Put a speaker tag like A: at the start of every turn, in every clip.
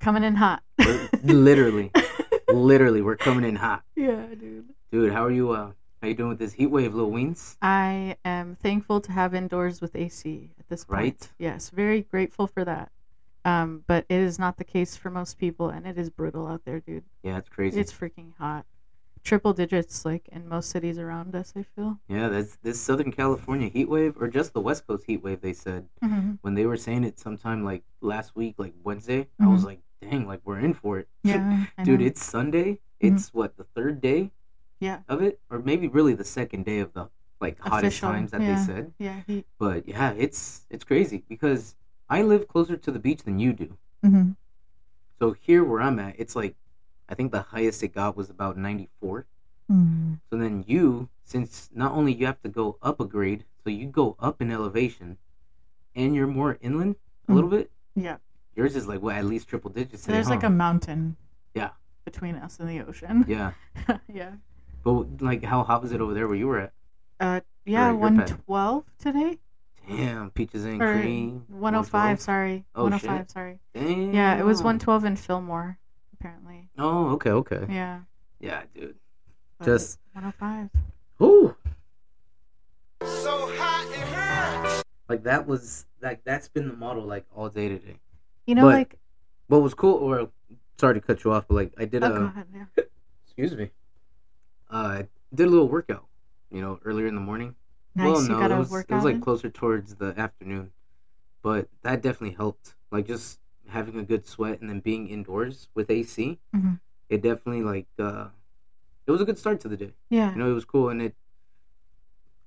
A: coming in hot.
B: Literally, literally, we're coming in hot,
A: yeah, dude.
B: dude. How are you? Uh, how you doing with this heat wave, Lil Weens?
A: I am thankful to have indoors with AC at this point.
B: Right.
A: Yes, very grateful for that. Um, but it is not the case for most people, and it is brutal out there, dude.
B: Yeah, it's crazy.
A: It's freaking hot. Triple digits, like in most cities around us. I feel.
B: yeah, that's this Southern California heat wave, or just the West Coast heat wave. They said
A: Mm-hmm.
B: when they were saying it sometime like last week, like Wednesday. I was like, dang, like we're in for it.
A: Yeah,
B: dude. It's Sunday.
A: Mhm.
B: It's what the third day
A: yeah.
B: of it, or maybe really the second day of the like hottest
A: Official,
B: times that
A: yeah.
B: they said.
A: Yeah. He.
B: But yeah, it's it's crazy because I live closer to the beach than you do.
A: Mm-hmm.
B: So here where I'm at, it's like I think the highest it got was about 94.
A: Mm.
B: So then you, since not only you have to go up a grade, so you go up in elevation, and you're more inland a
A: Mhm.
B: little bit.
A: Yeah.
B: Yours is like what at least triple digits. Today,
A: there's like a mountain.
B: Yeah.
A: Between us and the ocean.
B: yeah.
A: yeah.
B: But like, how hot was it over there where you were at?
A: Uh. Yeah.
B: your
A: One
B: pad.
A: twelve today.
B: Damn, peaches and
A: Or
B: cream.
A: 105. Sorry.
B: Oh,
A: 105. Sorry.
B: Damn.
A: Yeah, it was 112 in Fillmore, apparently.
B: Oh, okay, okay.
A: Yeah.
B: Yeah, dude.
A: but
B: Just
A: 105.
B: Ooh.
C: So hot it hurts.
B: Like that was like that's been the model like all day today.
A: You know,
B: But-
A: like.
B: What was cool, or sorry to cut you off, but like I did
A: Oh,
B: a
A: go ahead. Yeah.
B: excuse me, uh, I did a little workout, you know, earlier in the morning.
A: Nice.
B: well,
A: you
B: no,
A: got
B: it
A: a
B: was
A: workout.
B: it was like
A: in?
B: closer towards the afternoon, but that definitely helped. Like just having a good sweat and then being indoors with AC,
A: Mhm.
B: it definitely like uh, it was a good start to the day.
A: yeah.
B: You know, it was cool, and it.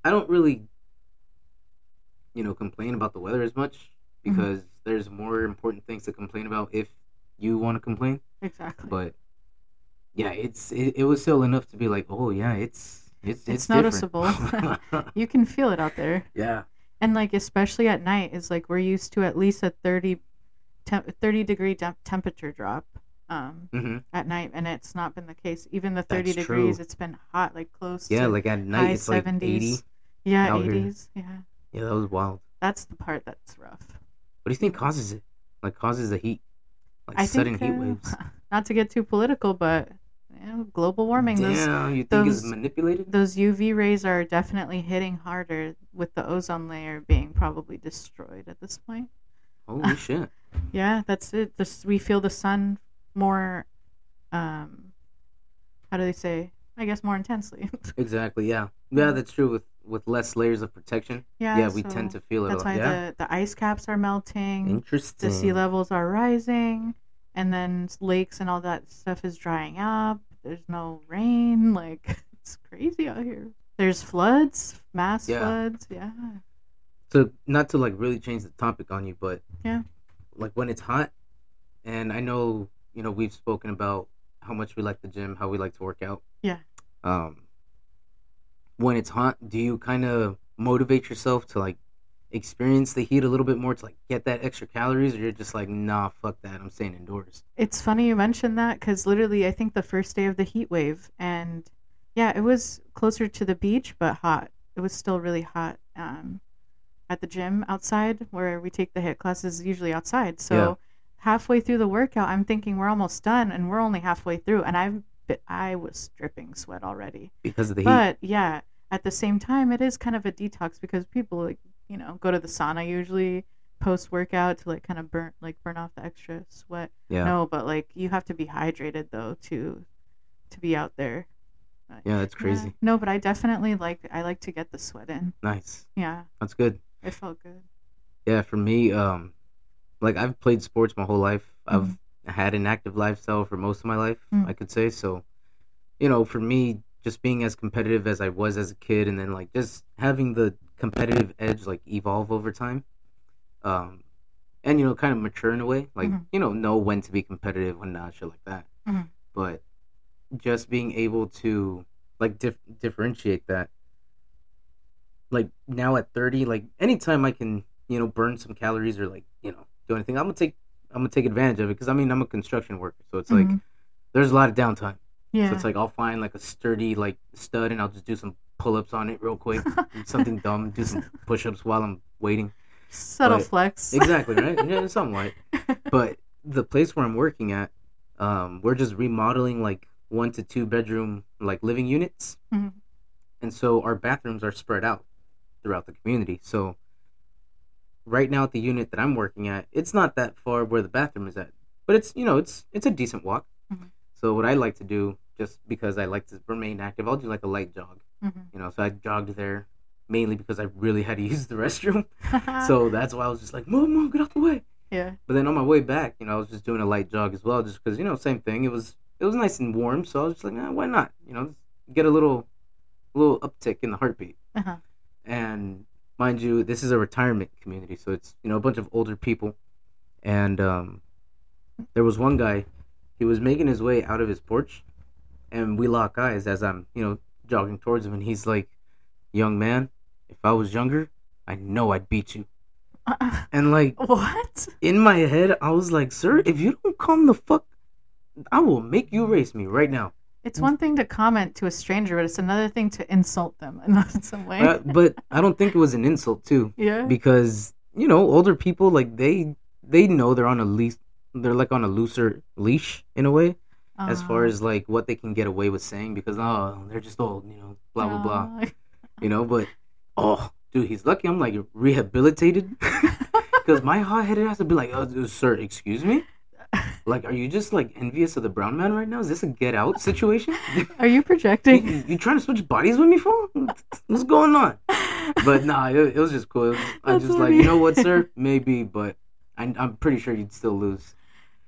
B: I don't really, you know, complain about the weather as much
A: Mm-hmm.
B: because there's more important things to complain about if you want to complain.
A: Exactly.
B: But yeah, it's it, it was still enough to be like, oh yeah, it's it's it's,
A: It's noticeable. you can feel it out there.
B: yeah,
A: And, like, especially at night, is like we're used to at least a 30, temp- 30 degree temp- temperature drop um,
B: hmm
A: at night. And it's not been the case. Even the 30
B: That's
A: degrees,
B: true.
A: it's been hot, like close
B: yeah.
A: to
B: Like at night, it's like eighty.
A: yeah,
B: out here.
A: 80s. Yeah.
B: Yeah, that was wild.
A: That's the part that's rough.
B: What do you think causes it? Like causes the heat, like
A: I
B: sudden
A: think,
B: heat
A: uh,
B: waves.
A: Not to get too political, but you know, global warming. Those
B: Damn, you think it's manipulated?
A: those UV rays are definitely hitting harder with the ozone layer being probably destroyed at this point.
B: Holy shit!
A: Yeah, that's it. This, we feel the sun more. Um, how do they say? I guess more intensely.
B: Exactly. Yeah. Yeah, that's true. With with less layers of protection.
A: yeah.
B: Yeah, we
A: so
B: tend to feel it.
A: That's
B: a lot.
A: why
B: yeah.
A: the the ice caps are melting.
B: Interesting.
A: the sea levels are rising and then lakes and all that stuff is drying up there's no rain like it's crazy out here there's floods mass
B: Yeah.
A: floods yeah
B: So not to like really change the topic on you, but
A: Yeah.
B: like when it's hot, and I know you know we've spoken about how much we like the gym, how we like to work out.
A: Yeah.
B: Um. When it's hot, do you kind of motivate yourself to like experience the heat a little bit more to like get that extra calories, or you're just like, nah, fuck that, I'm staying indoors.
A: it's funny you mentioned that because literally i think the first day of the heat wave and yeah it was closer to the beach but hot it was still really hot um, at the gym outside where we take the HIIT classes usually outside so
B: Yeah.
A: halfway through the workout i'm thinking we're almost done and we're only halfway through and i've been, i was dripping sweat already
B: because of the heat.
A: but yeah at the same time it is kind of a detox because people like you know go to the sauna usually post workout to like kind of burn like burn off the extra sweat
B: yeah.
A: no but like you have to be hydrated though to to be out there But,
B: Yeah, that's
A: yeah.
B: crazy.
A: no but i definitely like i like to get the sweat in
B: Nice.
A: yeah
B: That's good.
A: it felt good
B: Yeah, for me, um, like I've played sports my whole life. I've had an active lifestyle for most of my life,
A: Mm.
B: I could say. So, you know, for me, just being as competitive as I was as a kid, and then like just having the competitive edge like evolve over time, um, and you know, kind of mature in a way, like
A: Mhm.
B: you know, know when to be competitive, when not, shit like that.
A: Mhm.
B: But just being able to like dif- differentiate that like now at 30 like anytime i can you know burn some calories or like you know do anything i'm gonna take i'm gonna take advantage of it because i mean i'm a construction worker so it's like
A: Mhm.
B: there's a lot of downtime.
A: Yeah
B: so it's like i'll find like a sturdy like stud and i'll just do some pull-ups on it real quick something dumb do some push-ups while i'm waiting.
A: Subtle
B: but-
A: flex.
B: Exactly right? Yeah somewhat. But the place where I'm working at, um, we're just remodeling like one to two bedroom like living units,
A: Mhm.
B: and so our bathrooms are spread out throughout the community. So right now at the unit that I'm working at, it's not that far where the bathroom is at, but it's you know it's it's a decent walk.
A: Mhm.
B: So what I like to do, just because I like to remain active, I'll do like a light jog.
A: Mhm.
B: You know, so I jogged there mainly because I really had to use the restroom. so that's why I was just like, move, move, get out the way.
A: yeah.
B: But then on my way back, you know, I was just doing a light jog as well, just because you know, same thing. It was it was nice and warm, so I was just like, eh, why not? You know, get a little little uptick in the heartbeat.
A: Uh-huh.
B: And mind you, this is a retirement community, so it's you know a bunch of older people. And um, there was one guy, he was making his way out of his porch, and we lock eyes as I'm you know jogging towards him, and he's like, "Young man, if I was younger, I know I'd beat you."
A: Uh-uh.
B: And like
A: What?
B: in my head, I was like, "Sir, if you don't calm the fuck, I will make you race me right now."
A: It's one thing to comment to a stranger, but it's another thing to insult them in some way.
B: Uh, but I don't think it was an insult too,
A: yeah.
B: because you know, older people like they they know they're on a leash, they're like on a looser leash in a way, as far
A: Uh,
B: as like what they can get away with saying because oh they're just old, you know, blah blah blah,
A: uh,
B: you know. But oh, dude, he's lucky I'm like rehabilitated because my hot headed ass would be like, oh, sir, excuse me. Like, are you just like envious of the brown man right now? Is this a get out situation?
A: Are you projecting?
B: you- you trying to switch bodies with me, for? What's going on? But nah, it, it was just cool. Was- I'm just like, you know what, sir? Maybe, but I, I'm pretty sure you'd still lose.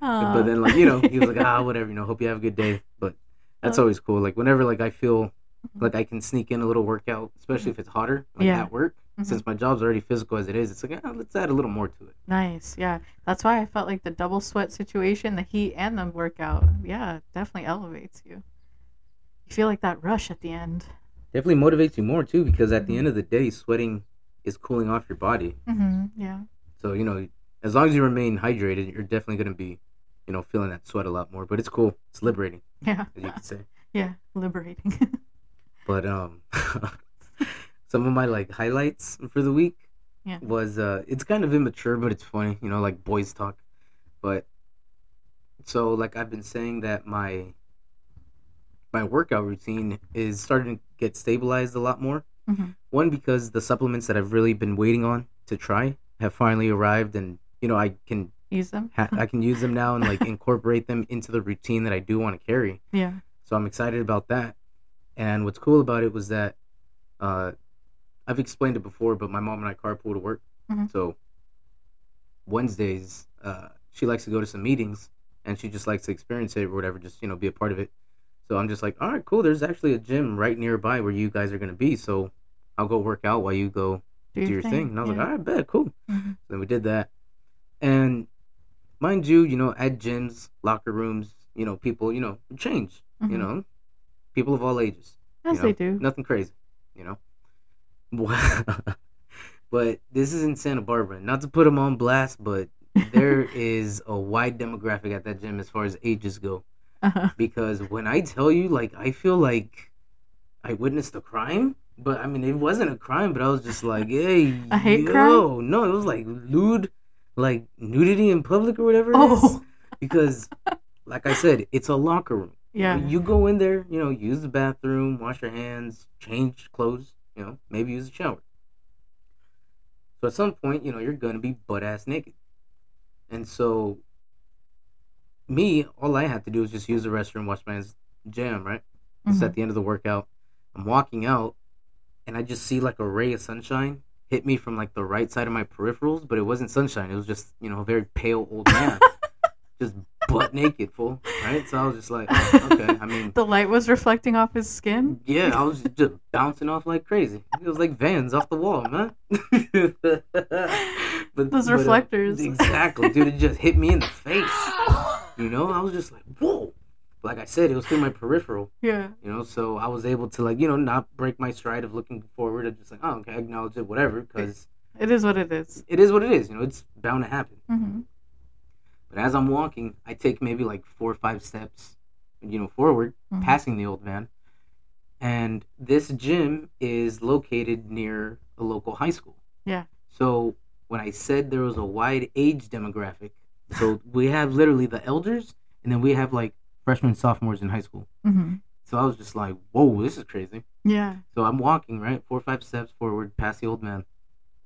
A: Aw.
B: But then, like, you know, he was like, ah, whatever. You know, hope you have a good day. But that's
A: Oh.
B: always cool. Like, whenever like I feel like I can sneak in a little workout, especially if it's hotter, like
A: Yeah.
B: at work.
A: Mhm.
B: Since my job's already physical as it is, it's like, ah, let's add a little more to it.
A: Nice. Yeah. That's why I felt like the double sweat situation, the heat and the workout, yeah, definitely elevates you. You feel like that rush at the end.
B: Definitely motivates you more too, because at the end of the day, sweating is cooling off your body.
A: Mm-hmm. Yeah.
B: So you know, as long as you remain hydrated, you're definitely gonna be, you know, feeling that sweat a lot more. But it's cool. It's liberating,
A: Yeah.
B: you could say.
A: Yeah. Liberating.
B: But um, some of my like highlights for the week
A: Yeah.
B: was uh, it's kind of immature, but it's funny. You know, like boys talk. But so like I've been saying that my my workout routine is starting to get stabilized a lot more.
A: Mhm.
B: One because the supplements that I've really been waiting on to try have finally arrived, and you know I can
A: Use them.
B: ha- I can use them now and like incorporate them into the routine that I do want to carry.
A: Yeah.
B: So I'm excited about that. And what's cool about it was that uh, I've explained it before, but my mom and I carpool to work.
A: Mhm.
B: So Wednesdays, uh, she likes to go to some meetings and she just likes to experience it or whatever, just, you know, be a part of it. So I'm just like, all right, cool. There's actually a gym right nearby where you guys are going to be. So I'll go work out while you go do your thing. And I was like, all right, bet, cool.
A: Mhm.
B: So then we did that. And mind you, you know, at gyms, locker rooms, you know, people, you know, change, you
A: Mhm.
B: know, people of all ages.
A: As
B: you
A: they do.
B: Nothing crazy, you know. but this is in Santa Barbara. Not to put them on blast, but there is a wide demographic at that gym as far as ages go.
A: Uh-huh.
B: Because when I tell you, like, I feel like I witnessed a crime. But I mean, it wasn't a crime. But I was just like, "Hey,
A: A hate
B: yo,
A: crime?
B: no, it was like lewd, like nudity in public or whatever." it is.
A: Oh.
B: because, like I said, it's a locker room.
A: Yeah.
B: You go in there, you know, use the bathroom, wash your hands, change clothes, you know, maybe use a shower. So at some point, you know, you're gonna be butt ass naked. And so me, all I had to do was just use the restroom, wash my hands, jam, right? It's
A: Mhm.
B: at the end of the workout. I'm walking out and I just see like a ray of sunshine hit me from like the right side of my peripherals, but it wasn't sunshine. It was just, you know, a very pale old man. just butt naked, full. Right? So I was just like, oh, okay. I mean,
A: The light was reflecting off his skin.
B: yeah, I was just bouncing off like crazy. It was like vans off the wall, man. but
A: Those
B: but, uh,
A: reflectors.
B: exactly, dude. It just hit me in the face. You know, I was just like, whoa. Like I said, it was through my peripheral.
A: Yeah.
B: You know, so I was able to like, you know, not break my stride of looking forward. I'm just like, oh, okay, acknowledge it, whatever, because
A: It is what it is.
B: it is what it is. You know, it's bound to happen.
A: Mm-hmm.
B: But as I'm walking, I take maybe like four or five steps, you know, forward,
A: Mhm.
B: passing the old man. And this gym is located near a local high school.
A: Yeah.
B: So when I said there was a wide age demographic, So we have literally the elders, and then we have like freshmen, sophomores in high school.
A: hmm
B: So I was just like, whoa, this is crazy.
A: Yeah.
B: So I'm walking right, four or five steps forward past the old man,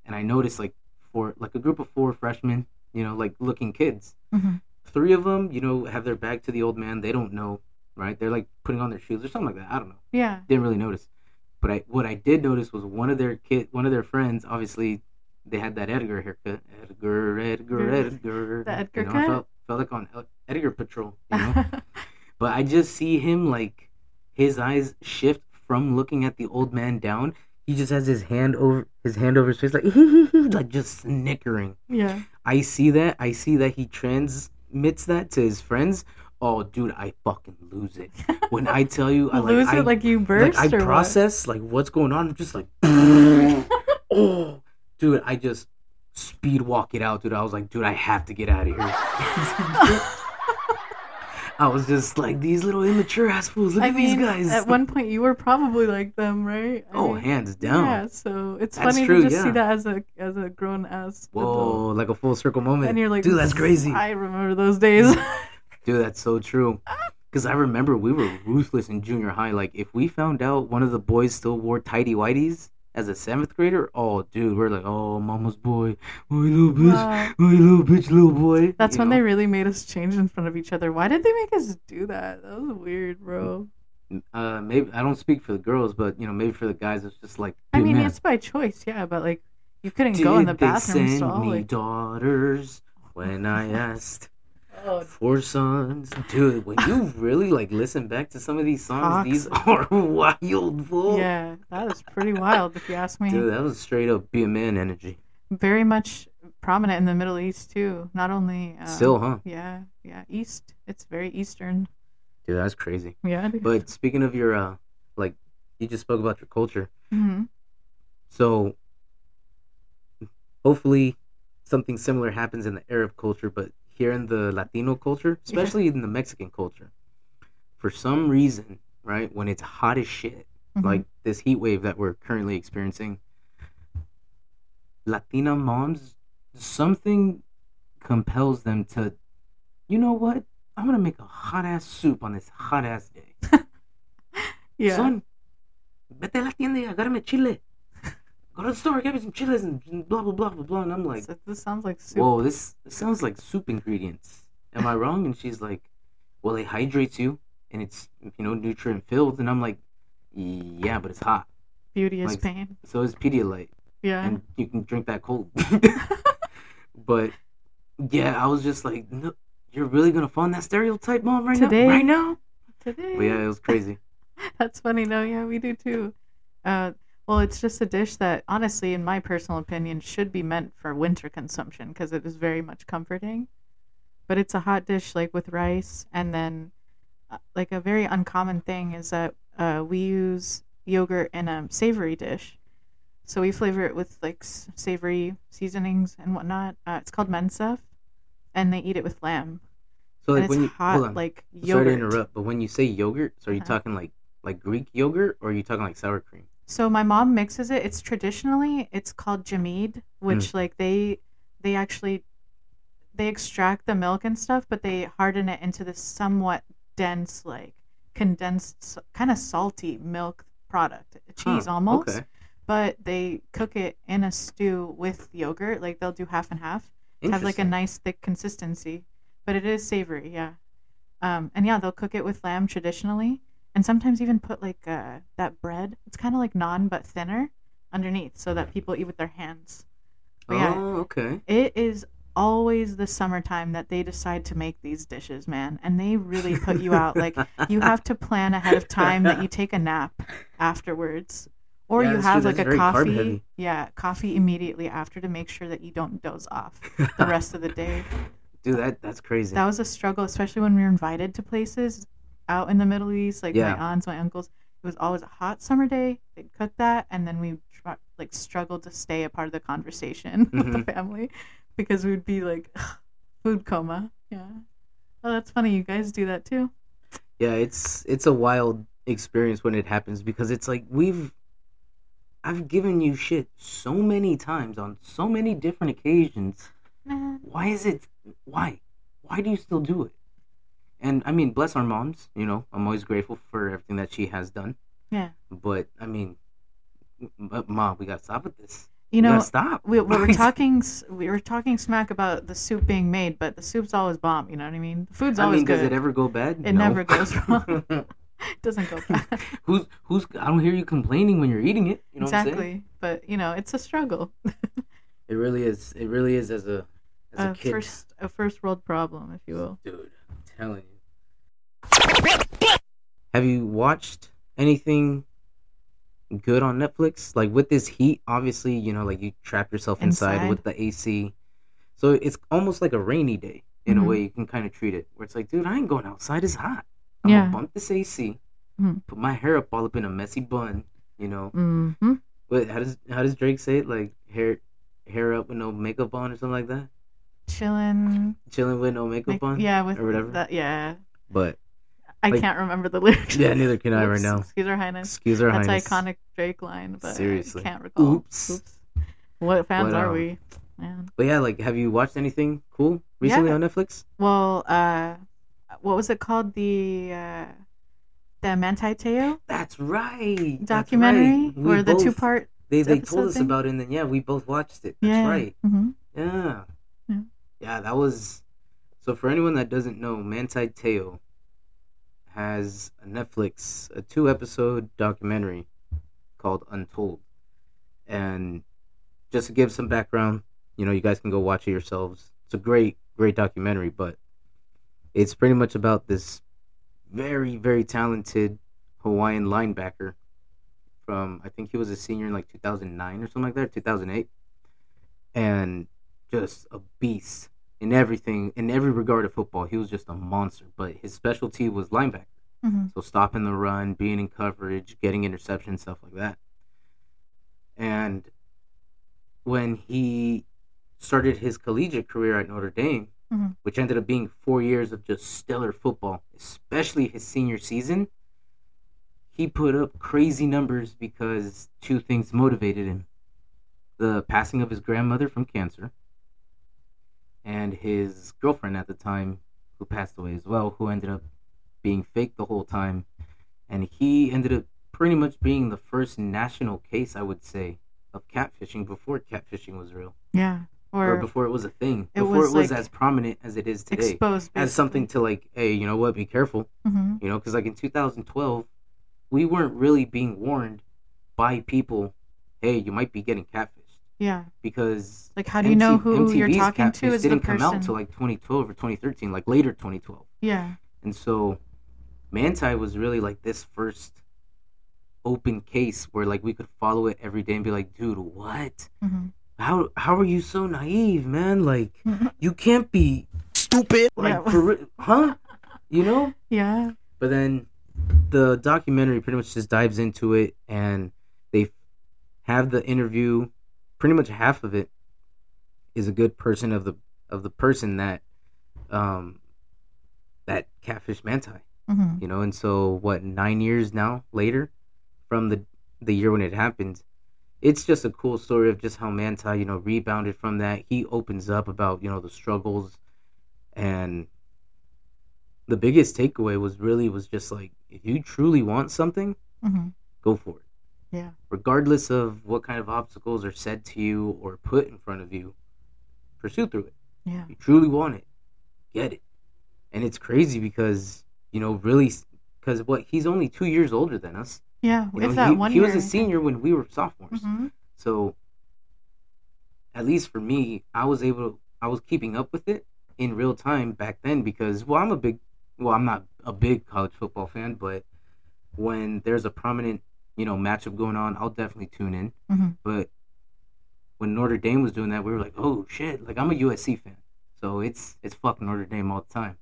B: and I notice like four, like a group of four freshmen, you know, like looking kids.
A: hmm
B: Three of them, you know, have their back to the old man. They don't know, right? They're like putting on their shoes or something like that. I don't know.
A: Yeah.
B: Didn't really notice. But I, what I did notice was one of their kid, one of their friends. Obviously, they had that Edgar haircut. Edgar, Edgar,
A: Edgar. The Edgar
B: you know,
A: cut?
B: felt, felt like on Edgar Patrol. You know. But I just see him like his eyes shift from looking at the old man down. He just has his hand over his hand over his face, like like just snickering.
A: yeah.
B: I see that. I see that he transmits that to his friends. Oh, dude, I fucking lose it when I tell you. I like,
A: Lose
B: I,
A: it like you
B: like
A: burst
B: I
A: or
B: process like what's going on. I'm just like, oh, dude, I just speed walk it out, dude. I was like, dude, I have to get out of here. I was just like, these little immature ass fools. Look
A: I
B: at
A: mean,
B: these guys.
A: at one point you were probably like them, right? I
B: oh,
A: mean,
B: hands down.
A: Yeah, so it's
B: That's
A: funny
B: true,
A: to just see that as a as a grown ass.
B: Whoa, like a full circle moment.
A: And you're like,
B: dude, that's crazy.
A: I remember those days.
B: Dude, that's so true. Because I remember we were ruthless in junior high. Like, if we found out one of the boys still wore tidy whities as a seventh grader, oh, dude, we're like, oh, mama's boy, oh, little bitch,
A: Wow.
B: oh, little bitch, little boy.
A: That's
B: You
A: when
B: know?
A: they really made us change in front of each other. Why did they make us do that? That was weird, bro.
B: Uh, maybe I don't speak for the girls, but you know, maybe for the guys, it's just like.
A: I mean,
B: man,
A: it's by choice, yeah, but like you couldn't go in the bathroom.
B: did they send
A: stall.
B: me
A: Like,
B: daughters when I asked
A: oh,
B: for sons, dude. When you really like listen back to some of these songs, these are wild,
A: yeah, that is pretty wild if you ask me.
B: Dude, that was straight up be a man energy.
A: Very much prominent in the Middle East too. Not only um,
B: Still, huh?
A: Yeah, yeah, East. It's very Eastern.
B: Dude, that's crazy.
A: Yeah.
B: But speaking of your, uh, like, you just spoke about your culture.
A: Mhm.
B: So, hopefully, something similar happens in the Arab culture, but here in the Latino culture, especially in the Mexican culture, for some reason, right, when it's hot as shit,
A: Mhm.
B: like this heat wave that we're currently experiencing, Latina moms, something compels them to, you know what? I'm gonna make a hot ass soup on this hot ass day.
A: yeah.
B: Son, vete a la tienda y agárrame chile. Go to the store, get me some chiles and blah blah blah blah blah. And I'm like,
A: this sounds like soup.
B: whoa, this, this sounds like soup ingredients. Am I wrong? And she's like, well, it hydrates you and it's you know nutrient filled. And I'm like, yeah, but it's hot.
A: Beauty is
B: like-
A: pain.
B: So is Pedialyte,
A: Yeah.
B: and you can drink that cold. but yeah, I was just like, no, you're really gonna fund that stereotype, mom, right
A: Today?
B: now, right now.
A: Today.
B: But yeah, it was crazy.
A: That's funny. No, yeah, we do too. Uh, well, it's just a dish that, honestly, in my personal opinion, should be meant for winter consumption because it is very much comforting. But it's a hot dish, like with rice, and then, uh, like a very uncommon thing is that uh, we use yogurt in a savory dish. So we flavor it with like s- savory seasonings and whatnot. Uh, it's called mensef, and they eat it with lamb.
B: So
A: and
B: like
A: it's
B: when you
A: hot, like
B: sorry
A: yogurt.
B: to interrupt, but when you say yogurt, so are you
A: Uh-huh.
B: talking like like Greek yogurt or are you talking like sour cream?
A: So my mom mixes it. It's traditionally it's called jamid, which like they they actually they extract the milk and stuff, but they harden it into this somewhat dense, like condensed, kind of salty milk product, cheese
B: Huh,
A: almost.
B: Okay,
A: But they cook it in a stew with yogurt. Like they'll do half and half have like a nice thick consistency. But it is savory, yeah. Um, and yeah, they'll cook it with lamb traditionally, and sometimes even put like uh, that bread. It's kind of like naan but thinner underneath, so that people eat with their hands. But yeah,
B: Oh, okay.
A: it is always the summertime that they decide to make these dishes, man, and they really put you out. Like you have to plan ahead of time that you take a nap afterwards. Or
B: Yeah,
A: you
B: true.
A: have
B: That's
A: like a coffee. Yeah, coffee immediately after to make sure that you don't doze off the rest of the day.
B: Dude, that that's crazy.
A: That was a struggle, especially when we were invited to places out in the Middle East, like
B: Yeah.
A: my aunts, my uncles. It was always a hot summer day. They'd cook that, and then we try, like struggled to stay a part of the conversation with the
B: Mhm.
A: family because we'd be like food coma. Yeah. Oh, that's funny. You guys do that too.
B: yeah, it's it's a wild experience when it happens because it's like we've I've given you shit so many times on so many different occasions.
A: Nah.
B: Why is it why? why do you still do it? And I mean, bless our moms. You know, I'm always grateful for everything that she has done.
A: Yeah.
B: But I mean, m- mom, we gotta stop with this.
A: You know,
B: gotta stop.
A: we, we were talking we were talking smack about the soup being made, but the soup's always bomb. You know what I mean? The food's
B: I
A: always
B: mean,
A: good.
B: does it ever go bad?
A: It never goes wrong. it doesn't go bad.
B: who's who's? I don't hear you complaining when you're eating it. You know what I'm
A: exactly. But you know, it's a struggle.
B: It really is. It really is. As a as a,
A: a
B: kid,
A: first a first world problem, if you will.
B: dude, I'm telling you. Have you watched anything good on Netflix? Like with this heat, obviously, you know, like you trap yourself inside,
A: Inside.
B: with the AC. So it's almost like a rainy day in
A: Mhm.
B: a way you can kind of treat it. Where it's like, dude, I ain't going outside. It's hot. I'm
A: Yeah.
B: gonna bump this AC,
A: Mhm.
B: put my hair up all up in a messy bun. You know,
A: Mm-hmm.
B: Wait, how does how does Drake say it? Like hair hair up with no makeup on or something like that?
A: Chilling.
B: Chilling with no makeup
A: like-
B: on?
A: yeah, with
B: or whatever.
A: That, yeah.
B: But
A: I
B: Like-
A: can't remember the lyrics.
B: yeah, neither can I right now.
A: Excuse our highness.
B: Excuse our
A: That's
B: highness.
A: That's iconic Drake line, but
B: Seriously.
A: I can't recall.
B: Oops. Oops.
A: What fans
B: But,
A: are
B: um,
A: we? Man.
B: But yeah, like have you watched anything cool recently
A: Yeah.
B: on Netflix?
A: Well, uh, what was it called? The uh, the Manti Teo
B: That's right. That's
A: documentary,
B: right. We
A: or the two part.
B: They they told us
A: thing?
B: about it and then yeah, we both watched it. That's
A: Yeah.
B: right.
A: hmm
B: Yeah.
A: Yeah.
B: Yeah, that was so for anyone that doesn't know, Manti Teo has a Netflix a two episode documentary called Untold. And just to give some background, you know, you guys can go watch it yourselves. It's a great, great documentary, but it's pretty much about this very, very talented Hawaiian linebacker from I think he was a senior in like 2009 or something like that, 2008, and just a beast in everything, in every regard of football. He was just a monster, but his specialty was linebacker.
A: hmm
B: So stopping the run, being in coverage, getting interceptions, stuff like that. And when he started his collegiate career at Notre Dame,
A: Mhm.
B: which ended up being four years of just stellar football, especially his senior season, he put up crazy numbers because two things motivated him the passing of his grandmother from cancer and his girlfriend at the time who passed away as well who ended up being fake the whole time. And he ended up pretty much being the first national case i would say of catfishing before catfishing was real.
A: Yeah.
B: or,
A: Or,
B: before it was a thing.
A: it
B: before
A: was
B: it was
A: like
B: as prominent as it is today.
A: exposed
B: as something to like hey you know what be careful.
A: Hmm
B: you know because like in 2012 we weren't really being warned by people hey you might be getting catfished
A: Yeah.
B: because
A: Like, how do you know
B: MT
A: who you're
B: MTV's
A: talking to?
B: Catfish
A: Is the
B: didn't come out until like 2012 or 2013 like later 2012
A: yeah.
B: and so Manti was really like this first open case where like we could follow it every day and be like, dude, what?
A: hmm
B: How how are you so naive, man? Like
A: Mhm.
B: you can't be
C: Stupid.
B: like
A: Yeah.
B: for huh? You know?
A: Yeah.
B: But then the documentary pretty much just dives into it and they have the interview pretty much half of it is a good person of the of the person that um that catfish manti
A: hmm
B: you know and so what nine years now later from the the year when it happened it's just a cool story of just how manti you know, rebounded from that. He opens up about, you know, the struggles and the biggest takeaway was really was just like if you truly want something,
A: hmm
B: go for it.
A: Yeah.
B: Regardless of what kind of obstacles are said to you or put in front of you, pursue through it.
A: Yeah.
B: If you truly want it, get it. And it's crazy because, you know, really because what he's only 2 years older than us.
A: Yeah.
B: You know,
A: that
B: he,
A: one
B: he
A: year.
B: was a senior when we were sophomores.
A: hmm
B: So, at least for me, I was able, I was keeping up with it in real time back then because, well, I'm a big, well, I'm not a big college football fan, but when there's a prominent, you know, matchup going on, I'll definitely tune in.
A: Mhm.
B: But when Notre Dame was doing that, we were like, oh shit, like I'm a USC fan, so it's it's fucking Notre Dame all the time.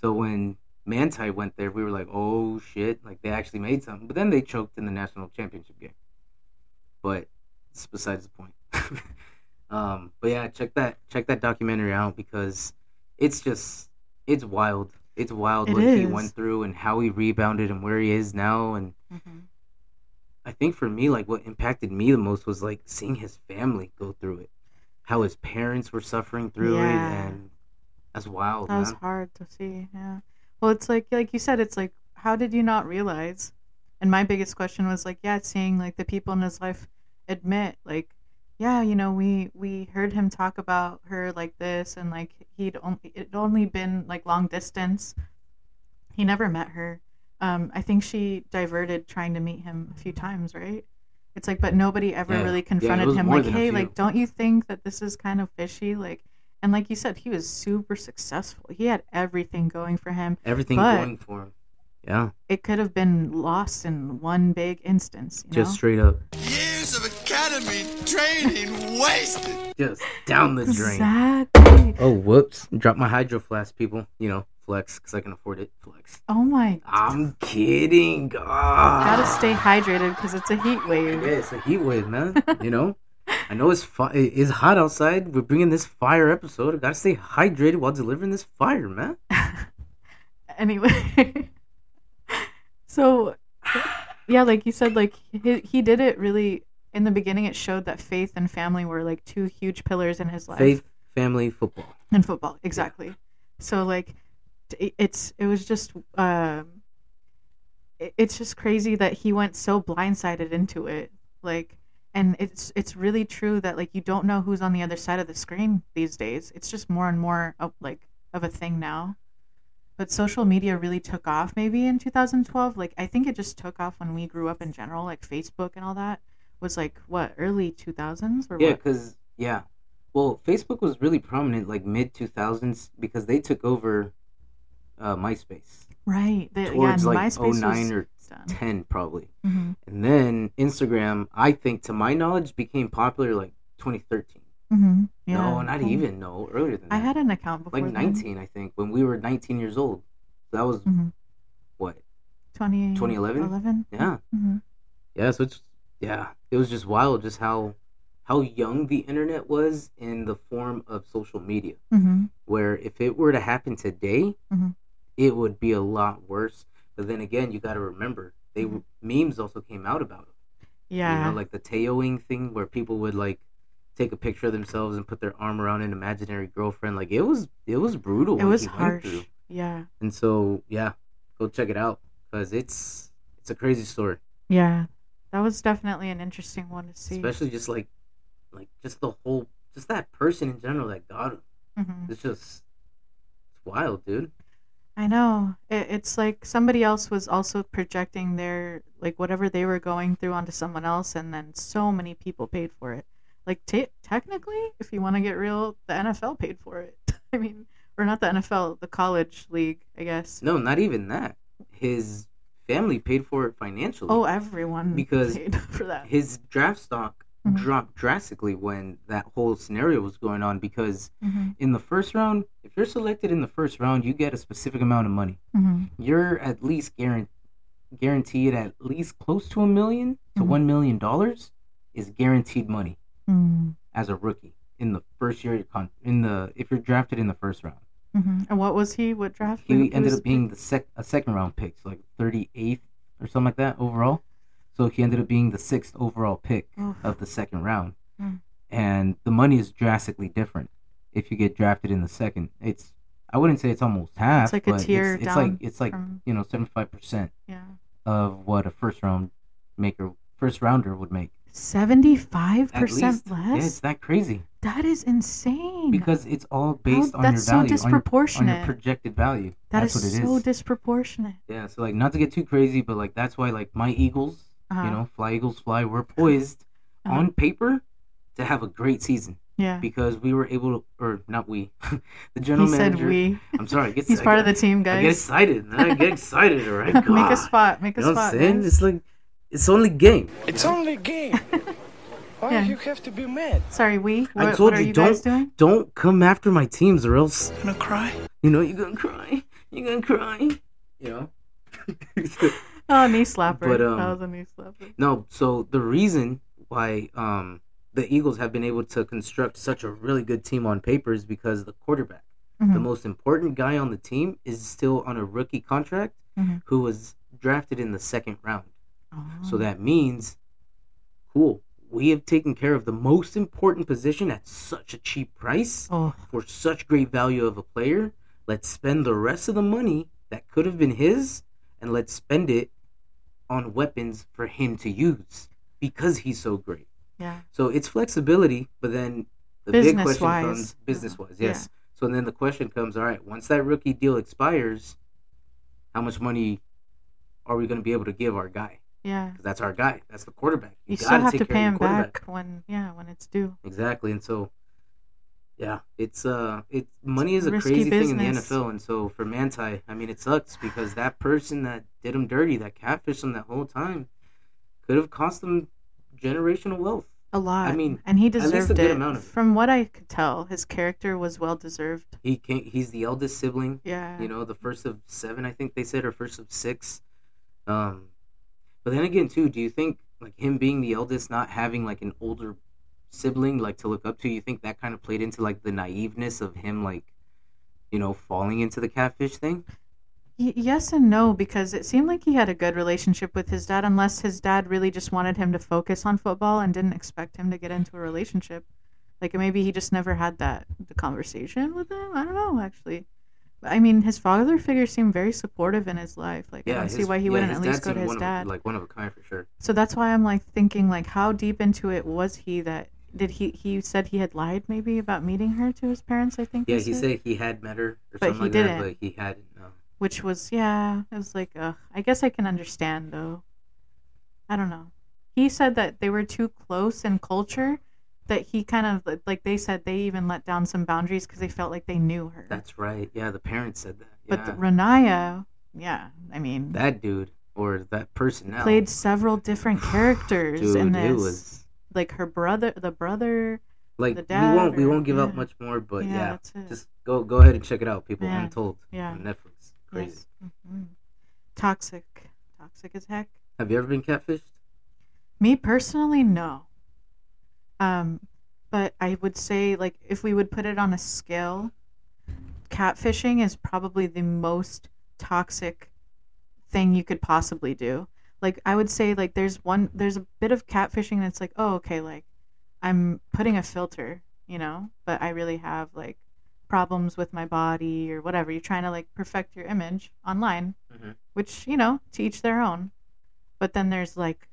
B: So when Manti went there, we were like, oh shit, like they actually made something. But then they choked in the national championship game. But it's besides the point. um, but yeah, check that check that documentary out because it's just it's wild. It's wild
A: It
B: what he went through and how he rebounded and where he is now. And
A: hmm
B: I think for me, like what impacted me the most was like seeing his family go through it, how his parents were suffering through
A: Yeah.
B: it, and That's wild,
A: That was hard to see. Yeah. Well, it's like like you said, it's like how did you not realize? And my biggest question was like, yeah, seeing like the people in his life admit like, yeah, you know, we we heard him talk about her like this, and like he'd only it only been like long distance. He never met her. Um, I think she diverted trying to meet him a few times, right? It's like, but nobody ever
B: Yeah. Yeah,
A: really confronted
B: was
A: him like, hey, like, don't you think that this is kind of fishy? Like, and like you said, he was super successful. He had everything going for him.
B: Everything going for him. Yeah,
A: It could have been lost in one big instance. You
B: just
A: know?
B: straight up,
C: Years of academy training wasted.
B: just down the drain.
A: Exactly.
B: Oh, whoops! Drop my hydro flask, people. You know, flex because I can afford it. Flex.
A: Oh my.
B: I'm kidding. God.
A: Gotta stay hydrated because it's a heat wave.
B: Yeah, it's a heat wave, man. you know, I know it's fi- it's hot outside. We're bringing this fire episode. I gotta stay hydrated while delivering this fire, man.
A: anyway. so, yeah, like you said, like he, he did it really. In the beginning, it showed that faith and family were like two huge pillars in his life.
B: Faith, family, football.
A: and football exactly so like it's it was just um it- it's just crazy that he went so blindsided into it. Like and it's it's really true that like you don't know who's on the other side of the screen these days. It's just more and more of like of a thing now. But social media really took off maybe in 2012 like i think it just took off when we grew up in general like facebook and all that was like what early 2000s or
B: Yeah, because yeah, well, Facebook was really prominent like mid two thousands because they took over uh, MySpace
A: right the,
B: towards
A: yeah,
B: like
A: myspace
B: 09
A: was
B: or
A: done.
B: ten probably,
A: hmm
B: and then Instagram. I think, to my knowledge, became popular like twenty thirteen.
A: Mm-hmm. Yeah.
B: no, not
A: cool.
B: even. No, earlier than that.
A: I had an account before.
B: like nineteen, I think, when we were nineteen years old. So that was
A: Mm-hmm.
B: what
A: 20,
B: 2011?
A: 11?
B: Yeah.
A: Mm-hmm.
B: Yeah, so it's yeah, it was just wild just how how young the internet was in the form of social media.
A: Mm-hmm.
B: Where if it were to happen today. It would be a lot worse. But then again, you got to remember they
A: Mhm.
B: memes also came out about it.
A: Yeah.
B: You know, like the Teoing thing where people would like take a picture of themselves and put their arm around an imaginary girlfriend. Like it was it was brutal.
A: it was harsh. Yeah.
B: And so yeah, go check it out because it's it's a crazy story.
A: Yeah. That was definitely an interesting one to see.
B: especially just like like just the whole just that person in general that got him
A: hmm
B: it's just it's wild dude
A: I know. It, it's like somebody else was also projecting their like whatever they were going through onto someone else, and then so many people paid for it. Like te- technically, if you want to get real, the NFL paid for it. I mean, or not the NFL, the college league, I guess.
B: no not even that his family paid for it financially
A: Oh, everyone
B: Because
A: paid for that.
B: his draft stock
A: Mhm.
B: dropped drastically when that whole scenario was going on because
A: hmm
B: in the first round if you're selected in the first round you get a specific amount of money
A: hmm
B: you're at least guaranteed guaranteed at least close to a 1000000 to
A: Mhm.
B: one million dollars is guaranteed money
A: hmm
B: as a rookie in the first year con- in the if you're drafted in the first round.
A: hmm And what was he? What draft?
B: He ended up being the sec a second round pick, so like 38th or something like that overall. So he ended up being the sixth overall pick
A: Oof.
B: of the second round,
A: Mm.
B: and the money is drastically different if you get drafted in the second. It's I wouldn't say it's almost half, It's
A: like a tier
B: it's, it's like it's like
A: from-
B: you know 75 percent of what a first round maker first rounder would make.
A: Seventy
B: five
A: percent less.
B: yeah, it's that crazy
A: that is insane.
B: because it's all based on
A: that's so
B: your value, on your, on
A: disproportionate.
B: your projected value.
A: That
B: That's
A: is
B: what it
A: so
B: is.
A: disproportionate.
B: Yeah, so like not to get too crazy, but like that's why like my Eagles,
A: Uh-huh.
B: you know, fly Eagles fly, we're poised
A: Uh-huh.
B: on paper to have a great season
A: Yeah.
B: because we were able to, or not we, the general
A: He
B: general
A: said we.
B: I'm sorry, I get,
A: He's
B: I
A: part of the team,
B: I get excited. I get excited, all right?
A: make a spot. Make a
B: You know what I'm
A: spot.
B: saying?
A: guys.
B: It's like it's only game.
C: It's only game. Why
A: Yeah.
C: you have to be mad?
A: Sorry, we. What,
B: I told
A: what are
B: you,
A: you
B: don't
A: guys doing?
B: don't come after my teams or else
C: Gonna cry?
B: you know you're gonna cry. You're gonna cry. You know.
A: Oh, knee slapper.
B: But, um,
A: that was a knee slapper.
B: No, so the reason why um, the Eagles have been able to construct such a really good team on paper is because the quarterback, the
A: Mhm.
B: most important guy on the team, is still on a rookie contract
A: Mhm.
B: who was drafted in the second round.
A: Oh.
B: So that means, cool, we have taken care of the most important position at such a cheap price
A: Oh,
B: for such great value of a player. Let's spend the rest of the money that could have been his and let's spend it on weapons for him to use because he's so great.
A: yeah.
B: So it's flexibility, but then the big question
A: Business-wise.
B: comes business wise,
A: Yeah.
B: yes. So then the question comes, all right, once that rookie deal expires, how much money are we going to be able to give our guy?
A: Yeah.
B: Because that's our guy. That's the quarterback.
A: You,
B: gotta
A: still have
B: take
A: to
B: care
A: pay him back when yeah, when it's due.
B: Exactly, and so yeah, it's uh, it's money is a
A: risky
B: crazy thing in the. NFL, and so for Manti, I mean, it sucks because that person that did him dirty, that catfished him that whole time, could have cost him generational wealth.
A: A lot.
B: I mean,
A: and he deserved it.
B: amount of it.
A: From what I could tell, his character was well deserved.
B: He can he's the eldest sibling,
A: Yeah.
B: you know, the first of seven, I think they said, or first of six. Um, but then again, too, do you think like him being the eldest, not having like an older sibling like to look up to, you think that kind of played into like the naiveness of him, like you know, falling into the catfish thing?
A: Y- yes and no, because it seemed like he had a good relationship with his dad, unless his dad really just wanted him to focus on football and didn't expect him to get into a relationship. Like maybe he just never had that the conversation with him. I don't know, actually. I mean, his father figure seemed very supportive in his life. Like I don't see why he
B: yeah,
A: wouldn't at least go to his
B: one of-
A: dad.
B: like one of a kind for sure.
A: So that's why I'm like thinking like how deep into it was he that did he he said he had lied maybe about meeting her to his parents, I think.
B: Yeah, he said he had met her or
A: But
B: something
A: he
B: like
A: didn't.
B: that, but he hadn't. No.
A: which was yeah it was like uh, i guess i can understand though i don't know he said that they were too close in culture that he kind of like they said they even let down some boundaries because they felt like they knew her
B: That's right. Yeah, the parents said that.
A: but
B: Yeah.
A: the, renaya yeah i mean
B: that dude or that person
A: played several different characters
B: dude,
A: in this
B: it was
A: like her brother the brother
B: like
A: the
B: we won't we
A: or-
B: won't give
A: yeah.
B: much more, but
A: Yeah,
B: yeah, just go go ahead and check it out, people.
A: Yeah,
B: Untold
A: yeah.
B: on Netflix. Crazy.
A: Yes. Mhm. toxic toxic as heck
B: Have you ever been catfished?
A: Me personally, no. Um, but I would say, like, if we would put it on a scale, catfishing is probably the most toxic thing you could possibly do. Like, I would say, like, there's one, there's a bit of catfishing that's like, oh, okay, like, I'm putting a filter, you know, but I really have, like, problems with my body or whatever. You're trying to, like, perfect your image online,
B: Mhm.
A: which, you know, to each their own. But then there's, like,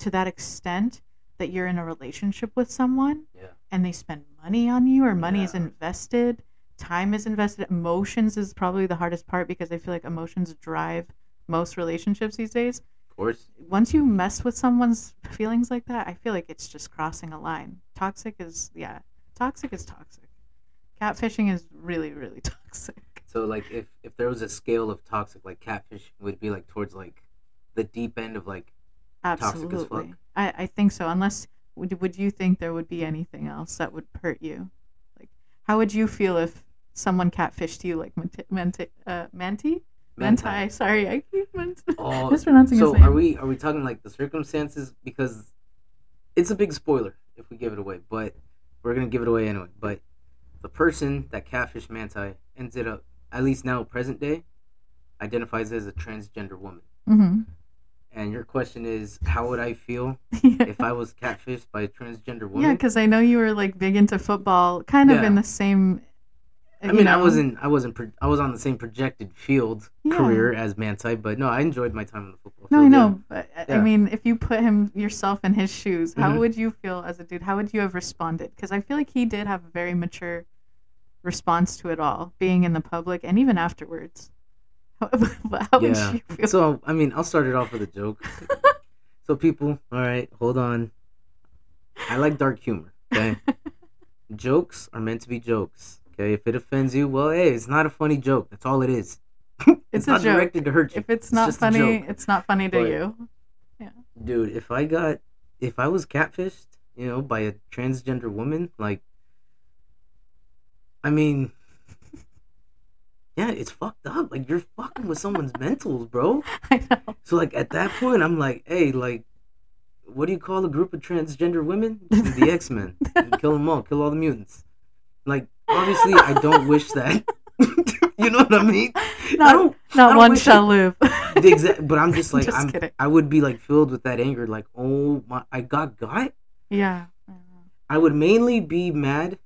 A: to that extent that you're in a relationship with someone
B: Yeah.
A: and they spend money on you or money is invested time is invested emotions is probably the hardest part because i feel like emotions drive most relationships these days
B: Of course.
A: once you mess with someone's feelings like that i feel like it's just crossing a line toxic is yeah toxic is toxic catfishing is really really toxic
B: So like if if there was a scale of toxic, like catfish would be like towards like the deep end of like Toxic as fuck.
A: absolutely I, I think so unless would, would you think there would be anything else that would hurt you like how would you feel if someone catfished you like Manti, Manti, uh, Manti? Manti. Sorry, I keep
B: Oh,
A: mispronouncing
B: so
A: his name.
B: are we are we talking like the circumstances because it's a big spoiler if we give it away, but we're gonna give it away anyway. But the person that catfish Manti ended up, at least now present day, identifies as a transgender woman.
A: Mhm.
B: And your question is, how would I feel if I was catfished by a transgender woman?
A: yeah, because I know you were like big into football, kind of
B: Yeah.
A: in the same.
B: I mean, I wasn't, I wasn't, pro- I was on the same projected field
A: Yeah.
B: career as Manti, but no, I enjoyed my time on the football
A: No,
B: field.
A: I
B: yeah.
A: know, but I- I mean, if you put him yourself in his shoes, how
B: Mhm.
A: would you feel as a dude? How would you have responded? Because I feel like he did have a very mature response to it all, being in the public and even afterwards. How, how would you feel?
B: So, I mean, I'll start it off with a joke. so, people, all right, hold on. I like dark humor, okay? jokes are meant to be jokes, okay? If it offends you, well, hey, it's not a funny joke. That's all it is. it's,
A: It's a
B: not
A: joke.
B: directed to hurt you.
A: if it's not funny, it's not funny to
B: But-
A: you.
B: Dude, if I got, if I was catfished, you know, by a transgender woman, like, I mean, yeah, it's fucked up. Like, you're fucking with someone's mentals, bro.
A: I know.
B: So like at that point, I'm like, hey, like, what do you call a group of transgender women? The X Men. kill them all. Kill all the mutants. Like, obviously, I don't wish that. you know what I mean? I
A: Not,
B: don't. I
A: not
B: don't
A: one shall
B: I-
A: live.
B: The exact. But I'm just like,
A: Just
B: I'm.
A: kidding.
B: I would be like filled with that anger. Like, oh my, I got got.
A: Yeah.
B: I would mainly be mad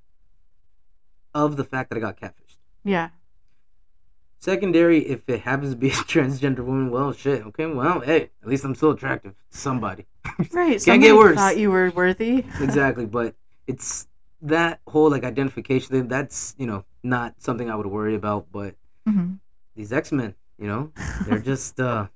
B: of the fact that I got catfished.
A: Yeah.
B: Secondary, if it happens to be a transgender woman, well, shit. Okay, well, hey, at least I'm still attractive to somebody.
A: Right.
B: Can
A: get
B: worse.
A: Thought you were worthy.
B: exactly, but it's that whole like identification thing. That's you know not something I would worry about. But
A: hmm
B: these X Men, you know, they're just. uh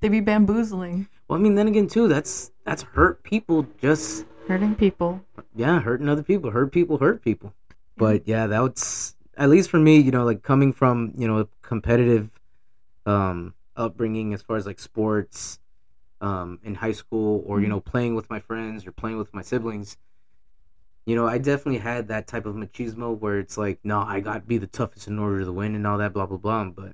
A: They be bamboozling,
B: Well, I mean, then again, too, that's that's hurt people. Just
A: hurting people.
B: yeah, hurting other people. Hurt people. Hurt people. But yeah, that's at least for me. You know, like coming from you know a competitive um upbringing as far as like sports um in high school or you
A: Mhm.
B: know playing with my friends or playing with my siblings you know i definitely had that type of machismo where it's like no i got to be the toughest in order to win and all that blah blah blah. But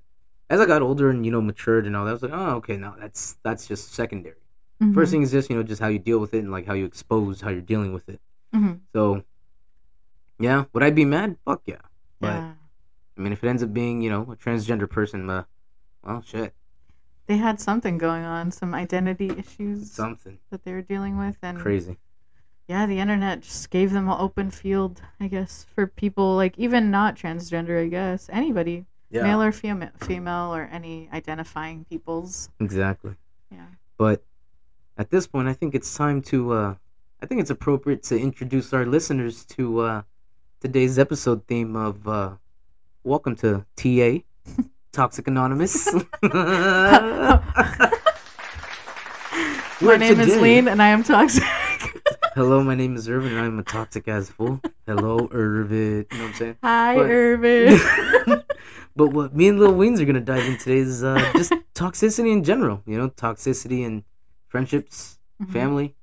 B: as i got older and you know matured and all that i was like oh okay no that's that's just secondary.
A: Mhm.
B: first thing is just you know just how you deal with it and like how you expose how you're dealing with it.
A: Mhm.
B: so yeah would i be mad? Fuck yeah. But
A: Yeah.
B: i mean if it ends up being you know a transgender person uh, well shit.
A: They had something going on, some identity issues
B: something.
A: that they were dealing with, and
B: crazy
A: yeah, the internet just gave them an open field, I guess, for people like even not transgender. I guess anybody,
B: yeah
A: male or female, female or any identifying peoples.
B: exactly
A: Yeah.
B: But at this point, I think it's time to. Uh, I think it's appropriate to introduce our listeners to uh, today's episode theme of uh, "Welcome to TA Toxic Anonymous."
A: My name is
B: today-
A: Lean, and I am toxic.
B: Hello, my name is Irvin, and I'm a toxic as fool. Hello, Irvin. You know what I'm saying?
A: Hi,
B: But-
A: Irvin.
B: but what me and Lil Wayne's are gonna dive into today is uh, just toxicity in general. You know, toxicity in friendships,
A: Mhm.
B: family,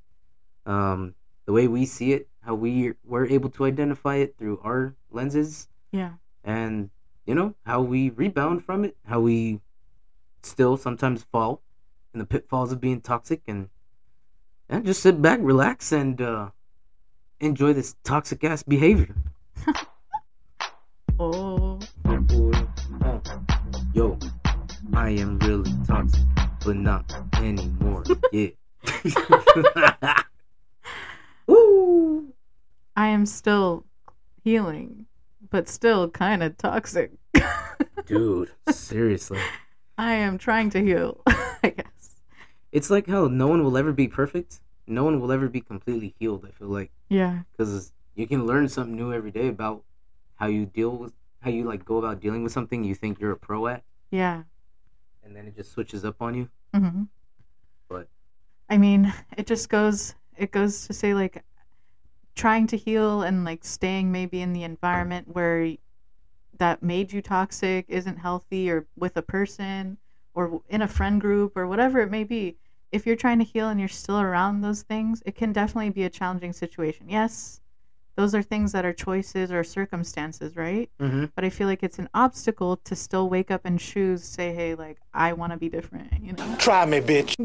B: um, the way we see it, how we were able to identify it through our lenses,
A: yeah.
B: and you know how we rebound from it, how we still sometimes fall in the pitfalls of being toxic, and and just sit back, relax, and uh, enjoy this toxic ass behavior.
A: Oh.
B: Oh, yo, I am really toxic, but not anymore. yeah. Woo!
A: I am still healing, but still kind of toxic.
B: Dude, seriously.
A: I am trying to heal, I guess.
B: It's like how no one will ever be perfect. No one will ever be completely healed, I feel like.
A: Yeah.
B: Because you can learn something new every day about how you deal with, how you like go about dealing with something you think you're a pro at,
A: Yeah.
B: and then it just switches up on you.
A: hmm
B: But
A: I mean, it just goes it goes to say like trying to heal and like staying maybe in the environment where that made you toxic isn't healthy or with a person or in a friend group or whatever it may be. If you're trying to heal and you're still around those things, it can definitely be a challenging situation. Yes, those are things that are choices or circumstances, right?
B: mm-hmm.
A: But I feel like it's an obstacle to still wake up and choose, say, hey, like, I want to be different, you know?
C: Try me, bitch.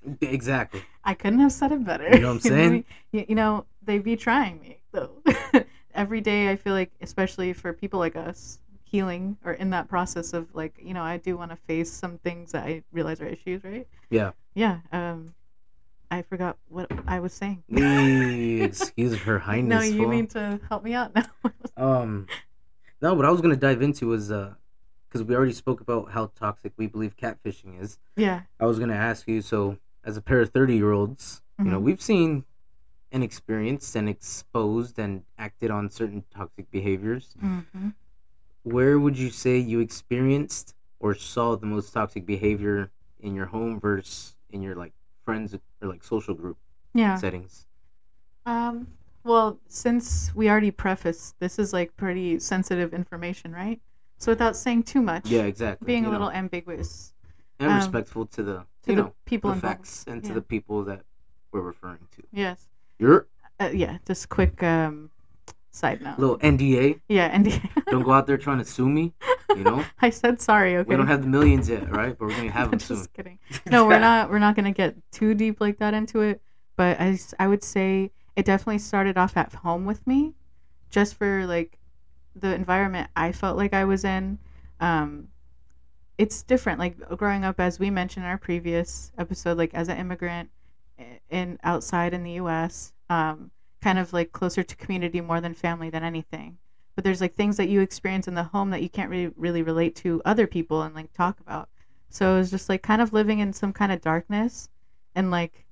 B: exactly.
A: I couldn't have said it better.
B: You know what I'm saying?
A: you, you know, they be trying me though. Every day, I feel like, especially for people like us, healing or in that process of like, you know, I do want to face some things that I realize are issues, right?
B: Yeah.
A: Yeah. Um, I forgot what I was saying.
B: Excuse her highness.
A: no,
B: you
A: need to help me out now.
B: Um, no, what I was gonna dive into was uh, because we already spoke about how toxic we believe catfishing is.
A: yeah.
B: I was gonna ask you, so as a pair of thirty-year-olds, you know,
A: Mhm.
B: we've seen and experienced and exposed and acted on certain toxic behaviors.
A: hmm
B: Where would you say you experienced or saw the most toxic behavior in your home versus in your like friends or like social group
A: Yeah.
B: settings?
A: Um, well, since we already prefaced, this is like pretty sensitive information, right? So without saying too much,
B: Yeah, exactly.
A: being
B: you
A: a
B: know,
A: little ambiguous
B: and
A: um,
B: respectful to the
A: to the
B: know
A: people
B: the
A: involved.
B: facts and to the people that we're referring to.
A: Yes.
B: Your
A: Uh, yeah. Just quick um, side note.
B: little NDA.
A: Yeah, NDA.
B: Don't go out there trying to sue me. You know,
A: I said sorry. Okay.
B: we don't have the millions yet, right? But we're gonna have them
A: just
B: soon.
A: kidding. No, we're not. We're not gonna get too deep like that into it. But I, I would say it definitely started off at home with me, just for like the environment I felt like I was in. Um, it's different. Like growing up, as we mentioned in our previous episode, like as an immigrant in outside in the U.S. um, kind of like closer to community more than family than anything. But there's like things that you experience in the home that you can't really really relate to other people and like talk about. So it was just like kind of living in some kind of darkness and like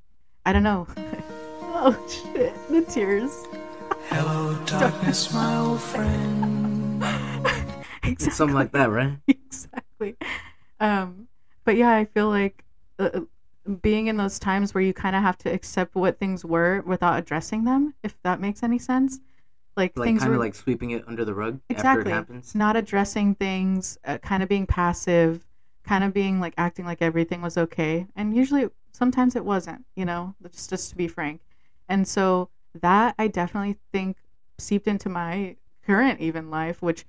A: I don't know. oh shit, the tears.
D: Hello, darkness, my old friend.
B: It's something like that, right?
A: exactly. Um, but yeah, I feel like uh, being in those times where you kind of have to accept what things were without addressing them, if that makes any sense. Like,
B: Like
A: things
B: kind
A: were
B: of like sweeping it under the rug after
A: exactly
B: it happens.
A: not addressing things, uh, kind of being passive, kind of being like acting like everything was okay, and usually sometimes it wasn't. You know, just just to be frank. And so that I definitely think seeped into my current even life, which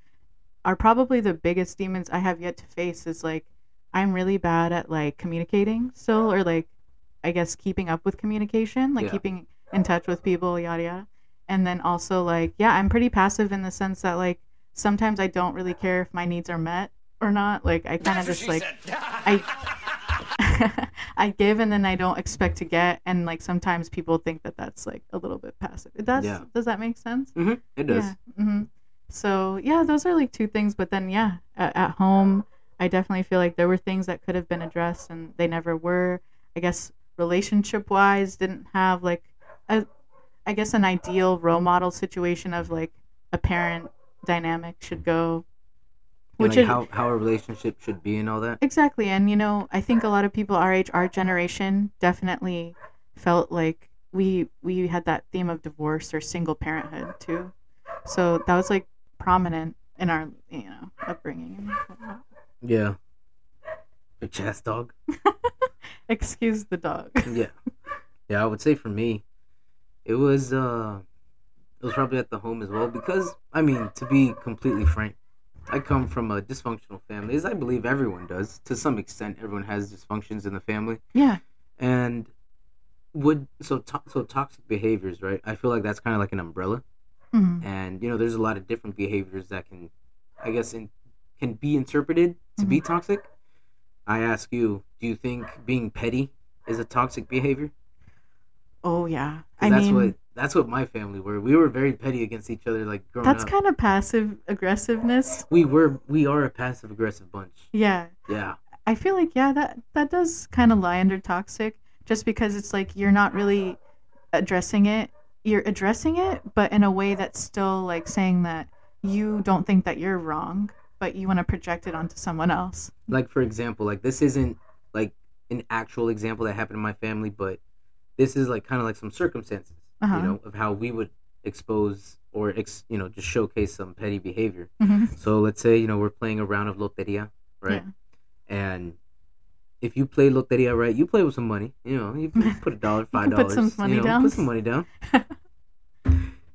A: are probably the biggest demons I have yet to face. Is like I'm really bad at like communicating still, or like I guess keeping up with communication, like
B: Yeah.
A: keeping in touch with people, yada yada. And then also like yeah, I'm pretty passive in the sense that like sometimes I don't really care if my needs are met or not. Like I kind of just like I I give and then I don't expect to get, and like sometimes people think that that's like a little bit passive. Does
B: Yeah.
A: does that make sense?
B: hmm It does.
A: Yeah. hmm So yeah, those are like two things. But then yeah, at, at home, I definitely feel like there were things that could have been addressed and they never were. I guess relationship wise, didn't have like a, I guess an ideal role model situation of like a parent dynamic should go. Which
B: like
A: is
B: how how a relationship should be and all that.
A: exactly, and you know, I think a lot of people our age, our generation, definitely felt like we we had that theme of divorce or single parenthood too. So that was like prominent in our you know upbringing.
B: Yeah. A chest dog.
A: Excuse the dog.
B: yeah yeah i would say for me it was uh it was probably at the home as well because i mean to be completely frank i come from a dysfunctional family as i believe everyone does to some extent everyone has dysfunctions in the family
A: Yeah.
B: and would so to, so toxic behaviors right i feel like that's kind of like an umbrella
A: hmm
B: and you know there's a lot of different behaviors that can i guess in, can be interpreted to be mm-hmm. toxic i ask you do you think being petty is a toxic behavior
A: Oh yeah, I
B: that's
A: mean,
B: what that's what my family were. We were very petty against each other, like growing
A: that's
B: up.
A: kind of passive aggressiveness.
B: we were we are a passive aggressive bunch.
A: Yeah.
B: Yeah,
A: I feel like yeah, that that does kind of lie under toxic, just because it's like you're not really addressing it. You're addressing it, but in a way that's still like saying that you don't think that you're wrong, but you want to project it onto someone else.
B: like for example, like this isn't like an actual example that happened in my family, but this is like kind of like some circumstances,
A: Uh-huh.
B: you know, of how we would expose or ex, you know just showcase some petty behavior.
A: hmm
B: So let's say you know we're playing a round of loteria, right? And if you play loteria right, you play with some money. You know, you put- a dollar, five
A: can put
B: dollars.
A: some money
B: you know,
A: down.
B: Put some money down.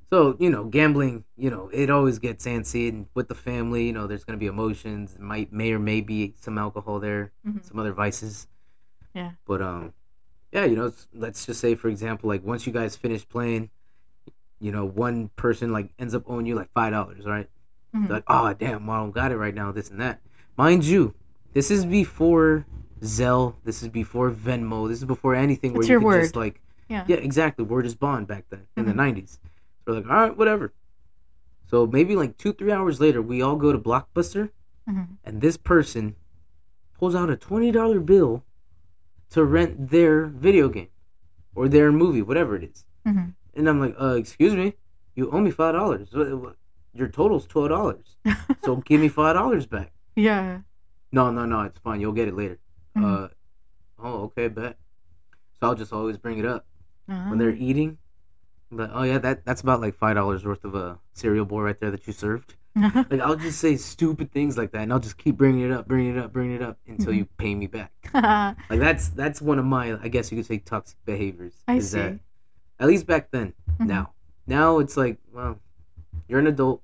B: so you know, gambling. You know, it always gets antsy, and with the family, you know, there's gonna be emotions. Might may or may be some alcohol there,
A: Mhm.
B: some other vices.
A: Yeah.
B: But um, yeah, you know, let's just say for example, like once you guys finish playing, you know, one person like ends up owing you like five dollars, right?
A: Mhm.
B: Like, oh damn, I don't got it right now, this and that. Mind you, this is before Zelle, this is before Venmo, this is before anything where you
A: your
B: can
A: word.
B: just like
A: Yeah.
B: yeah, exactly. Word is bond back then in the
A: Mhm.
B: nineties. We're like, all right, whatever. So maybe like two, three hours later, we all go to Blockbuster,
A: Mhm.
B: and this person pulls out a twenty dollar bill to rent their video game or their movie, whatever it is.
A: Mhm.
B: And I'm like, uh, excuse me, you owe me five dollars. Your total's twelve dollars. So give me five dollars back.
A: yeah.
B: No, no, no, it's fine. You'll get it later.
A: Mhm.
B: Uh, oh, okay, bet. So I'll just always bring it up
A: Uh-huh.
B: when they're eating. But oh yeah, that that's about like five dollars worth of a cereal bowl right there that you served. Like I'll just say stupid things like that, and I'll just keep bringing it up, bringing it up, bringing it up until
A: Mm-hmm.
B: you pay me back. Like that's that's one of my, I guess you could say, toxic behaviors.
A: I
B: is
A: see.
B: That, at least back then.
A: Mhm.
B: Now, now it's like, well, you're an adult.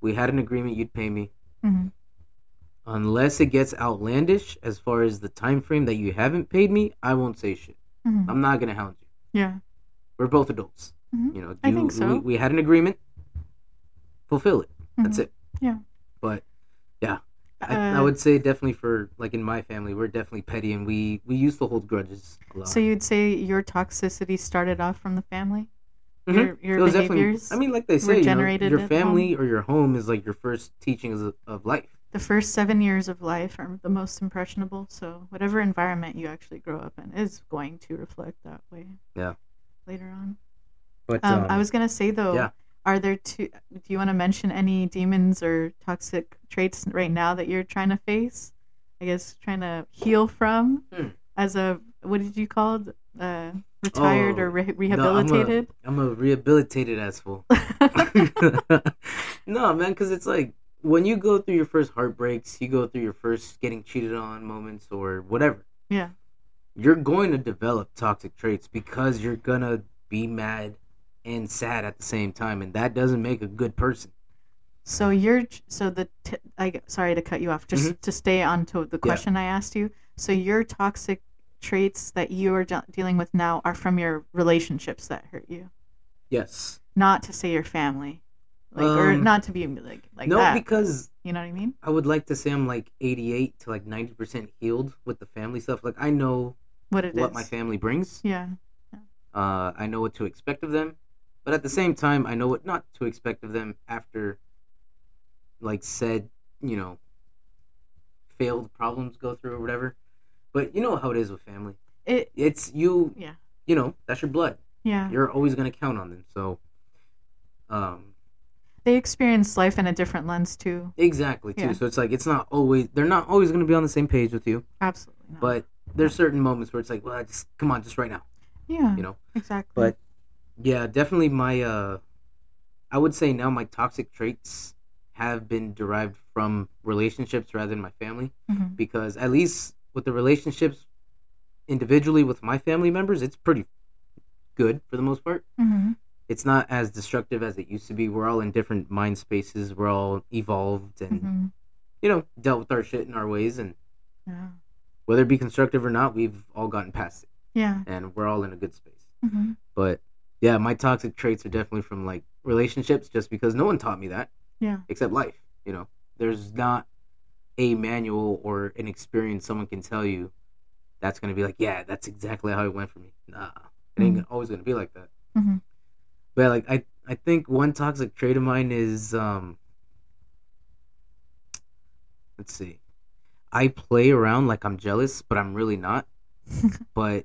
B: We had an agreement. You'd pay me.
A: Mhm.
B: Unless it gets outlandish as far as the time frame that you haven't paid me, I won't say shit.
A: Mhm.
B: I'm not gonna hound you.
A: Yeah.
B: We're both adults.
A: Mhm.
B: You know,
A: I think so.
B: we, we had an agreement. Fulfill it. That's
A: Mhm.
B: it.
A: Yeah.
B: But yeah, I, I
A: Uh,
B: would say definitely for like in my family, we're definitely petty, and we we used to hold grudges a lot.
A: So you'd say your toxicity started off from the family?
B: Mhm.
A: Your, your behaviors?
B: I mean, like they say, you know, your family or your home is like your first teachings of, of life.
A: the first seven years of life are the most impressionable. So whatever environment you actually grow up in is going to reflect that way.
B: Yeah.
A: Later on.
B: But
A: Um,
B: um,
A: I was gonna say though,
B: yeah.
A: are there two? Do you want to mention any demons or toxic traits right now that you're trying to face? I guess trying to heal from
B: Hmm.
A: as a what did you call it? Uh, retired
B: Oh,
A: or re-
B: no, I'm a-
A: rehabilitated?
B: I'm a rehabilitated asshole. no, man, because it's like when you go through your first heartbreaks, you go through your first getting cheated on moments or whatever.
A: yeah.
B: You're going to develop toxic traits because you're gonna be mad and sad at the same time, and that doesn't make a good person.
A: So you're so the t- I sorry to cut you off. Just to stay on to the question I asked you. So your toxic traits that you are de- dealing with now are from your relationships that hurt you,
B: Yes.
A: not to say your family, like or
B: Um,
A: not to be like like
B: no,
A: that.
B: because
A: you know what I mean?
B: I would like to say I'm like 88 to like 90% healed with the family stuff. Like I know
A: What it is?
B: what my family brings.
A: Yeah.
B: Uh, I know what to expect of them, but at the same time, I know what not to expect of them after, like said, you know, failed problems go through or whatever. But you know how it is with family.
A: It.
B: It's you.
A: Yeah.
B: You know that's your blood.
A: Yeah.
B: You're always gonna count on them. So, um,
A: They experience life in a different lens too.
B: exactly too.
A: Yeah.
B: So it's like it's not always they're not always gonna be on the same page with you.
A: Absolutely. Not.
B: But there's certain moments where it's like, well, just come on, just right now,
A: yeah.
B: you know.
A: Exactly.
B: But yeah, definitely my uh I would say now my toxic traits have been derived from relationships rather than my family
A: Mhm.
B: because at least with the relationships individually with my family members, it's pretty good for the most part.
A: Mhm.
B: It's not as destructive as it used to be. We're all in different mind spaces. We're all evolved and
A: Mhm.
B: you know, dealt with our shit in our ways and
A: Yeah.
B: Whether it be constructive or not, we've all gotten past it
A: Yeah.
B: and we're all in a good space.
A: hmm
B: But yeah, my toxic traits are definitely from like relationships, just because no one taught me that
A: Yeah.
B: except life. You know, there's not a manual or an experience someone can tell you that's gonna be like, yeah, that's exactly how it went for me. Nah, it ain't always gonna be like that.
A: Mhm.
B: But like, I I think one toxic trait of mine is um, let's see, I play around like I'm jealous, but I'm really not. but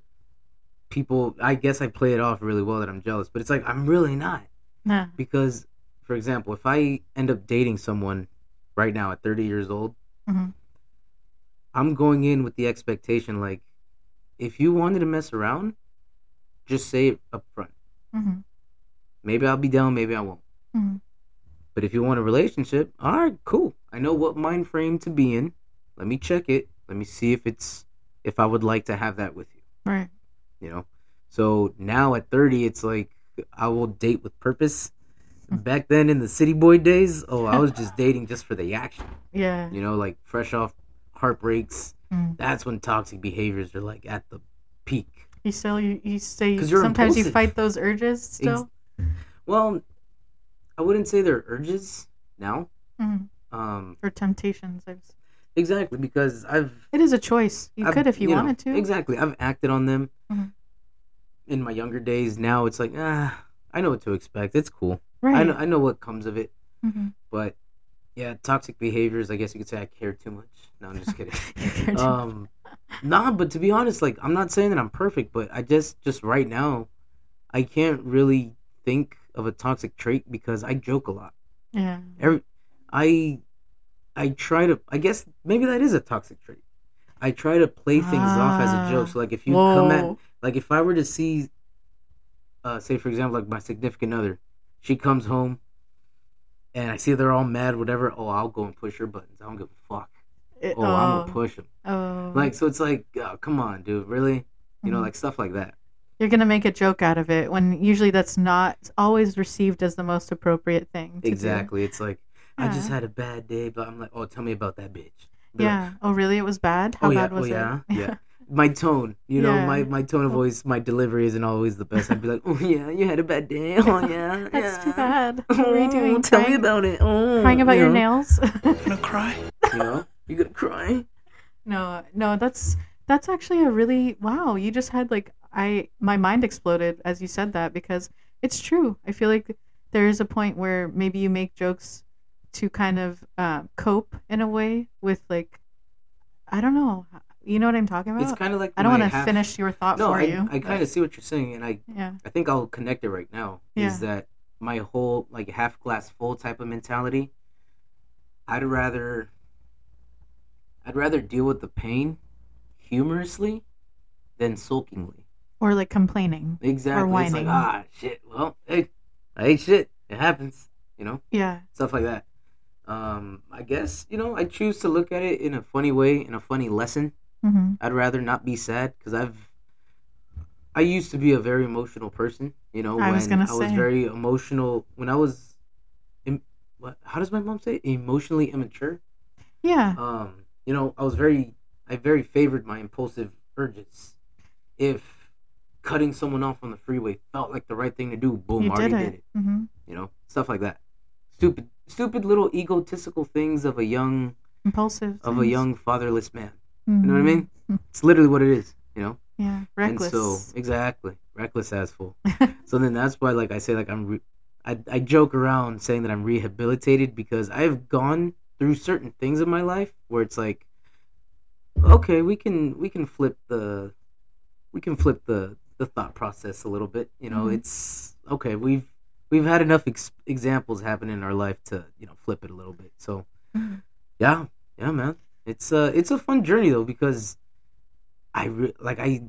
B: people, I guess I play it off really well that I'm jealous, but it's like I'm really not
A: Yeah.
B: because for example if i end up dating someone right now at 30 years old
A: Mhm.
B: i'm going in with the expectation like if you wanted to mess around just say it up front
A: hmm
B: maybe i'll be down maybe i won't
A: Mhm.
B: but if you want a relationship all right cool i know what mind frame to be in let me check it let me see if it's if i would like to have that with you
A: Right.
B: you know so now at 30 it's like i will date with purpose back then in the city boy days oh i was just dating just for the action
A: Yeah.
B: you know like fresh off heartbreaks
A: Mm.
B: that's when toxic behaviors are like at the peak
A: You still you, you say sometimes you fight those urges still.
B: well i wouldn't say they're urges now
A: Mhm.
B: um
A: Or temptations. I've,
B: exactly because i've
A: it is a choice. You
B: I've-
A: could if you,
B: know,
A: wanted to.
B: exactly i've acted on them
A: Mhm.
B: in my younger days now it's like ah i know what to expect it's cool
A: Right.
B: I know, I know what comes of it
A: hmm
B: But yeah, toxic behaviors. I guess you could say I care too much. No, I'm just kidding.
A: You
B: um, nah, but to be honest, like I'm not saying that I'm perfect, but I just just right now, I can't really think of a toxic trait because I joke a lot.
A: yeah.
B: Every, I I try to. I guess maybe that is a toxic trait. I try to play things off as a joke. So like if you come at
A: Whoa.
B: like if I were to see, uh, say for example, like my significant other, she comes home, and I see they're all mad, whatever. Oh, I'll go and push her buttons. I don't give a fuck.
A: It-
B: Oh, I'm gonna push them.
A: oh.
B: Like so, it's like, oh, come on, dude, really? You know,
A: Mhm.
B: like stuff like that.
A: You're gonna make a joke out of it when usually that's not always received as the most appropriate thing. To do.
B: Exactly. It's like I just had a bad day, but I'm like, oh, tell me about that bitch. Be like,
A: Yeah. Oh, really? It was bad. How
B: oh yeah,
A: bad was
B: oh, it? oh yeah,
A: it?
B: yeah. My tone, you know,
A: Yeah.
B: my, my tone of oh. voice, my delivery isn't always the best. I'd be like, oh yeah, you had a bad day. Oh yeah,
A: That's too bad. What were you
B: Oh,
A: doing?
B: Tell me
A: Crying-
B: about it. Oh,
A: Crying about
B: you
A: your
B: know,
A: nails?
D: Gonna cry?
B: You know, You gonna cry?
A: No, no, that's that's actually a really wow. You just had like I my mind exploded as you said that because it's true. I feel like there is a point where maybe you make jokes to kind of uh, cope in a way with like I don't know. You know what I'm talking about?
B: It's kind of like
A: I don't want to finish your thought
B: No,
A: for
B: I,
A: you.
B: I kind of see what you're saying, and I
A: yeah.
B: I think I'll connect it right now. Is that my whole like half glass full type of mentality? I'd rather I'd rather deal with the pain humorously than sulkingly.
A: Or like complaining.
B: Exactly. It's like
A: whining.
B: ah shit. Well, hey, I ate shit. It happens. You know,
A: Yeah.
B: stuff like that. Um, I guess you know I choose to look at it in a funny way, in a funny lesson.
A: hmm
B: I'd rather not be sad because I've I used to be a very emotional person. You know,
A: I
B: when
A: was
B: I was very emotional when I was, im- what? How does my mom say? it? Emotionally immature.
A: Yeah.
B: Um, you know, I was very, I very favored my impulsive urges. If cutting someone off on the freeway felt like the right thing to do, boom,
A: you
B: already
A: did
B: did
A: it.
B: it.
A: hmm
B: You know, stuff like that. Stupid, stupid little egotistical things of a young,
A: Impulsive.
B: of a young fatherless man.
A: You
B: know what I mean? It's literally what it is. You know.
A: Yeah. Reckless.
B: And so exactly, reckless as full. so then that's why, like I say, like I'm, re- I I joke around saying that I'm rehabilitated because I've gone through certain things in my life where it's like, okay, we can we can flip the, we can flip the the thought process a little bit. You know,
A: Mhm.
B: it's okay. We've we've had enough ex- examples happen in our life to you know flip it a little bit. So
A: Mhm.
B: yeah, yeah, man. It's a it's a fun journey though because I re- like I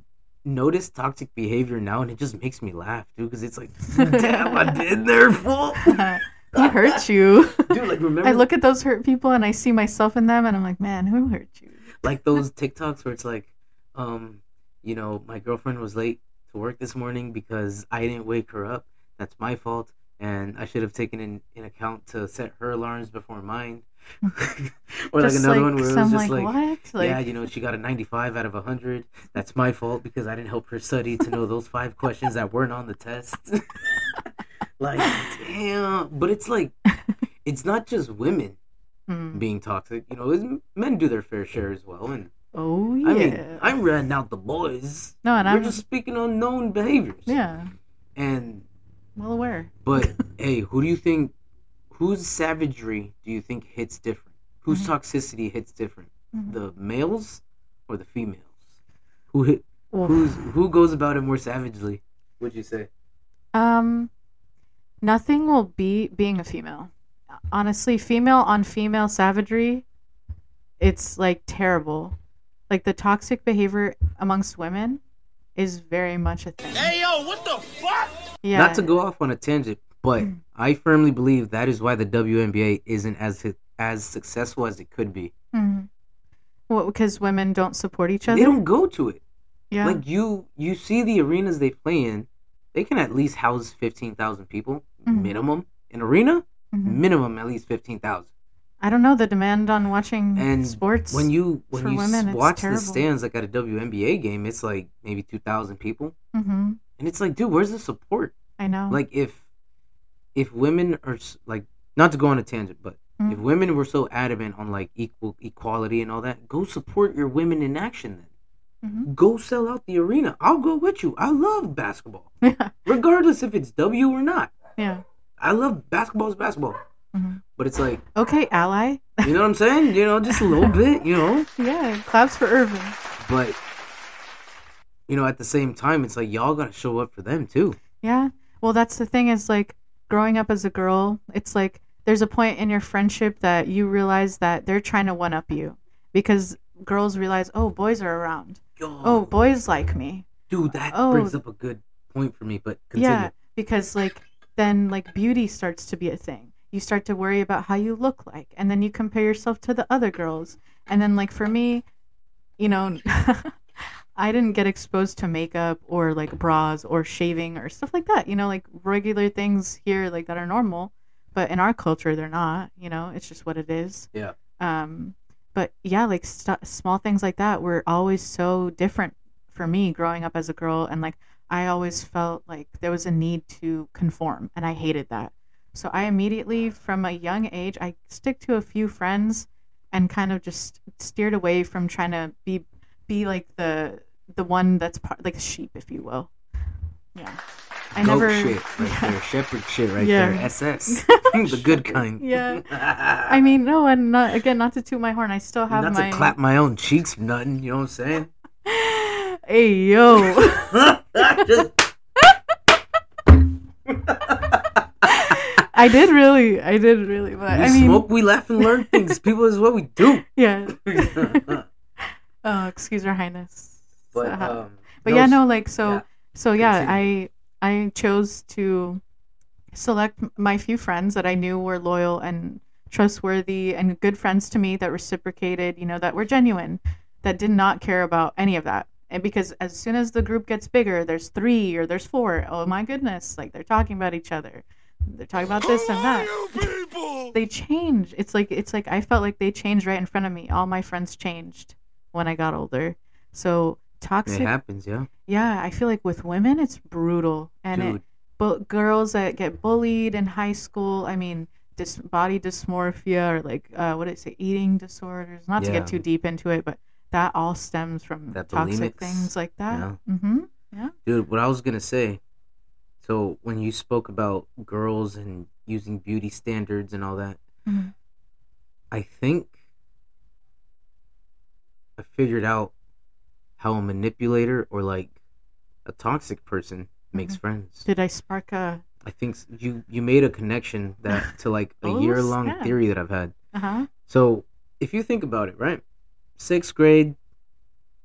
B: notice toxic behavior now and it just makes me laugh, dude. Because it's like, damn, I've been there, fool.
A: he hurt you.
B: Dude, like remember,
A: I look at those hurt people and I see myself in them and I'm like, man, who hurt you?
B: like those TikToks where it's like, um, you know, my girlfriend was late to work this morning because I didn't wake her up. That's my fault, and I should have taken in, in account to set her alarms before mine. or like another one where it was just
A: like,
B: like,
A: what? Like,
B: yeah, you know, she got a 95 out of 100. That's my fault because I didn't help her study to know those five questions that weren't on the test. like, damn. But it's like, it's not just women
A: hmm.
B: being toxic. You know, men do their fair share as well. And
A: oh yeah.
B: I mean, I'm ratting out the boys.
A: no, and
B: We're
A: I'm
B: just speaking on known behaviors.
A: yeah,
B: And,
A: well aware.
B: but hey, who do you think, whose savagery do you think hits different? Whose
A: Mhm.
B: toxicity hits different?
A: Mhm.
B: The males or the females? Who hit? Who's who goes about it more savagely? Would you say?
A: Um, nothing will be being a female. Honestly, female on female savagery, it's like terrible. Like the toxic behavior amongst women is very much a thing.
C: Hey, yo, what the fuck?
A: Yeah.
B: Not to go off on a tangent, but
A: Mm.
B: I firmly believe that is why the WNBA isn't as as successful as it could be.
A: Mhm. What? Because women don't support each other.
B: They don't go to it.
A: yeah.
B: Like you, you see the arenas they play in. They can at least house fifteen thousand people
A: Mhm.
B: minimum. An arena,
A: Mhm.
B: minimum at least fifteen thousand.
A: I don't know the demand on watching
B: And
A: sports.
B: When you when you
A: women,
B: watch the stands like at a WNBA game, it's like maybe two thousand people,
A: hmm
B: and it's like, dude, where's the support?
A: I know.
B: like if if women are like not to go on a tangent but
A: Mm.
B: if women were so adamant on like equal equality and all that go support your women in action then
A: Mhm.
B: go sell out the arena i'll go with you i love basketball
A: yeah.
B: regardless if it's w or not
A: Yeah.
B: i love basketball is basketball
A: Mhm.
B: but it's like
A: Okay, ally.
B: you know what i'm saying you know just a little bit you know
A: yeah. Claps for Irvin.
B: but you know at the same time it's like y'all gotta show up for them too
A: Yeah. Well, that's the thing is like growing up as a girl, it's like there's a point in your friendship that you realize that they're trying to one up you because girls realize, oh, boys are around.
B: Yo,
A: Oh, boys like me.
B: dude that
A: oh.
B: brings up a good point for me but continue
A: Yeah, because like then like beauty starts to be a thing. You start to worry about how you look like, and then you compare yourself to the other girls. And then like for me, you know, I didn't get exposed to makeup or like bras or shaving or stuff like that. You know, like regular things here like that are normal, but in our culture they're not. You know, it's just what it is.
B: Yeah.
A: Um, but yeah, like st- small things like that were always so different for me growing up as a girl, and like I always felt like there was a need to conform, and I hated that. So I immediately, from a young age, I stick to a few friends, and kind of just steered away from trying to be be like the the one that's part like a sheep, if you will. Yeah, I
B: Goat
A: never.
B: shit right there, shepherd shit right
A: Yeah.
B: there. SS, the good kind.
A: Yeah. I mean, no, and not, again, not to toot my horn. I still have
B: not
A: my.
B: to clap my own cheeks nothing. You know what I'm saying?
A: hey yo.
B: Just
A: I did really, I did really, but
B: we
A: I mean,
B: smoke, we laugh, and learn things. People is what we do.
A: yeah. oh, excuse your highness.
B: but
A: Uh-huh.
B: um,
A: but yeah, no, like so,
B: yeah.
A: so yeah,
B: Continue.
A: I I chose to select my few friends that I knew were loyal and trustworthy and good friends to me that reciprocated, you know, that were genuine, that did not care about any of that. And because as soon as the group gets bigger, there's three or there's four. Oh my goodness, like they're talking about each other. They're talking about this and that. they change. It's like it's like I felt like they changed right in front of me. All my friends changed when I got older. So toxic
B: It
A: toxic
B: happens, yeah.
A: yeah, I feel like with women it's brutal, and
B: Dude.
A: it but girls that get bullied in high school. I mean, dis- body dysmorphia or like uh, what did it say, eating disorders. Not to get too deep into it, but that all stems from
B: That
A: toxic
B: bulimics,
A: things like that.
B: yeah.
A: Mm-hmm.
B: Dude, what I was gonna say. So when you spoke about girls and using beauty standards and all that,
A: Mhm.
B: I think I figured out how a manipulator or like a toxic person makes friends.
A: Did I spark a?
B: I think you you made a connection that to like a
A: Oh,
B: year long
A: snap.
B: theory that I've had.
A: Uh huh.
B: So if you think about it, right? Sixth grade,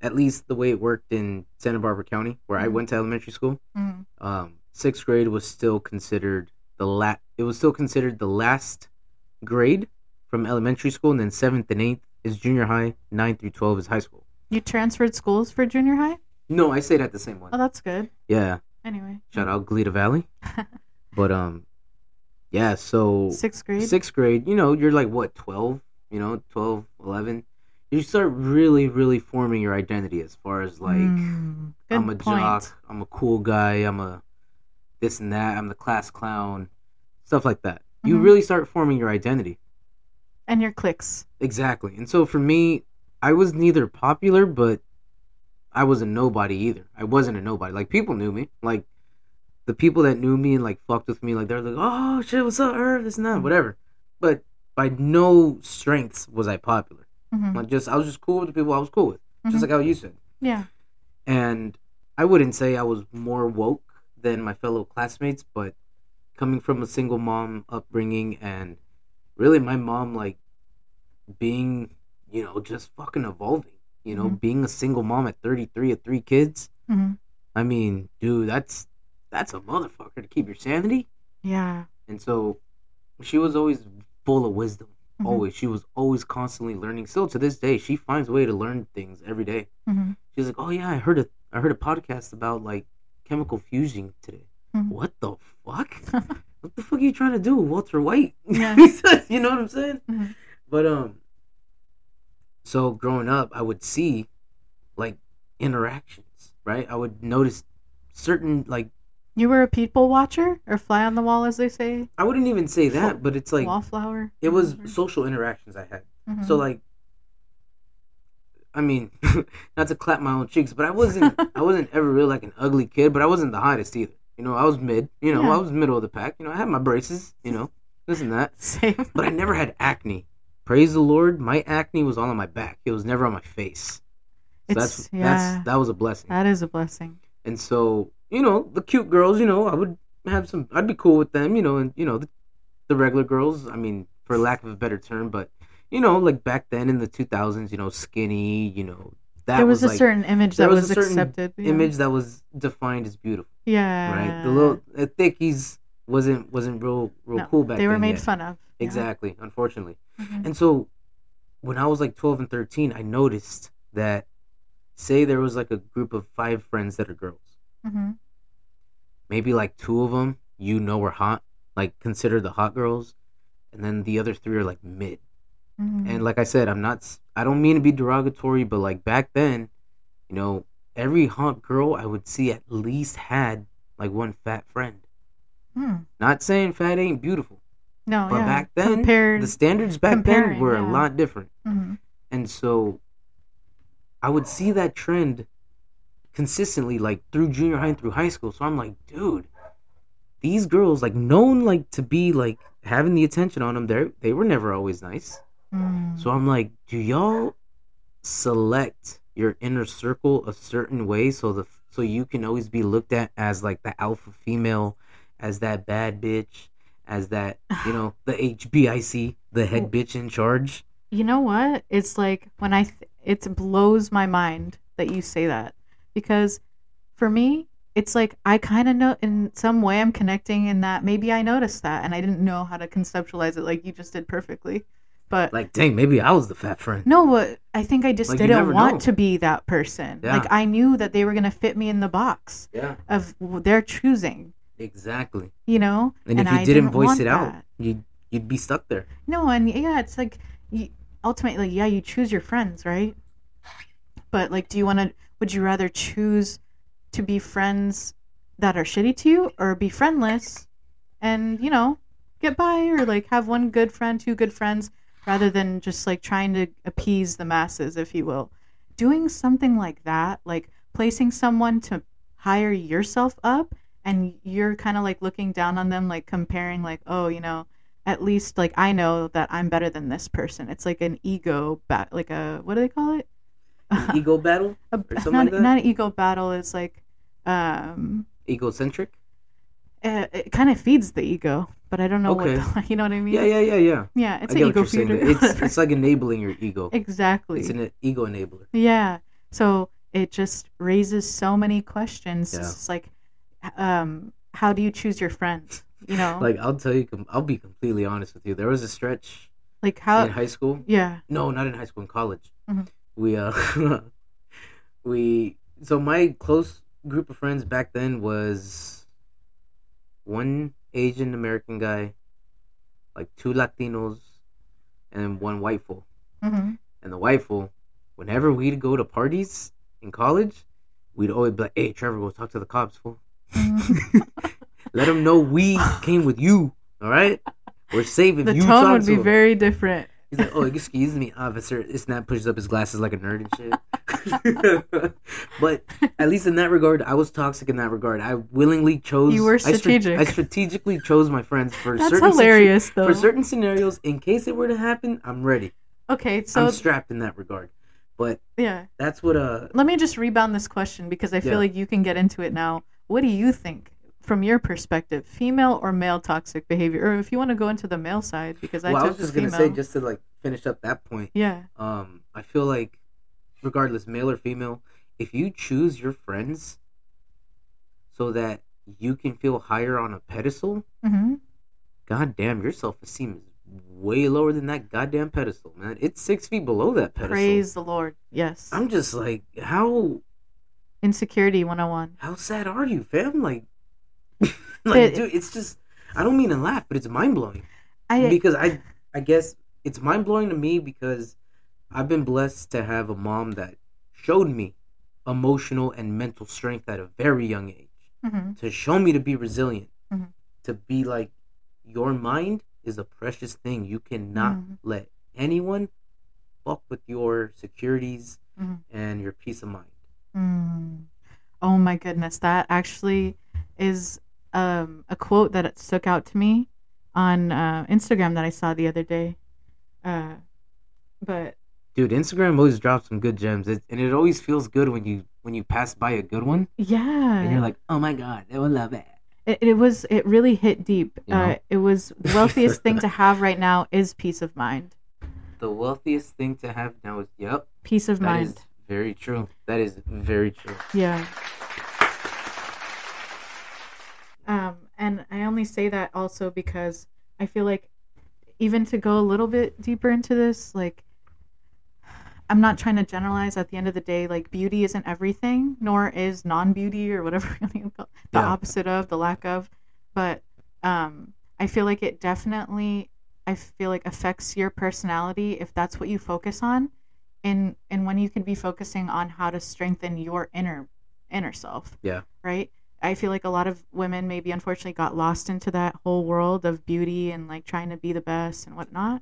B: at least the way it worked in Santa Barbara County, where I
A: Mhm.
B: went to elementary school,
A: Mm.
B: um, sixth grade was still considered the la- It was still considered the last grade from elementary school, and then seventh and eighth is junior high. Nine through twelve is high school.
A: You transferred schools for junior high?
B: No, I stayed at the same one.
A: Oh, that's good.
B: Yeah,
A: Anyway,
B: shout out Goleta Valley. But um, yeah. So
A: sixth grade.
B: sixth grade, you know, you're like what, 12, you know, 12, 11. You start really, really forming your identity as far as like,
A: Mm,
B: I'm a
A: point.
B: jock, I'm a cool guy, I'm a this and that, I'm the class clown, stuff like that. You
A: Mhm.
B: really start forming your identity.
A: And your clicks.
B: Exactly. And so for me, I was neither popular, but I was a nobody either. I wasn't a nobody. Like people knew me. Like the people that knew me and like fucked with me, like they're like, oh shit, what's up, Irv? This and that, whatever. But by no strengths was I popular.
A: hmm
B: Like just I was just cool with the people I was cool with.
A: Mhm.
B: Just like how you said.
A: Yeah.
B: And I wouldn't say I was more woke than my fellow classmates, but coming from a single mom upbringing and really my mom like being, you know, just fucking evolving. You know,
A: Mhm.
B: being a single mom at 33 of three kids.
A: hmm
B: I mean, dude, that's that's a motherfucker to keep your sanity.
A: Yeah.
B: And so she was always full of wisdom.
A: Mhm.
B: Always. She was always constantly learning. Still to this day, she finds a way to learn things every day.
A: hmm
B: She's like, "Oh yeah, I heard a I heard a podcast about like chemical fusion today.
A: Mhm.
B: What the fuck? what the fuck are you trying to do, Walter White?
A: Yeah.
B: you know what I'm saying?
A: Mhm.
B: But um, so growing up, I would see like interactions, right? I would notice certain like
A: You were a people watcher or fly on the wall, as they say.
B: I wouldn't even say that, but it's like
A: Wallflower.
B: it was social interactions I had.
A: Mhm.
B: So like, I mean, not to clap my own cheeks, but I wasn't I wasn't ever really like an ugly kid, but I wasn't the hottest either. You know, I was mid. You know,
A: Yeah.
B: I was middle of the pack. You know, I had my braces. You know, this and that,
A: Same.
B: but I never had acne. Praise the Lord, my acne was all on my back. It was never on my face. So
A: It's-
B: that's
A: yeah.
B: that's that was a blessing.
A: That is a blessing.
B: And so, you know, the cute girls, you know, I would have some, I'd be cool with them, you know, and, you know, the, the regular girls, I mean, for lack of a better term, but, you know, like back then in the 2000s, you know, skinny, you know, that
A: there was, a
B: like,
A: certain image that
B: was
A: was, accepted. yeah.
B: image that was defined as beautiful,
A: Yeah.
B: right? The little the thickies wasn't, wasn't real, real
A: No,
B: cool back then.
A: They were
B: then
A: made
B: yet.
A: fun of. yeah.
B: Exactly, unfortunately.
A: Mhm.
B: And so when I was like 12 and 13, I noticed that, say there was like a group of five friends that are girls
A: Mhm.
B: maybe like two of them you know are hot, like consider the hot girls, and then the other three are like mid.
A: Mhm.
B: And like I said, I'm not, I don't mean to be derogatory, but like back then, you know, every hot girl I would see at least had like one fat friend.
A: Hmm.
B: Not saying fat ain't beautiful,
A: No,
B: But
A: yeah.
B: back then,
A: compared,
B: the standards back then were
A: yeah.
B: a lot different.
A: Mhm.
B: And so I would see that trend consistently like through junior high and through high school. So I'm like, dude, these girls like known like to be like having the attention on them, they they were never always nice.
A: Mm.
B: So I'm like, do y'all select your inner circle a certain way so the so you can always be looked at as like the alpha female, as that bad bitch, as that you know the HBIC, the head bitch in charge.
A: You know what? It's like when I, th- it blows my mind that you say that because for me, it's like I kind of know in some way I'm connecting in that maybe I noticed that and I didn't know how to conceptualize it like you just did perfectly. But
B: Like, dang, maybe I was the fat friend.
A: no, but I think I just
B: Like,
A: didn't want
B: know.
A: to be that person.
B: Yeah.
A: Like I knew that they were going to fit me in the box
B: Yeah,
A: of their choosing,
B: exactly.
A: you know?
B: And, if you
A: I
B: didn't, voice it out,
A: that.
B: you you'd be stuck there.
A: No, and yeah, it's like you, ultimately, yeah, you choose your friends, right? But like, do you want to? Would you rather choose to be friends that are shitty to you, or be friendless, and you know, get by, or like have one good friend, two good friends, rather than just like trying to appease the masses, if you will? Doing something like that, like placing someone to hire yourself up, and you're kind of like looking down on them, like comparing, like, oh, you know at least like I know that I'm better than this person. It's like an ego bat, like a what do they call it?
B: Ego battle,
A: A,
B: or something
A: not
B: like that?
A: not an ego battle. It's like um,
B: egocentric.
A: Uh, it kind of feeds the ego, but I don't know
B: Okay.
A: what the, you know what I mean.
B: Yeah, yeah, yeah, yeah.
A: Yeah, it's
B: I
A: an ego feeder.
B: It's it's like enabling your ego.
A: exactly.
B: It's an ego enabler.
A: Yeah. So it just raises so many questions.
B: Yeah.
A: It's like, um, how do you choose your friends? You know, like,
B: I'll tell you, I'll be completely honest with you. There was a stretch Like
A: how?
B: in high school.
A: yeah.
B: No, not in high school. In college,
A: Mhm.
B: we uh, we so my close group of friends back then was one Asian American guy, like two Latinos, and one white fool.
A: hmm
B: And the white fool, whenever we'd go to parties in college, we'd always be like, "Hey, Trevor, go talk to the cops, fool. Let them know we came with you. All right, we're saving
A: the
B: you
A: tone would
B: to
A: be
B: 'em."
A: very different.
B: He's like, "Oh, excuse me, officer." Snap pushes up his glasses like a nerd and shit. but at least in that regard, I was toxic in that regard. I willingly chose.
A: You were
B: I stra-
A: strategic.
B: I, strategically chose my friends for
A: That's
B: certain situ-
A: hilarious, though.
B: for certain scenarios. In case it were to happen, I'm ready.
A: Okay, so
B: I'm strapped in that regard. But
A: yeah,
B: that's what uh
A: let me just rebound this question because I feel
B: Yeah.
A: like you can get into it now. What do you think, from your perspective, female or male toxic behavior, or if you want to go into the male side, because I
B: well, I was just gonna say just to like finish up that point.
A: yeah,
B: Um, I feel like regardless, male or female, if you choose your friends so that you can feel higher on a pedestal,
A: hmm
B: god damn, your self esteem is way lower than that goddamn pedestal, man. It's six feet below that pedestal.
A: praise the Lord. Yes,
B: I'm just like, how
A: insecurity 101.
B: how sad are you, fam? Like, like,
A: But-
B: dude, it's just I don't mean to laugh, but it's mind blowing.
A: I
B: because I I guess it's mind blowing to me because I've been blessed to have a mom that showed me emotional and mental strength at a very young age
A: mhm.
B: to show me to be resilient
A: Mhm.
B: to be like your mind is a precious thing you cannot
A: Mhm.
B: let anyone fuck with your securities
A: Mhm.
B: and your peace of mind
A: Mm. Oh my goodness, that actually is um, a quote that stuck out to me on uh, Instagram that I saw the other day. Uh, but
B: dude instagram always drops some good gems it, and it always feels good when you when you pass by a good one
A: yeah,
B: and you're like oh my god i will love it
A: it, it was it really hit deep.
B: You know?
A: Uh, it was the wealthiest thing to have right now is peace of mind.
B: the wealthiest thing to have now is yep
A: Peace of
B: That
A: mind.
B: very true. That is very true.
A: Yeah. Um, and I only say that also because I feel like even to go a little bit deeper into this, like I'm not trying to generalize at the end of the day, like beauty isn't everything, nor is non beauty or whatever you call it, the
B: Yeah.
A: opposite of, the lack of. But um I feel like it definitely I feel like affects your personality if that's what you focus on and and when you could be focusing on how to strengthen your inner inner self
B: Yeah.
A: right I feel like a lot of women maybe unfortunately got lost into that whole world of beauty and like trying to be the best and whatnot.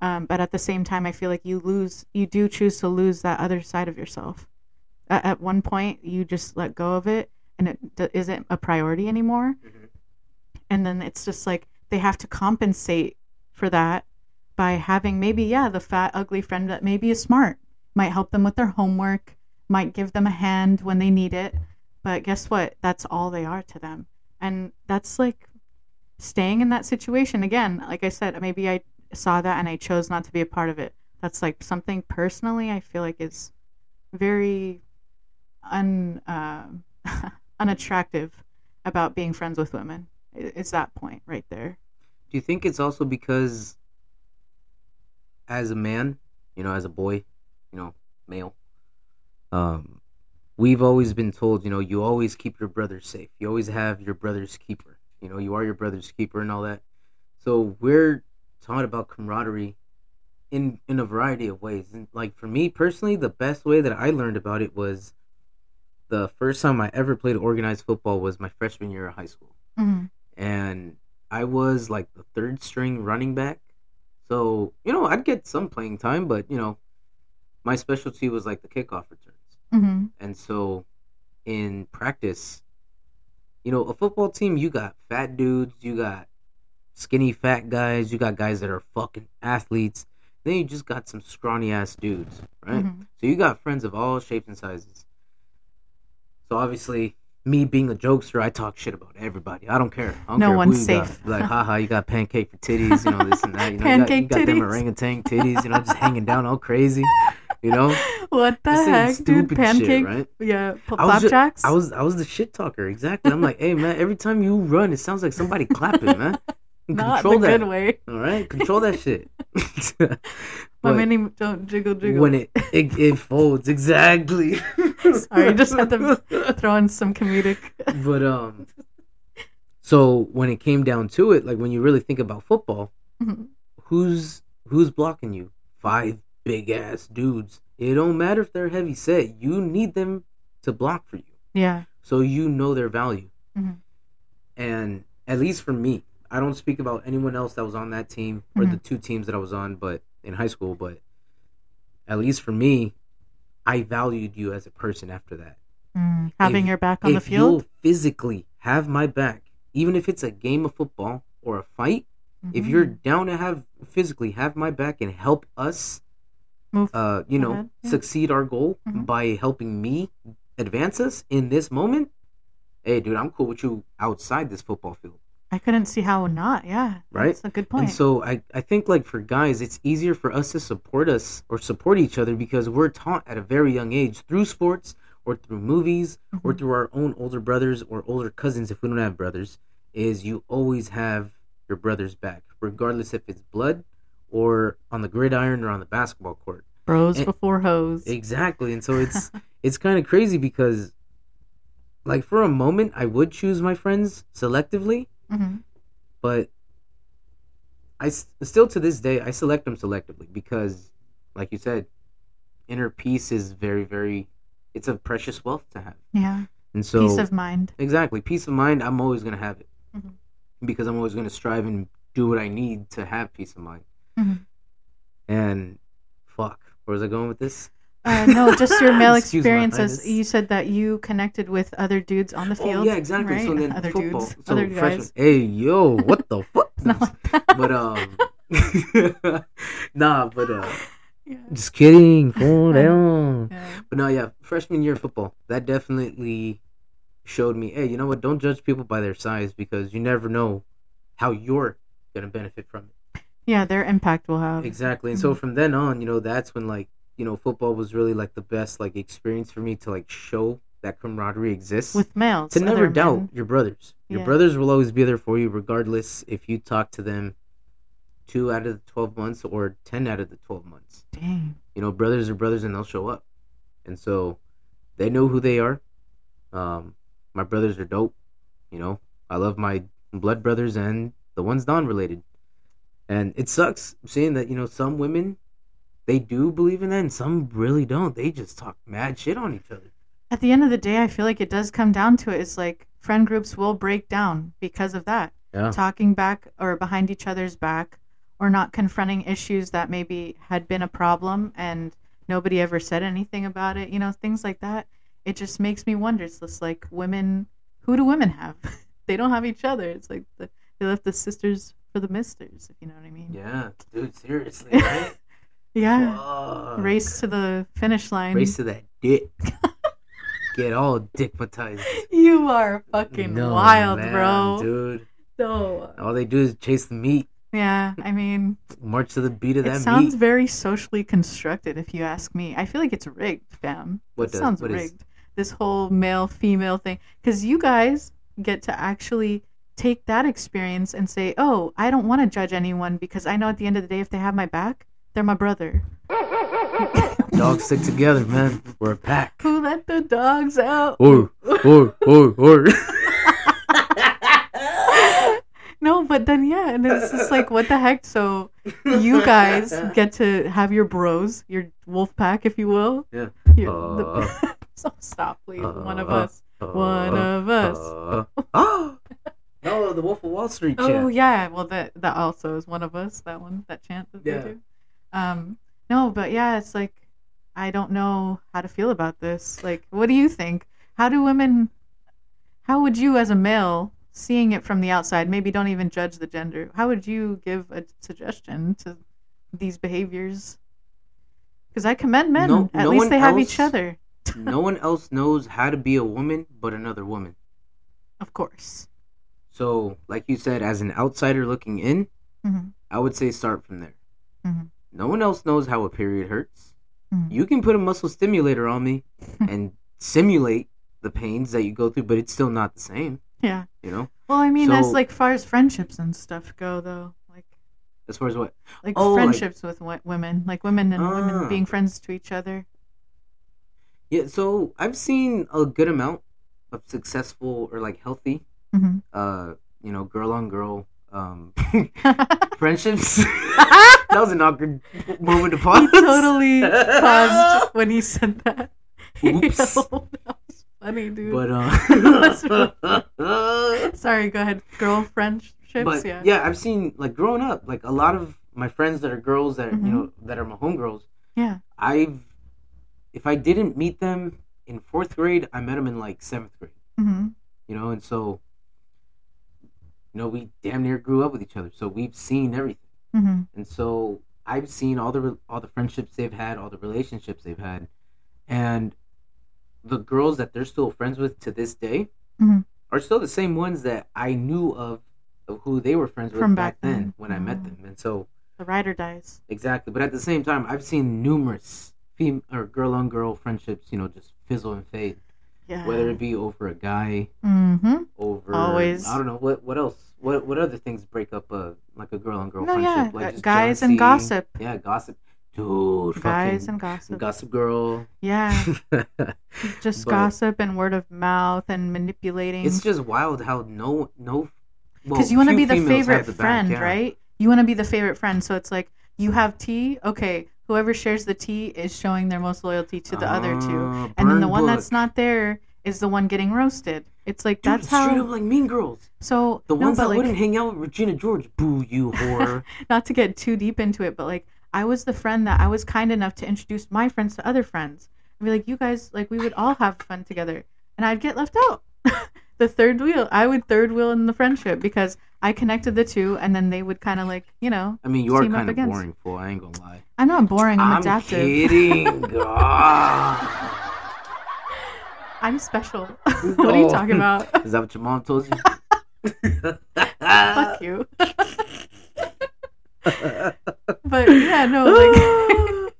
A: Um, but at the same time, I feel like you lose, you do choose to lose that other side of yourself. At, at one point, you just let go of it and it d- isn't a priority anymore.
B: Mhm.
A: And then it's just like they have to compensate for that by having maybe, yeah, the fat, ugly friend that maybe is smart, might help them with their homework, might give them a hand when they need it. But guess what? That's all they are to them. And that's like staying in that situation again. Like I said, maybe I saw that and I chose not to be a part of it. That's like something personally I feel like is very un uh, unattractive about being friends with women. It's that point right there.
B: Do you think it's also because, as a man, you know, as a boy, you know, male, um, we've always been told, you know, you always keep your brother safe. You always have your brother's keeper. You know, you are your brother's keeper and all that. So we're taught about camaraderie in in a variety of ways. And like for me personally, the best way that I learned about it was the first time I ever played organized football was my freshman year of high school
A: Mm-hmm.
B: and I was like the third string running back. So, you know, I'd get some playing time, but, you know, my specialty was like the kickoff returns.
A: Mm-hmm.
B: And so in practice, you know, a football team, you got fat dudes, you got skinny fat guys, you got guys that are fucking athletes. Then you just got some scrawny ass dudes, right?
A: Mhm.
B: So you got friends of all shapes and sizes. So obviously, me being a jokester, I talk shit about everybody. I don't care. I don't
A: No
B: care
A: one's
B: you got.
A: safe.
B: Like, haha, you got pancake for titties, you know this and that. You know,
A: Pancake
B: you got, you got them orangutan titties, you know, just hanging down all crazy. You know,
A: What the
B: Just
A: heck, dude?
B: stupid shit,
A: Pancake?
B: right?
A: Yeah, pl-
B: I I was I was the shit talker exactly. I'm like, hey man, every time you run, it sounds like somebody clapping, man.
A: not
B: Control
A: the
B: that.
A: good way.
B: All right, control that shit.
A: My mini don't jiggle jiggle.
B: when it, it it folds exactly.
A: Sorry, just had to throw in some comedic.
B: but um, so when it came down to it, like when you really think about football,
A: Mhm.
B: who's who's blocking you? Five big ass dudes. It don't matter if they're heavy set. You need them to block for you,
A: yeah.
B: so you know their value.
A: Mhm.
B: And at least for me, I don't speak about anyone else that was on that team or
A: Mhm.
B: the two teams that I was on, but in high school. But at least for me, I valued you as a person after that.
A: Mm, having
B: If-
A: your back on the
B: if
A: field.
B: physically have my back, even if it's a game of football or a fight, if
A: Mhm.
B: you're down to have physically have my back and help us,
A: move,
B: uh, you know,
A: Ahead, yeah.
B: succeed our goal
A: Mhm.
B: by helping me advance us in this moment, hey, dude, I'm cool with you outside this football field.
A: I couldn't see how not. Yeah,
B: Right?
A: That's a good point.
B: And so I, I think like for guys, it's easier for us to support us or support each other because we're taught at a very young age through sports or through movies or
A: Mhm.
B: through our own older brothers or older cousins if we don't have brothers, is you always have your brother's back, regardless if it's blood or on the gridiron or on the basketball court.
A: Bros
B: and-
A: before hoes.
B: Exactly. And so it's it's kind of crazy because like for a moment I would choose my friends selectively
A: hmm
B: but I still to this day I select them selectively because, like you said, inner peace is very very, it's a precious wealth to have,
A: Yeah,
B: and so
A: peace of mind.
B: exactly peace of mind. I'm always gonna have it
A: Mhm.
B: because I'm always gonna strive and do what I need to have peace of mind.
A: Mhm.
B: And fuck, where was I going with this?
A: Uh, no, just your male experiences. You said that you connected with other dudes on the field.
B: Oh yeah, exactly.
A: Right?
B: So then
A: other
B: football.
A: dudes,
B: so
A: other
B: freshman.
A: guys.
B: Hey yo, what the fuck?
A: Like
B: but um, nah, but uh.
A: Yeah.
B: Just kidding. Calm down.
A: Yeah.
B: But no, yeah, freshman year of football, that definitely showed me, hey, you know what? Don't judge people by their size because you never know how you're gonna benefit from it.
A: Yeah, their impact will have.
B: Exactly. And so
A: Mhm.
B: from then on, you know, that's when like you know football was really like the best like experience for me to like show that camaraderie exists.
A: with males.
B: to never doubt
A: men.
B: your brothers. Your
A: Yeah.
B: brothers will always be there for you, regardless if you talk to them two out of the twelve months or ten out of the twelve months.
A: Dang.
B: you know, brothers are brothers and they'll show up. And so they know who they are. Um, my brothers are dope. You know, I love my blood brothers and the ones non related. And it sucks seeing that, you know, some women, they do believe in that and some really don't. They just talk mad shit on each other.
A: at the end of the day, I feel like it does come down to it. It's like friend groups will break down because of that.
B: Yeah.
A: Talking back or behind each other's back or not confronting issues that maybe had been a problem and nobody ever said anything about it, you know, things like that. It just makes me wonder. It's just like women, who do women have? they don't have each other. It's like the, they left the sisters for the misters, if you know what I mean.
B: Yeah, dude, seriously, right?
A: Yeah.
B: Fuck.
A: Race to the finish line.
B: Race to that dick. Get all dickmatized.
A: You are fucking
B: No,
A: wild,
B: man,
A: bro.
B: Dude,
A: So,
B: all they do is chase the meat,
A: yeah, I mean,
B: march to the beat of
A: it
B: that
A: sounds
B: meat.
A: very socially constructed, if you ask me. I feel like it's rigged, fam.
B: What
A: it
B: does-
A: sounds
B: what is-
A: rigged. This whole male female thing, because you guys get to actually take that experience and say, "Oh, I don't want to judge anyone because I know at the end of the day, if they have my back, they're my brother."
B: Dogs stick together, man. We're a pack.
A: Who let the dogs out?
B: Or, or, or, or.
A: No, but then yeah, and it's just like what the heck? So you guys get to have your bros, your wolf pack, if you will.
B: Yeah.
A: Your, the,
B: Uh,
A: so stop, please. One of
B: uh,
A: us. One of us.
B: Oh! No, the Wolf of Wall Street
A: Oh yeah, well that that also is one of us. That one, that chant that
B: Yeah.
A: they do. Um, no, but yeah, it's like I don't know how to feel about this. Like, what do you think? How do women? How would you, as a male, seeing it from the outside, maybe don't even judge the gender? How would you give a suggestion to these behaviors? Because I commend men.
B: No-
A: At
B: no
A: least they have each other.
B: no one else knows how to be a woman but another woman.
A: Of course.
B: So, like you said, as an outsider looking in,
A: Mhm.
B: I would say start from there.
A: Mhm.
B: No one else knows how a period hurts.
A: Mhm.
B: You can put a muscle stimulator on me and simulate the pains that you go through, but it's still not the same.
A: Yeah.
B: You know,
A: Well, I mean, as like far as friendships and stuff go, though, like
B: as far as what
A: like
B: Oh, like-
A: friendships with wo- women, like women and
B: Ah.
A: women being friends to each other.
B: Yeah, so I've seen a good amount of successful or like healthy,
A: hmm
B: uh, you know, girl on girl um friendships. that was an awkward moment to pause.
A: he totally paused when he said that.
B: Oops.
A: that was funny, dude.
B: But uh,
A: Sorry, go ahead. Girl friendships,
B: but
A: yeah.
B: yeah. I've seen like growing up, like a lot of my friends that are girls that
A: Mhm.
B: you know that are my homegirls.
A: Yeah.
B: I've if I didn't meet them in fourth grade, I met them in like seventh grade.
A: hmm
B: you know, and so, you know, we damn near grew up with each other, so we've seen everything,
A: hmm
B: and so I've seen all the all the friendships they've had, all the relationships they've had, and the girls that they're still friends with to this day
A: Mhm.
B: are still the same ones that I knew of, of who they were friends with
A: From
B: back,
A: back
B: then,
A: then.
B: when I met
A: Oh.
B: them, and so
A: The rider dies.
B: exactly. But at the same time, I've seen numerous female or girl on girl friendships, you know, just fizzle and fade,
A: Yeah.
B: whether it be over a guy
A: hmm
B: over
A: Always.
B: I don't know what what else what what other things break up a like a girl on girl
A: No,
B: friendship
A: yeah,
B: like
A: uh,
B: just
A: guys and gossip.
B: yeah gossip dude
A: Guys and gossip.
B: gossip girl
A: Yeah. Just
B: But-
A: gossip and word of mouth and manipulating.
B: it's just wild how no no
A: because you want to be the favorite
B: the back,
A: friend,
B: yeah.
A: right? You want to be the favorite friend. So it's like you have tea. Okay, whoever shares the tea is showing their most loyalty to the other two,
B: Ah,
A: and then the one
B: book.
A: that's not there is the one getting roasted. It's like
B: Dude,
A: that's
B: it's straight
A: how.
B: up like Mean Girls.
A: so
B: The
A: no,
B: ones that
A: like,
B: wouldn't hang out with Regina George. Boo, you whore.
A: not to get too deep into it, but like I was the friend that I was kind enough to introduce my friends to other friends. I'd be like, you guys, like we would all have fun together, and I'd get left out. the third wheel, I would third wheel in the friendship because I connected the two, and then they would kind of like, you know,
B: I mean, you are kind of
A: against-
B: boring, fool. I ain't gonna lie.
A: I'm not boring. I'm,
B: I'm
A: adaptive.
B: kidding. God.
A: I'm special. what are you
B: Oh.
A: talking about?
B: Is that what your mom told you?
A: Fuck you. but yeah, no, like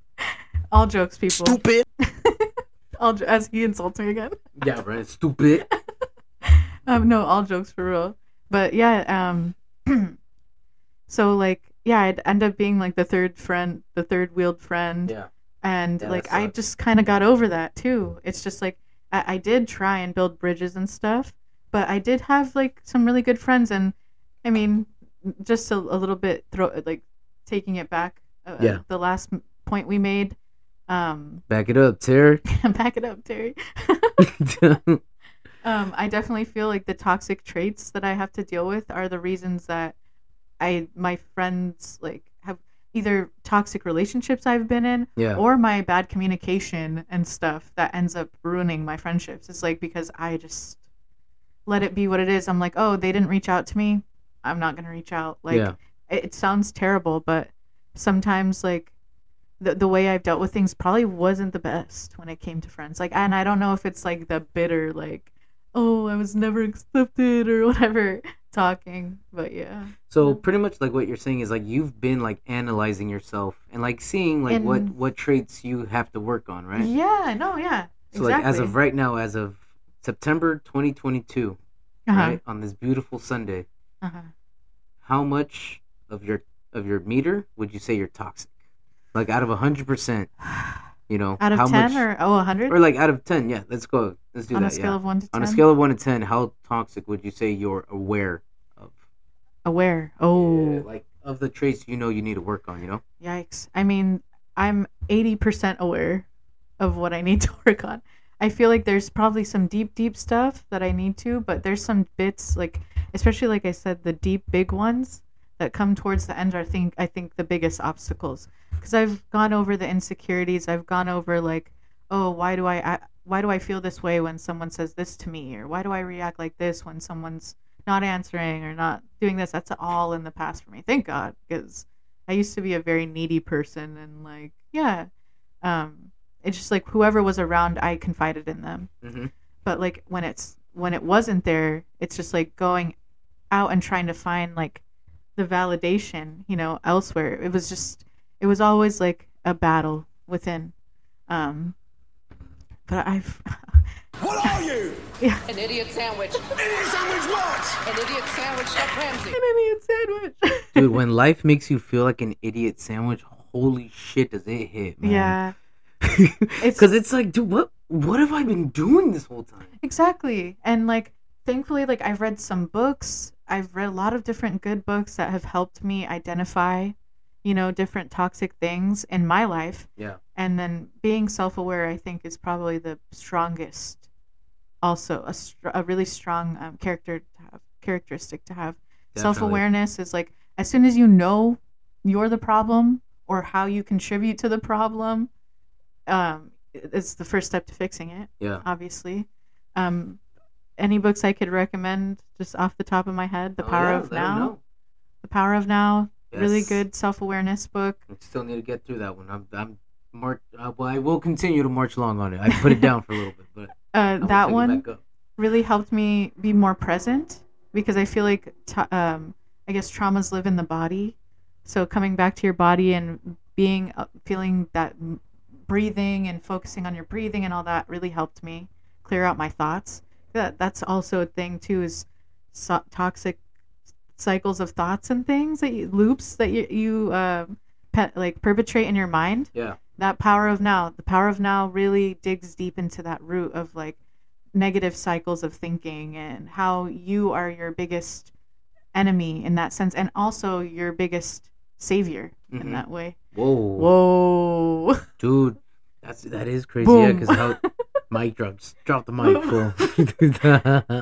A: all jokes, people.
C: Stupid.
A: All as he insults me again.
B: yeah, right. Stupid.
A: Um, no, all jokes for real. But yeah, um, so like, yeah, I'd end up being like the third friend, the third wheeled friend,
B: Yeah.
A: and
B: Yeah,
A: like I just kind of got over that too. It's just like I, I did try and build bridges and stuff, but I did have like some really good friends, and I mean, just a, a little bit throw like taking it back. Uh,
B: Yeah.
A: The last point we made, Um,
B: Back it up, Terry.
A: back it up, Terry. um, I definitely feel like the toxic traits that I have to deal with are the reasons that I my friends like have either toxic relationships I've been in
B: yeah.
A: or my bad communication and stuff that ends up ruining my friendships. It's like because I just let it be what it is. I'm like, oh, they didn't reach out to me. I'm not gonna reach out. Like
B: yeah.
A: it, it sounds terrible, but sometimes like the the way I've dealt with things probably wasn't the best when it came to friends. Like, and I don't know if it's like the bitter like, oh, I was never accepted or whatever talking, but yeah.
B: So pretty much like what you're saying is like you've been like analyzing yourself and like seeing like what
A: And-
B: what traits you have to work on, right?
A: Yeah. No. Yeah.
B: So
A: exactly.
B: like as of right now, as of September 2022,
A: uh-huh.
B: right on this beautiful Sunday,
A: Uh-huh.
B: how much of your of your meter would you say you're toxic? Like out of hundred percent, you know,
A: Out of
B: how
A: ten
B: much,
A: or oh, a hundred
B: or like out of ten? Yeah, let's go. Let's do
A: on
B: that.
A: a scale
B: yeah.
A: of one to ten.
B: on a scale of one to ten, how toxic would you say you're aware of?
A: aware. Oh,
B: Yeah, like of the traits you know you need to work on. You know.
A: Yikes. I mean, I'm 80% aware of what I need to work on. I feel like there's probably some deep, deep stuff that I need to, but there's some bits, like, especially like I said, the deep, big ones that come towards the end are, I think, I think the biggest obstacles. Because I've gone over the insecurities. I've gone over, like, oh, why do I, I, why do I feel this way when someone says this to me? Or why do I react like this when someone's not answering or not doing this? That's all in the past for me. Thank God. Because I used to be a very needy person and like yeah, um, it's just like whoever was around, I confided in them.
B: Mm-hmm.
A: But like when it's when it wasn't there, it's just like going out and trying to find like the validation, you know, elsewhere. It was just it was always like a battle within. Um, but I've
C: What are you?
E: An idiot sandwich.
C: Idiot sandwich what?
E: An idiot sandwich, Chef Ramsay.
A: an idiot sandwich.
B: Dude, when life makes you feel like an idiot sandwich, holy shit, does it hit, man?
A: yeah,
B: Because it's like, dude, what what have I been doing this whole time?
A: Exactly. And like thankfully like I've read some books. I've read a lot of different good books that have helped me identify, you know, different toxic things in my life.
B: Yeah.
A: And then being self-aware I think is probably the strongest also a, str- a really strong um, character to have characteristic to have. Self-awareness is like as soon as you know you're the problem or how you contribute to the problem um it's the first step to fixing it
B: Yeah.
A: obviously. Um, any books I could recommend just off the top of my head? The
B: Oh,
A: Power
B: yeah,
A: of Now. The Power of Now. Really good self awareness book.
B: I still need to get through that one. I'm, I'm march. Uh, well, I will continue to march along on it. I put it down for a little bit, but
A: Uh, that one really helped me be more present because I feel like t- um, I guess traumas live in the body. So coming back to your body and being uh, feeling that breathing and focusing on your breathing and all that really helped me clear out my thoughts. That that's also a thing too is so- toxic cycles of thoughts and things that you, loops that you you uh, pe- like perpetrate in your mind
B: Yeah.
A: that power of now the power of now really digs deep into that root of like negative cycles of thinking and how you are your biggest enemy in that sense and also your biggest savior
B: Mhm.
A: in that way
B: Whoa.
A: whoa
B: Dude, that's that is crazy.
A: Boom.
B: Yeah, because how mic drops. Drop the mic,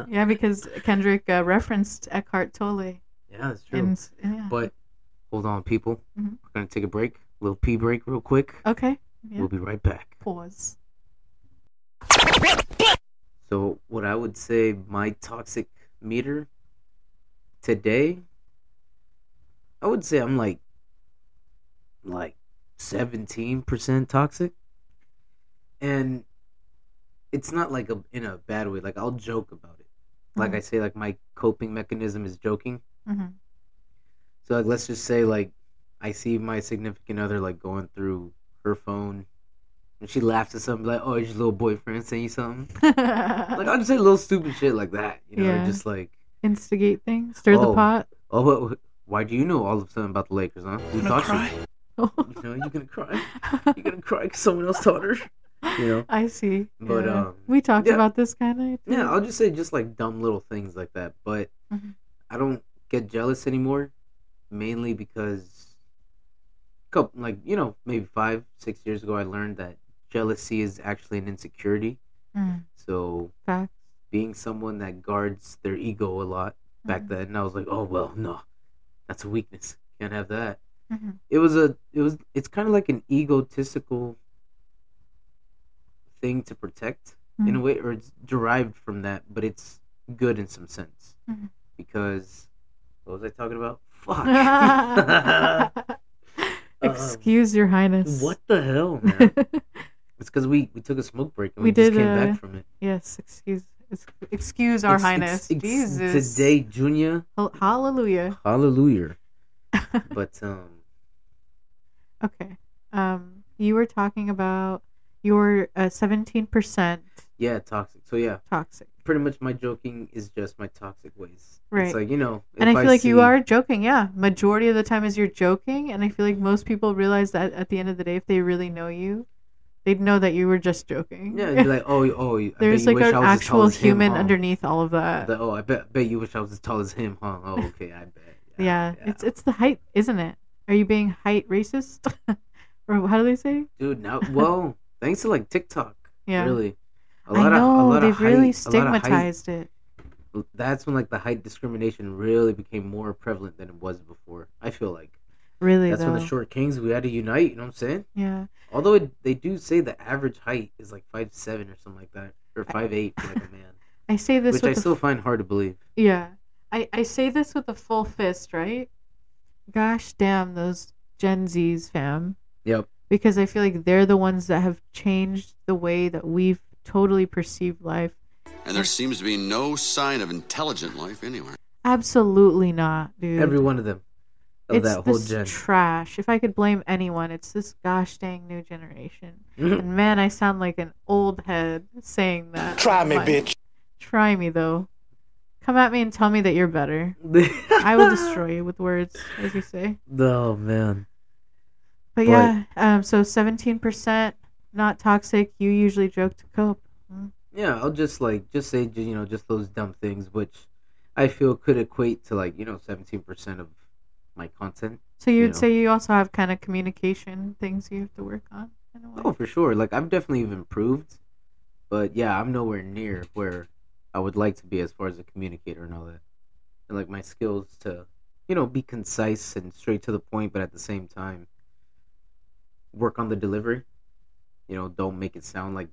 A: yeah because kendrick uh, referenced eckhart tolle
B: yeah, that's true.
A: and yeah.
B: But hold on, people.
A: Mhm.
B: We're gonna take a break. little pee break, real quick.
A: okay yeah.
B: We'll be right back.
A: pause
B: So, what I would say my toxic meter today, I would say I'm like, like 17% toxic. And it's not like a, in a bad way. Like, I'll joke about it. Like
A: Mhm.
B: I say, like, my coping mechanism is joking.
A: Hmm
B: So, like, let's just say, like, I see my significant other, like, going through her phone. And she laughs at something like, oh, it's your little boyfriend saying something. Like I'll just say little stupid shit like that, you know,
A: Yeah.
B: just like,
A: instigate things stir the
B: Oh.
A: pot
B: oh, what, what- why do you know all of a sudden about the Lakers, huh? Who
C: Gonna
B: taught
C: cry?
B: you? You know, you're gonna cry. You're gonna cry because someone else taught her. You know.
A: I see.
B: But,
A: Yeah.
B: um,
A: we talked
B: yeah.
A: about this kind of.
B: Yeah, I'll just say just like dumb little things like that. But
A: Mhm.
B: I don't get jealous anymore, mainly because couple like you know maybe five six years ago, I learned that jealousy is actually an insecurity.
A: Mm,
B: So
A: facts.
B: being someone that guards their ego a lot back
A: Mhm.
B: then, I was like, oh well, no, that's a weakness. Can't have that.
A: Mhm.
B: It was a it was it's kind of like an egotistical thing to protect in a
A: Mhm.
B: way, or it's derived from that, but it's good in some sense
A: Mhm.
B: because what was I talking about? Fuck.
A: Excuse your highness.
B: what the hell, man? it's because we we took a smoke break and we,
A: We
B: just
A: did,
B: came
A: uh,
B: back from it.
A: yes, excuse excuse our
B: Ex-
A: highness.
B: ex-
A: Jesus.
B: Today, Junior,
A: Hallelujah.
B: hallelujah. But um,
A: okay. Um you were talking about your uh, 17%
B: yeah, toxic. So yeah,
A: toxic.
B: Pretty much my joking is just my toxic ways.
A: Right.
B: It's like you know,
A: And I feel like you are joking, yeah. Majority of the time is you're joking, and I feel like most people realize that at the end of the day, if they really know you, they'd know that you were just joking.
B: Yeah, be like, oh, oh, I
A: There's like an
B: I was as tall
A: actual
B: as him,
A: human
B: huh?
A: underneath all of that.
B: The- oh, I bet, bet you wish I was as tall as him, huh? Oh, okay, I bet.
A: yeah, it's it's the height, isn't it? Are you being height racist, or how do they say?
B: dude. Now, well, thanks to like TikTok,
A: Yeah,
B: really, a
A: I
B: lot
A: know
B: of,
A: they've
B: height,
A: really
B: lot height-
A: stigmatized it.
B: That's when like the height discrimination really became more prevalent than it was before. I feel like
A: Really
B: that's
A: though.
B: when the short kings we had to unite. You know what I'm saying?
A: yeah,
B: Although it, they do say the average height is like five seven or something like that, or five eight for like a man,
A: I say this
B: which I still find hard to believe.
A: Yeah. I, I say this with a full fist, right? Gosh damn those Gen Zs, fam.
B: Yep.
A: Because I feel like they're the ones that have changed the way that we've totally perceived life.
F: And there seems to be no sign of intelligent life anywhere.
A: Absolutely not, dude.
B: Every one of them of
A: it's
B: that whole
A: this
B: gen.
A: trash. If I could blame anyone, it's this gosh dang new generation. and man, I sound like an old head saying that.
C: Try me,
A: But
C: bitch.
A: Try me though. Come at me and tell me that you're better. I will destroy you with words, as you say.
B: Oh man.
A: But,
B: But-
A: yeah, um, so seventeen percent not toxic. You usually joke to cope.
B: Yeah, I'll just like just say you know just those dumb things, which I feel could equate to like you know seventeen percent of my content.
A: So you
B: You know.
A: say you also have kind of communication things you have to work on in a way.
B: Oh, for sure. Like I've definitely improved, but yeah, I'm nowhere near where I would like to be as far as a communicator and all that. And like my skills to you know be concise and straight to the point, but at the same time work on the delivery. You know, don't make it sound like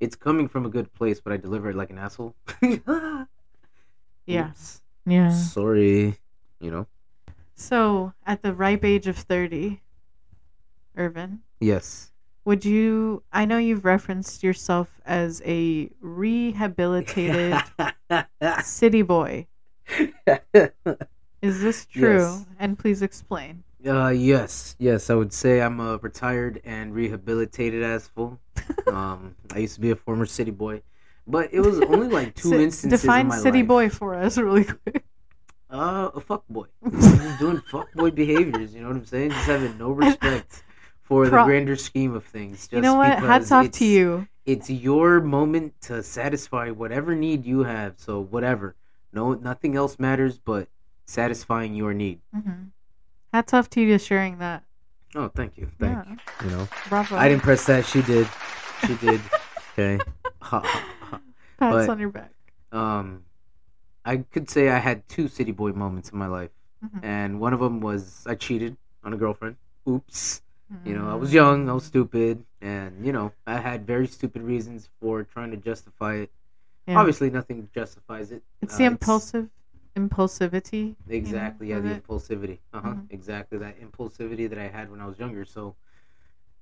B: it's coming from a good place, but I deliver it like an asshole.
A: Yeah.
B: Oops.
A: Yeah.
B: Sorry. You know.
A: So at the ripe age of thirty, Irvin,
B: Yes.
A: would you? I know you've referenced yourself as a rehabilitated city boy. Is this true?
B: Yes.
A: And please explain.
B: Uh, yes, yes, I would say I'm a retired and rehabilitated asshole. um, I used to be a former city boy, but it was only like two
A: Si-
B: instances
A: Define
B: in my life.
A: city
B: life.
A: boy for us, really quick.
B: Uh, a fuck boy, just doing fuck boy behaviors. You know what I'm saying? Just having no respect for the grander scheme of things. Just
A: you know what? Hats off
B: it's-
A: to you.
B: It's your moment to satisfy whatever need you have. So whatever, no, nothing else matters but satisfying your need.
A: hmm Hats off to you to sharing that.
B: Oh, thank you, thank
A: Yeah.
B: you. You know.
A: Bravo.
B: I didn't press that. She did. She did. okay.
A: Pats
B: but-
A: on your back.
B: Um, I could say I had two city boy moments in my life,
A: Mhm.
B: and one of them was I cheated on a girlfriend. Oops. You know, I
A: Mm.
B: was young, I was stupid, and you know, I had very stupid reasons for trying to justify it.
A: Yeah.
B: Obviously, nothing justifies it.
A: It's
B: Uh,
A: the impulsive impulsivity.
B: Exactly, yeah, the
A: it.
B: impulsivity. Uh huh.
A: Mhm.
B: Exactly that impulsivity that I had when I was younger. So,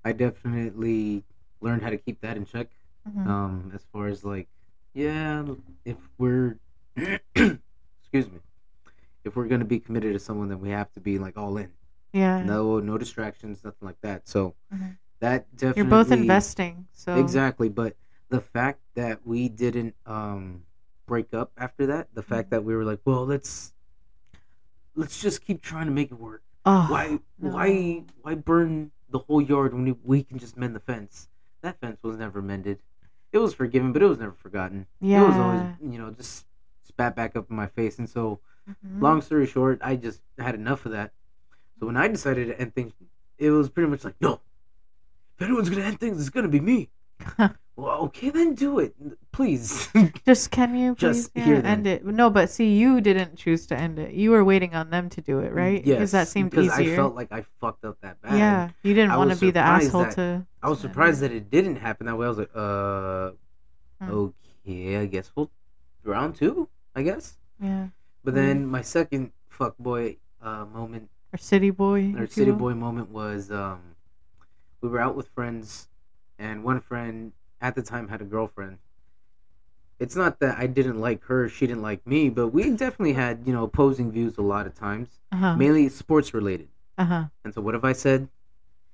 B: I definitely learned how to keep that in check.
A: Mhm.
B: um as far as like yeah if we're excuse me if we're gonna be committed to someone then we have to be like all in
A: yeah.
B: no no distractions nothing like that so
A: Mhm.
B: that definitely
A: You're both investing. So
B: exactly but the fact that we didn't um break up after that the
A: Mm-hmm.
B: fact that we were like well let's let's just keep trying to make it work
A: Oh,
B: why
A: no.
B: why why burn the whole yard when we, we can just mend the fence that fence was never mended it was forgiven but it was never forgotten Yeah. it was always you know just spat back up in my face and so
A: Mhm.
B: long story short i just had enough of that so when i decided to end things it was pretty much like, no, if anyone's gonna end things, it's gonna be me. well, okay, then do it, please.
A: Just can you please
B: Just
A: yeah,
B: hear them.
A: end it? No, but see, you didn't choose to end it. You were waiting on them to do it, right?
B: Yes,
A: Because that seemed
B: because
A: easier.
B: I felt like I fucked up that bad.
A: yeah, you didn't
B: I
A: want to
B: was
A: be the
B: surprised
A: asshole
B: that-
A: to.
B: I was surprised that it didn't happen that way. I was like, uh,
A: Hmm.
B: okay, I guess we'll round two, I guess.
A: Yeah,
B: But
A: Hmm.
B: then my second fuck boy uh, moment,
A: or city boy. if you
B: city
A: will.
B: boy moment was um, we were out with friends, and one friend at the time had a girlfriend. It's not that I didn't like her, she didn't like me, but we definitely had you know opposing views a lot of times,
A: Uh-huh.
B: mainly sports related.
A: Uh huh.
B: And so, what have I said?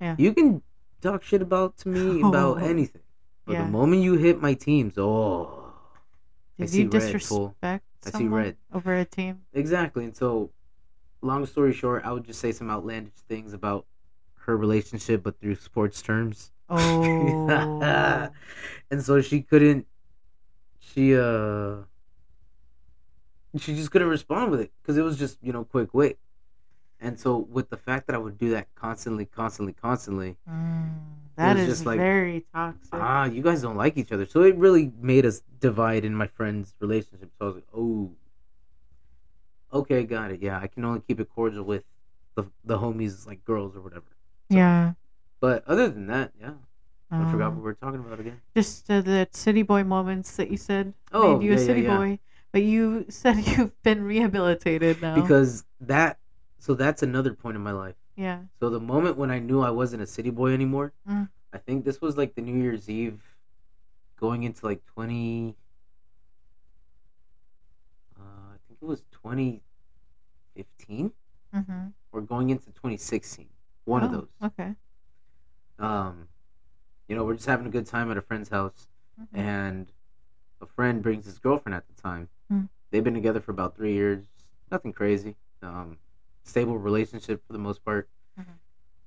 A: Yeah.
B: You can talk shit about to me about
A: Oh.
B: anything, but
A: Yeah.
B: the moment you hit my teams, oh, I see
A: you disrespect
B: fool. I see red.
A: over a team?
B: exactly. And so, long story short, I would just say some outlandish things about her relationship, but through sports terms.
A: Oh,
B: and so she couldn't. She uh. She just couldn't respond with it because it was just you know quick wit. And so with the fact that I would do that constantly, constantly, constantly,
A: Mm, that is
B: just like,
A: very toxic.
B: ah, you guys don't like each other. So it really made us divide in my friend's relationship. So I was like, oh, okay, got it. Yeah, I can only keep it cordial with the the homies, like girls or whatever.
A: yeah.
B: But other than that, yeah, I forgot
A: Um,
B: what we were talking about again.
A: just uh, the city boy moments that you said
B: Oh,
A: made you a
B: yeah, yeah,
A: city
B: yeah.
A: boy, but you said you've been rehabilitated now.
B: Because that, so that's another point in my life.
A: yeah,
B: So the moment when I knew I wasn't a city boy anymore,
A: Mm.
B: I think this was like the New Year's Eve, going into like twenty. Uh, I think it was twenty fifteen
A: mm-hmm.
B: or going into twenty sixteen. One of those.
A: Okay.
B: Um, you know, we're just having a good time at a friend's house,
A: Mhm.
B: and a friend brings his girlfriend at the time.
A: Mm.
B: They've been together for about three years. Nothing crazy. Um, stable relationship for the most part.
A: Mhm.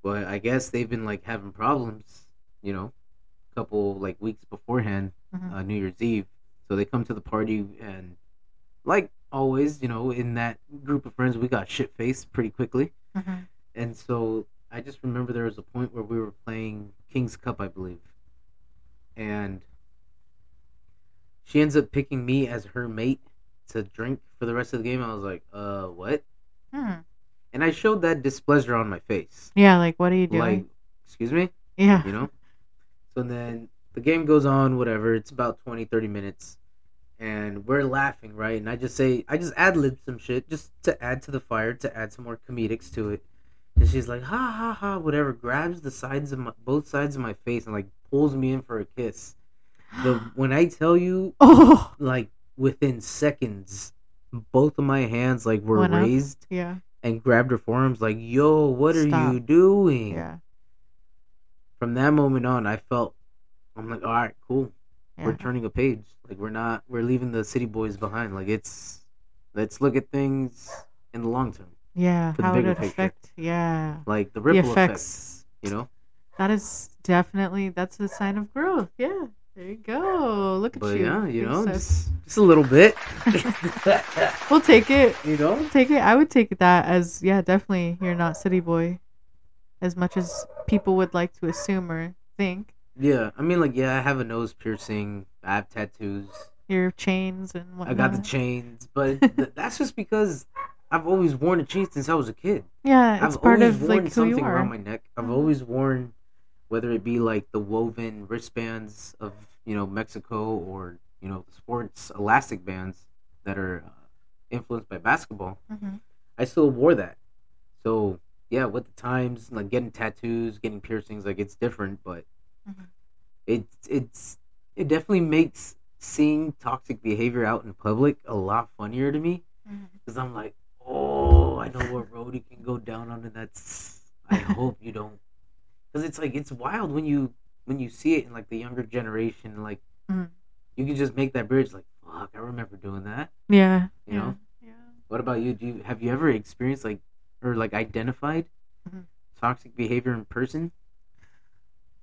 B: But I guess they've been like having problems. You know, a couple like weeks beforehand,
A: Mhm.
B: uh, New Year's Eve. So they come to the party and, like always, you know, in that group of friends, we got shit faced pretty quickly.
A: Mhm.
B: And so I just remember there was a point where we were playing King's Cup, I believe. And she ends up picking me as her mate to drink for the rest of the game. I was like, uh, what?
A: Hmm.
B: And I showed that displeasure on my face.
A: Yeah, like what are you doing?
B: Like, excuse me?
A: yeah.
B: You know? So then the game goes on, whatever. It's about 20, 30 minutes. And we're laughing, right? And I just say, I just ad lib some shit just to add to the fire, to add some more comedics to it. And she's like, ha ha ha, whatever. Grabs the sides of my, both sides of my face and like pulls me in for a kiss. The when I tell you,
A: Oh,
B: like within seconds, both of my hands like were
A: Went up?
B: raised
A: yeah,
B: and grabbed her forearms. Like, yo, what are you doing?
A: yeah,
B: From that moment on, I felt, I'm like, all right, cool
A: yeah.
B: we're turning a page. Like we're not we're leaving the city boys behind. Like it's let's look at things in the long term.
A: Yeah. How would it
B: picture.
A: affect? Yeah,
B: Like the
A: the
B: ripple effect.
A: effects.
B: You know?
A: That is definitely that's a sign of growth. Yeah, there you go. Look at
B: But
A: you.
B: yeah, you know, just, just a little bit.
A: we'll take it.
B: you know?
A: Take it. I would take that as yeah, definitely. You're not city boy, as much as people would like to assume or think.
B: Yeah. I mean like yeah, I have a nose piercing, I have tattoos,
A: Your chains and
B: what
A: I
B: got the chains, but th- that's just because I've always worn a chain since I was a kid.
A: Yeah, it's
B: I've
A: part
B: always
A: of
B: worn
A: like who
B: something
A: you are.
B: around my neck. I've
A: Mhm.
B: always worn, whether it be like the woven wristbands of you know Mexico or you know sports elastic bands that are uh, influenced by basketball.
A: Mhm.
B: I still wore that. So yeah, with the times, like getting tattoos, getting piercings, like it's different, but
A: Mhm.
B: it's it's it definitely makes seeing toxic behavior out in public a lot funnier to me because I'm like, I know what road you can go down on, and that's. I hope you don't, because it's like it's wild when you when you see it in like the younger generation, like
A: Mhm.
B: you can just make that bridge. Like, fuck, I remember doing that.
A: Yeah.
B: You
A: yeah,
B: know?
A: Yeah.
B: What about you? Do you have you ever experienced like or like identified
A: Mhm.
B: toxic behavior in person?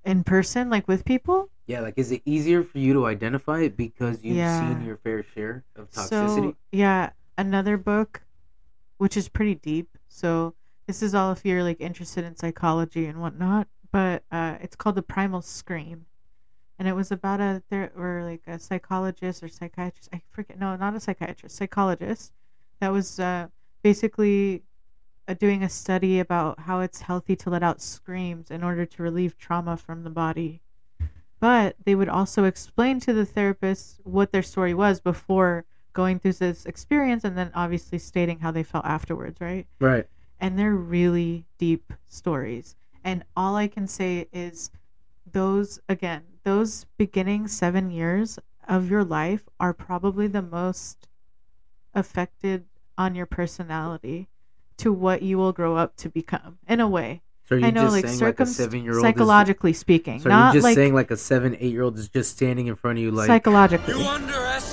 A: In person, like with people.
B: Yeah, like is it easier for you to identify it because you've
A: Yeah.
B: seen your fair share of toxicity?
A: So yeah, another book, which is pretty deep. So this is all if you're like interested in psychology and whatnot. But uh, it's called the Primal Scream, and it was about a there or like a psychologist or psychiatrist. I forget. No, not a psychiatrist. Psychologist that was uh, basically uh, doing a study about how it's healthy to let out screams in order to relieve trauma from the body. But they would also explain to the therapist what their story was before going through this experience and then obviously stating how they felt afterwards, right?
B: Right.
A: And they're really deep stories. And all I can say is those, again, those beginning seven years of your life are probably the most affected on your personality to what you will grow up to become in a way.
B: So are you
A: I know,
B: just
A: like
B: saying
A: circum
B: like a seven year old
A: psychologically speaking,
B: So are
A: not
B: you just
A: like
B: saying like a seven, eight year old is just standing in front of you like
A: psychologically.
D: You underestimate my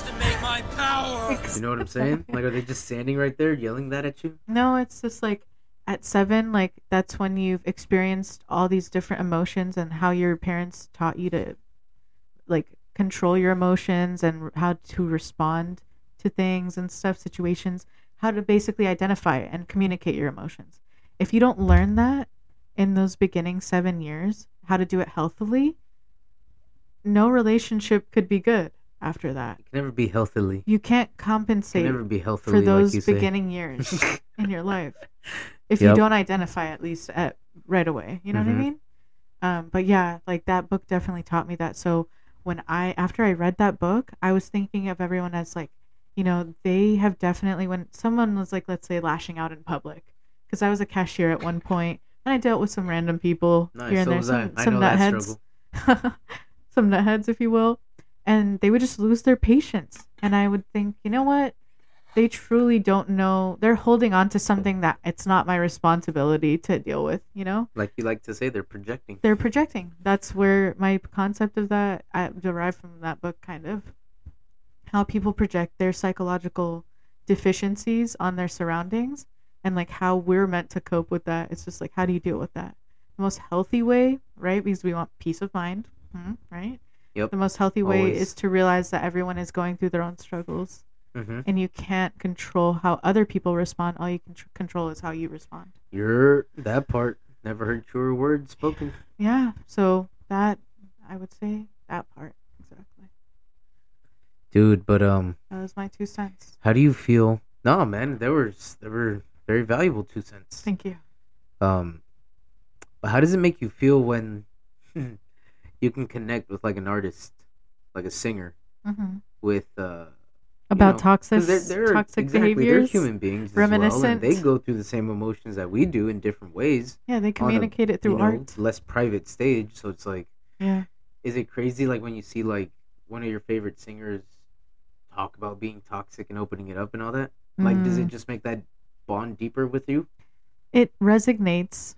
B: you know what I'm saying? Like are they just standing right there yelling that at you?
A: No, it's just like at seven, like that's when you've experienced all these different emotions and how your parents taught you to like control your emotions and how to respond to things and stuff, situations, how to basically identify and communicate your emotions. If you don't learn that in those beginning seven years, how to do it healthily, no relationship could be good after that.
B: It can never be healthily.
A: You can't compensate
B: never be healthily
A: for those
B: like you say.
A: beginning years in your life if
B: Yep.
A: you don't identify at least at right away you know what i
B: Mhm.
A: mean um, but yeah like that book definitely taught me that so when i after i read that book i was thinking of everyone as like you know they have definitely when someone was like let's say lashing out in public because i was a cashier at one point and i dealt with some random people
B: Nice,
A: here and
B: so
A: there some, some nutheads some nutheads, if you will, and they would just lose their patience. And I would think, you know what? They truly don't know. They're holding on to something that it's not my responsibility to deal with. You know,
B: Like you like to say, they're projecting.
A: they're projecting. That's where my concept of that I derived from that book, kind of how people project their psychological deficiencies on their surroundings and like how we're meant to cope with that. It's just like how do you deal with that? The most healthy way, right? Because we want peace of mind, hmm, right?
B: Yep.
A: The most healthy way
B: Always.
A: is to realize that everyone is going through their own struggles
B: hmm
A: and you can't control how other people respond. All you can tr- control is how you respond.
B: You're that part. Never heard truer words spoken.
A: Yeah. So that I would say that part exactly.
B: Dude, but um,
A: That was my two cents.
B: how do you feel? No, man, There were there were very valuable two cents.
A: Thank you.
B: Um, but how does it make you feel when you can connect with like an artist, like a singer,
A: hmm
B: with uh
A: About
B: know,
A: toxic
B: they're, they're
A: toxic
B: exactly,
A: behaviors.
B: They're human beings, as well,
A: Reminiscent.
B: and they go through the same emotions that we do in different ways.
A: Yeah, they
B: on a,
A: communicate it through
B: you know,
A: art.
B: less private stage. So it's like,
A: Yeah.
B: is it crazy like when you see like one of your favorite singers talk about being toxic and opening it up and all that? Like, does it
A: Mm.
B: just make that bond deeper with you?
A: It resonates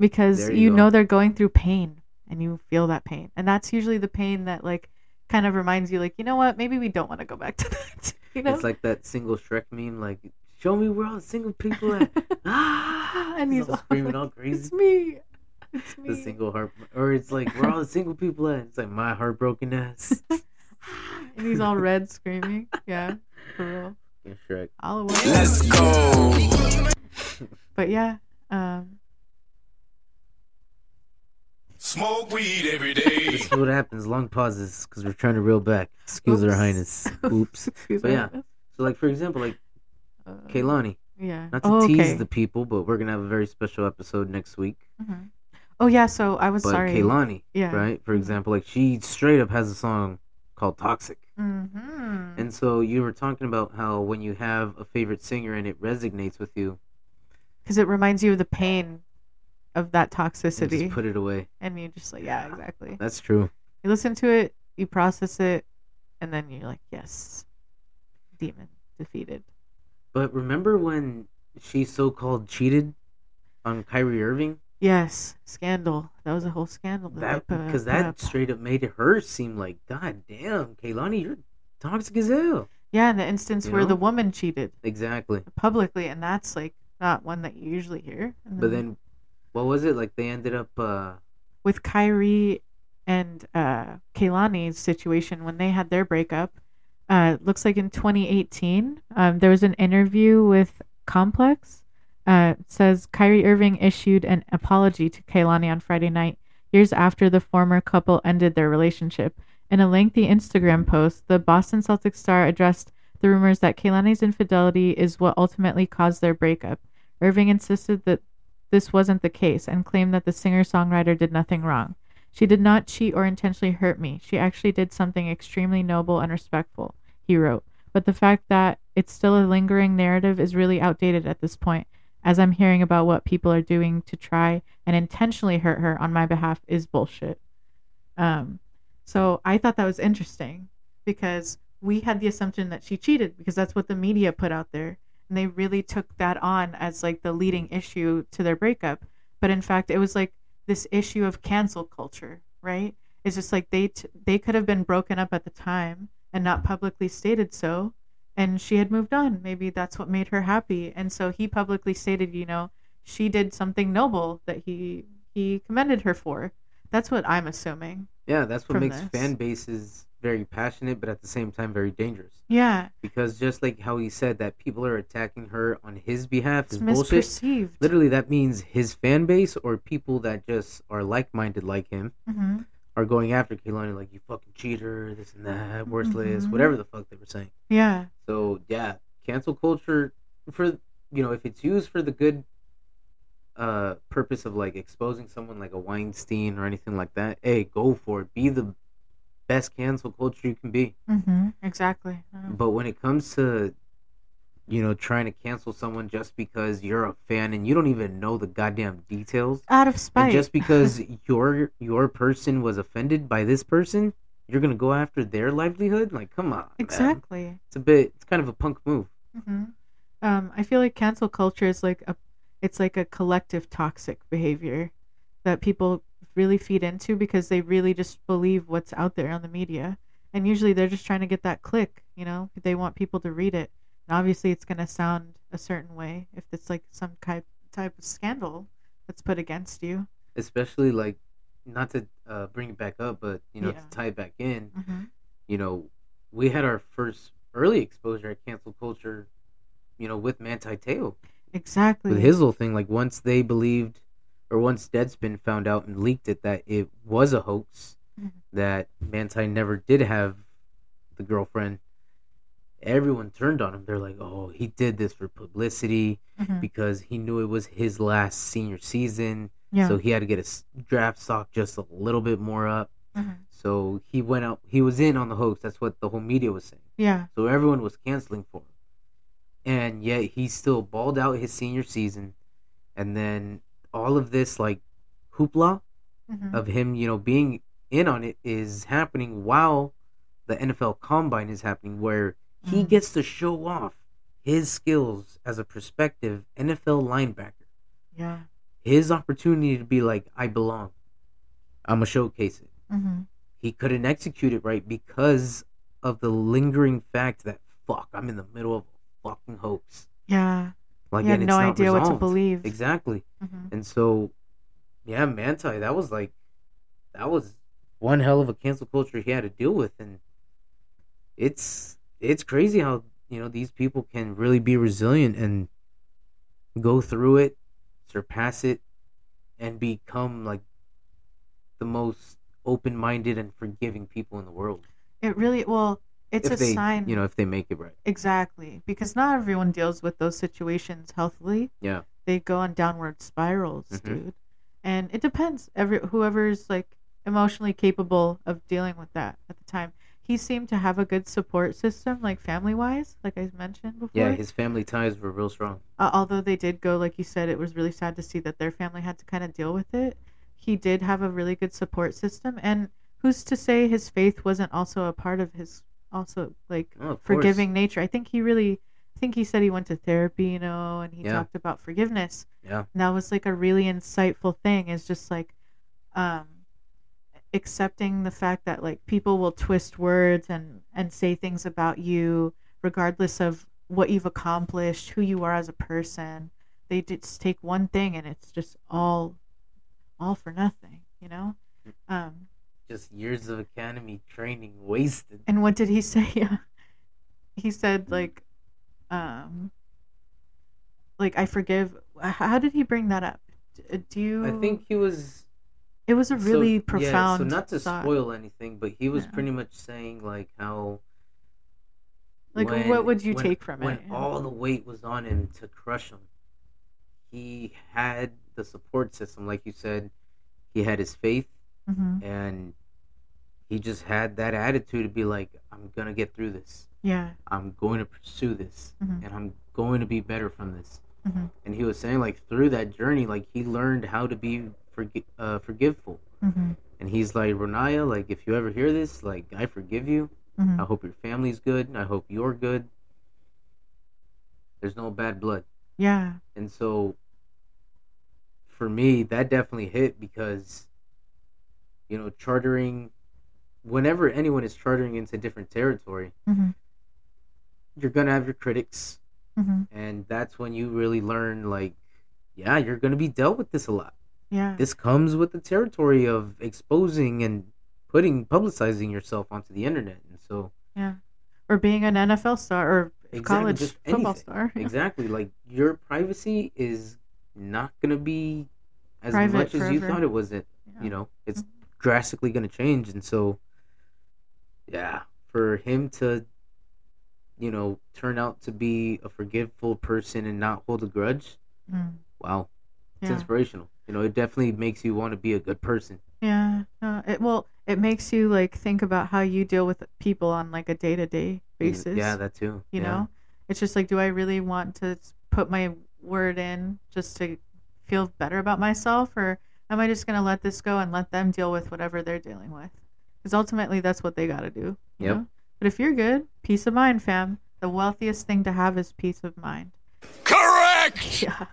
A: because
B: There
A: you,
B: you
A: know they're going through pain and you feel that pain. And that's usually the pain that like kind of reminds you like, you know what, maybe we don't want to go back to that. you know?
B: It's like that single Shrek meme, like, show me where all the single people at. ah!
A: and he's
B: all
A: all
B: screaming all crazy.
A: It's me. It's me.
B: The single heart, or it's like, where all the single people at? It's like my heartbroken ass.
A: and he's all red screaming. Yeah, for real.
B: Yeah, Shrek.
A: All away.
C: Let's go.
A: But yeah, um,
C: Smoke weed every
B: This is what happens. Long pauses because we're trying to reel back. Excuse our highness. Oops.
A: excuse
B: But
A: me.
B: yeah. So, like for example, like
A: Uh,
B: Kehlani.
A: Yeah.
B: Not to
A: oh,
B: tease
A: okay.
B: the people, but we're gonna have a very special episode next week.
A: Mhm. Oh yeah. So I was
B: But
A: sorry.
B: Kehlani,
A: Yeah.
B: right? For example, like she straight up has a song called "Toxic,"
A: Mm-hmm.
B: and so you were talking about how when you have a favorite singer and it resonates with you,
A: Because it reminds you of the pain of that
B: you
A: toxicity,
B: just put it away.
A: and you just like, yeah, exactly.
B: That's true.
A: You listen to it, you process it, and then you're like, yes, demon defeated.
B: But remember when she so-called cheated on Kyrie Irving?
A: Yes, scandal. That was a whole scandal.
B: That because that
A: up.
B: straight up made her seem like, God damn, Kehlani, you're toxic as hell.
A: Yeah, in the instance
B: You
A: where the woman cheated
B: Exactly.
A: publicly, and that's like not one that you usually hear.
B: But then, what was it like? They ended up. uh
A: with Kyrie and uh, Kehlani's situation when they had their breakup, uh, looks like in 2018, um, there was an interview with Complex uh, says Kyrie Irving issued an apology to Kehlani on Friday night, years after the former couple ended their relationship. In a lengthy Instagram post, the Boston Celtics star addressed the rumors that Kehlani's infidelity is what ultimately caused their breakup. Irving insisted that this wasn't the case and claimed that the singer songwriter did nothing wrong. She did not cheat or intentionally hurt me. She actually did something extremely noble and respectful, he wrote. But the fact that it's still a lingering narrative is really outdated at this point, as I'm hearing about what people are doing to try and intentionally hurt her on my behalf is bullshit. Um, so I thought that was interesting because we had the assumption that she cheated because that's what the media put out there. And they really took that on as like the leading issue to their breakup. But in fact, it was like this issue of cancel culture, right? It's just like they t- they could have been broken up at the time and not publicly stated so, and she had moved on. Maybe that's what made her happy. And so he publicly stated, you know, she did something noble that he he commended her for. That's what I'm assuming.
B: Yeah, that's what makes
A: this.
B: fan bases very passionate, but at the same time very dangerous.
A: Yeah,
B: Because just like how he said that people are attacking her on his behalf is bullshit. Literally, that means his fan base or people that just are like-minded like him
A: hmm
B: are going after Kehlani like you fucking cheater, this and that, worthless,
A: Mhm.
B: whatever the fuck they were saying.
A: Yeah,
B: So yeah, cancel culture for you know if it's used for the good uh purpose of like exposing someone like a Weinstein or anything like that, hey, go for it. Be the best cancel culture you can be.
A: hmm exactly.
B: But when it comes to you know trying to cancel someone just because you're a fan and you don't even know the goddamn details
A: Out of spite.
B: and just because your your person was offended by this person you're gonna go after their livelihood like come on man.
A: exactly.
B: it's a bit it's kind of a punk move
A: Mm-hmm. Um, I feel like cancel culture is like a, it's like a collective toxic behavior that people really feed into because they really just believe what's out there on the media, and usually they're just trying to get that click. You know, they want people to read it, and obviously it's gonna sound a certain way if it's like some type type of scandal that's put against you.
B: especially like not to uh, bring it back up but you know
A: Yeah.
B: to tie it back in
A: hmm
B: you know we had our first early exposure at cancel culture you know with Manti Te'o
A: Exactly.
B: with his little thing like once they believed or once deadspin found out and leaked it that it was a hoax
A: Mhm.
B: that manti never did have the girlfriend everyone turned on him they're like oh he did this for publicity
A: Mhm.
B: because he knew it was his last senior season
A: yeah.
B: so he had to get his draft stock just a little bit more up
A: Mhm.
B: so he went out he was in on the hoax that's what the whole media was saying
A: yeah.
B: so everyone was canceling for him. And yet he still balled out his senior season. And then all of this like hoopla
A: Mhm.
B: of him, you know, being in on it is happening while the NFL combine is happening where he
A: Mhm.
B: gets to show off his skills as a prospective NFL linebacker.
A: Yeah.
B: His opportunity to be like, I belong. I'm gonna showcase it
A: hmm
B: he couldn't execute it right because of the lingering fact that fuck, I'm in the middle of a fucking hoax.
A: Yeah.
B: Like,
A: had
B: and
A: no idea what to believe.
B: Exactly,
A: hmm
B: and so, yeah, Manti, that was like, that was one hell of a cancel culture he had to deal with, and it's it's crazy how you know these people can really be resilient and go through it, surpass it, and become like the most open-minded and forgiving people in the world.
A: It really well. It's
B: if
A: a
B: they,
A: sign.
B: you know, if they make it right.
A: Exactly, because not everyone deals with those situations healthily.
B: Yeah.
A: They go on downward spirals,
B: Mhm.
A: dude. And it depends. Every whoever's like emotionally capable of dealing with that at the time. He seemed to have a good support system, like family wise, like I mentioned before.
B: Yeah, his family ties were real strong.
A: uh, although they did go, like you said, it was really sad to see that their family had to kind of deal with it. He did have a really good support system, and who's to say his faith wasn't also a part of his also like
B: Oh, of course.
A: forgiving nature. I think he really, I think he said he went to therapy, you know, and he
B: Yeah.
A: talked about forgiveness.
B: Yeah.
A: And that was like a really insightful thing. Is just like, um, accepting the fact that like people will twist words and and say things about you regardless of what you've accomplished, who you are as a person. They just take one thing and it's just all, all for nothing, you know. Um,
B: Just years of academy training wasted.
A: And what did he say? he said like, um, like I forgive how did he bring that up? Do you?
B: I think he was
A: it was a
B: so-
A: really
B: Yeah,
A: profound.
B: so not to
A: thought.
B: spoil anything, but he was
A: Yeah.
B: pretty much saying like how.
A: Like, what would you
B: when-
A: take from
B: when
A: it?
B: When all the weight was on him to crush him, he had the support system, like you said. He had his faith,
A: Mhm.
B: and he just had that attitude to be like, "I'm gonna get through this.
A: Yeah.
B: I'm going to pursue this,
A: Mhm.
B: and I'm going to be better from this."
A: Mhm.
B: And he was saying like through that journey, like he learned how to be forgi- uh, forgiveful.
A: hmm
B: And he's like, Ronaiah, like if you ever hear this, like I forgive you.
A: hmm
B: I hope your family's good. I hope you're good. There's no bad blood.
A: Yeah.
B: And so for me, that definitely hit because you know, chartering whenever anyone is chartering into different territory,
A: hmm
B: you're gonna have your critics.
A: hmm
B: And that's when you really learn like, yeah, you're gonna be dealt with this a lot.
A: Yeah.
B: This comes with the territory of exposing and putting publicizing yourself onto the internet. And so
A: Yeah. Or being an NFL star or
B: Exactly,
A: college football
B: anything.
A: star.
B: exactly like your privacy is not gonna be as
A: Private
B: much as you thought it was it
A: Yeah.
B: you know it's drastically gonna change and so yeah for him to you know turn out to be a forgiveful person and not hold a grudge
A: Mm.
B: wow it's
A: Yeah.
B: inspirational you know it definitely makes you want to be a good person
A: Yeah. No, it well, it makes you like think about how you deal with people on like a day to day basis.
B: yeah that too
A: you
B: yeah.
A: know, it's just like, do I really want to put my word in just to feel better about myself, or am I just gonna let this go and let them deal with whatever they're dealing with? Because ultimately, that's what they got to do.
B: Yep.
A: know? But if you're good, peace of mind, fam. The wealthiest thing to have is peace of mind.
C: Correct!
A: Yeah.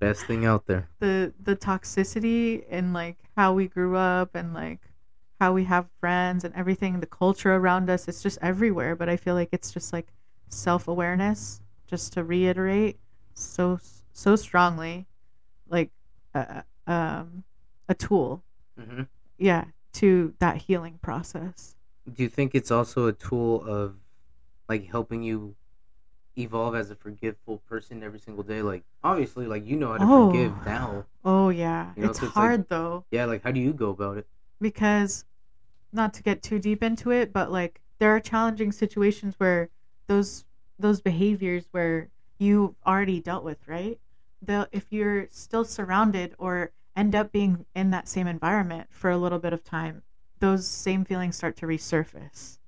B: best thing out there
A: the the toxicity and like how we grew up and like how we have friends and everything the culture around us it's just everywhere but i feel like it's just like self-awareness just to reiterate so so strongly like uh, um a tool.
B: Hmm
A: yeah to that healing process.
B: Do you think it's also a tool of like helping you evolve as a forgiveful person every single day? Like obviously like you know how to
A: Oh.
B: forgive now.
A: Oh yeah.
B: You know,
A: it's
B: so it's like-
A: hard though.
B: yeah like how do you go about it?
A: Because not to get too deep into it but like there are challenging situations where those those behaviors where you've already dealt with right? The if you're still surrounded or end up being in that same environment for a little bit of time those same feelings start to resurface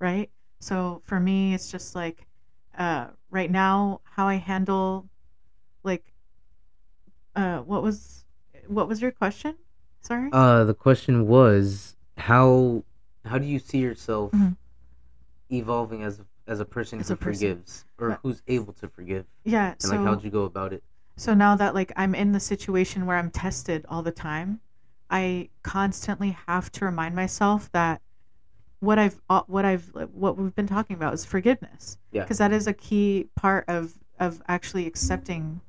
A: right? So for me it's just like uh right now how i handle like uh what was what was your question? Sorry?
B: Uh the question was how how do you see yourself
A: Mhm.
B: evolving as as a person
A: As
B: who
A: a person.
B: forgives or who's able to forgive?
A: Yeah
B: and
A: so
B: like how'd you go about it
A: so now that like i'm in the situation where i'm tested all the time i constantly have to remind myself that what i've uh, what i've what we've been talking about is forgiveness.
B: Yeah.
A: because that is a key part of of actually accepting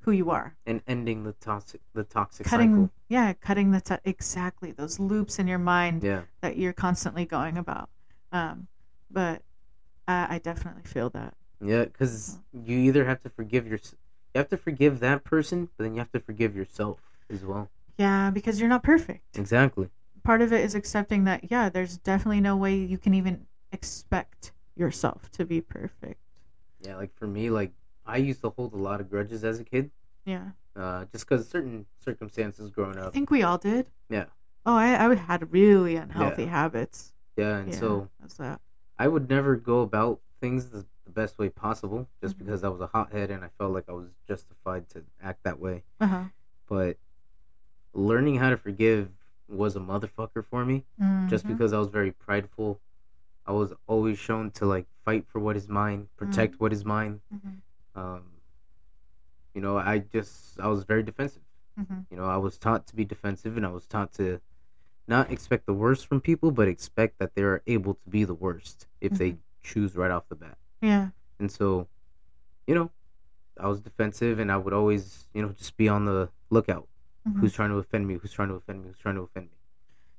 A: who you are.
B: And ending the toxic the toxic
A: cutting
B: cycle.
A: yeah cutting the t- exactly those loops in your mind
B: yeah.
A: that you're constantly going about. Um but i, I definitely feel that.
B: Yeah because you either have to forgive your you have to forgive that person but then you have to forgive yourself as well.
A: Yeah because you're not perfect.
B: Exactly.
A: Part of it is accepting that yeah there's definitely no way you can even expect yourself to be perfect.
B: Yeah like for me like i used to hold a lot of grudges as a kid.
A: Yeah.
B: Uh just because certain circumstances growing up.
A: i think we all did.
B: Yeah.
A: Oh i, I had really unhealthy habits.
B: Yeah and
A: yeah
B: so
A: that's that?
B: I would never go about things the, the best way possible just
A: Mhm.
B: because I was a hothead and I felt like I was justified to act that way.
A: uh-huh
B: But learning how to forgive was a motherfucker for me just
A: Mhm.
B: because I was very prideful. I was always shown to like fight for what is mine, protect what is mine.
A: Mhm.
B: Um, you know, I just I was very defensive.
A: Mhm.
B: You know, I was taught to be defensive and I was taught to not expect the worst from people, but expect that they are able to be the worst if they choose right off the bat.
A: Yeah
B: And so, you know, I was defensive and I would always, you know, just be on the lookout.
A: Mhm.
B: Who's trying to offend me? Who's trying to offend me? Who's trying to offend me?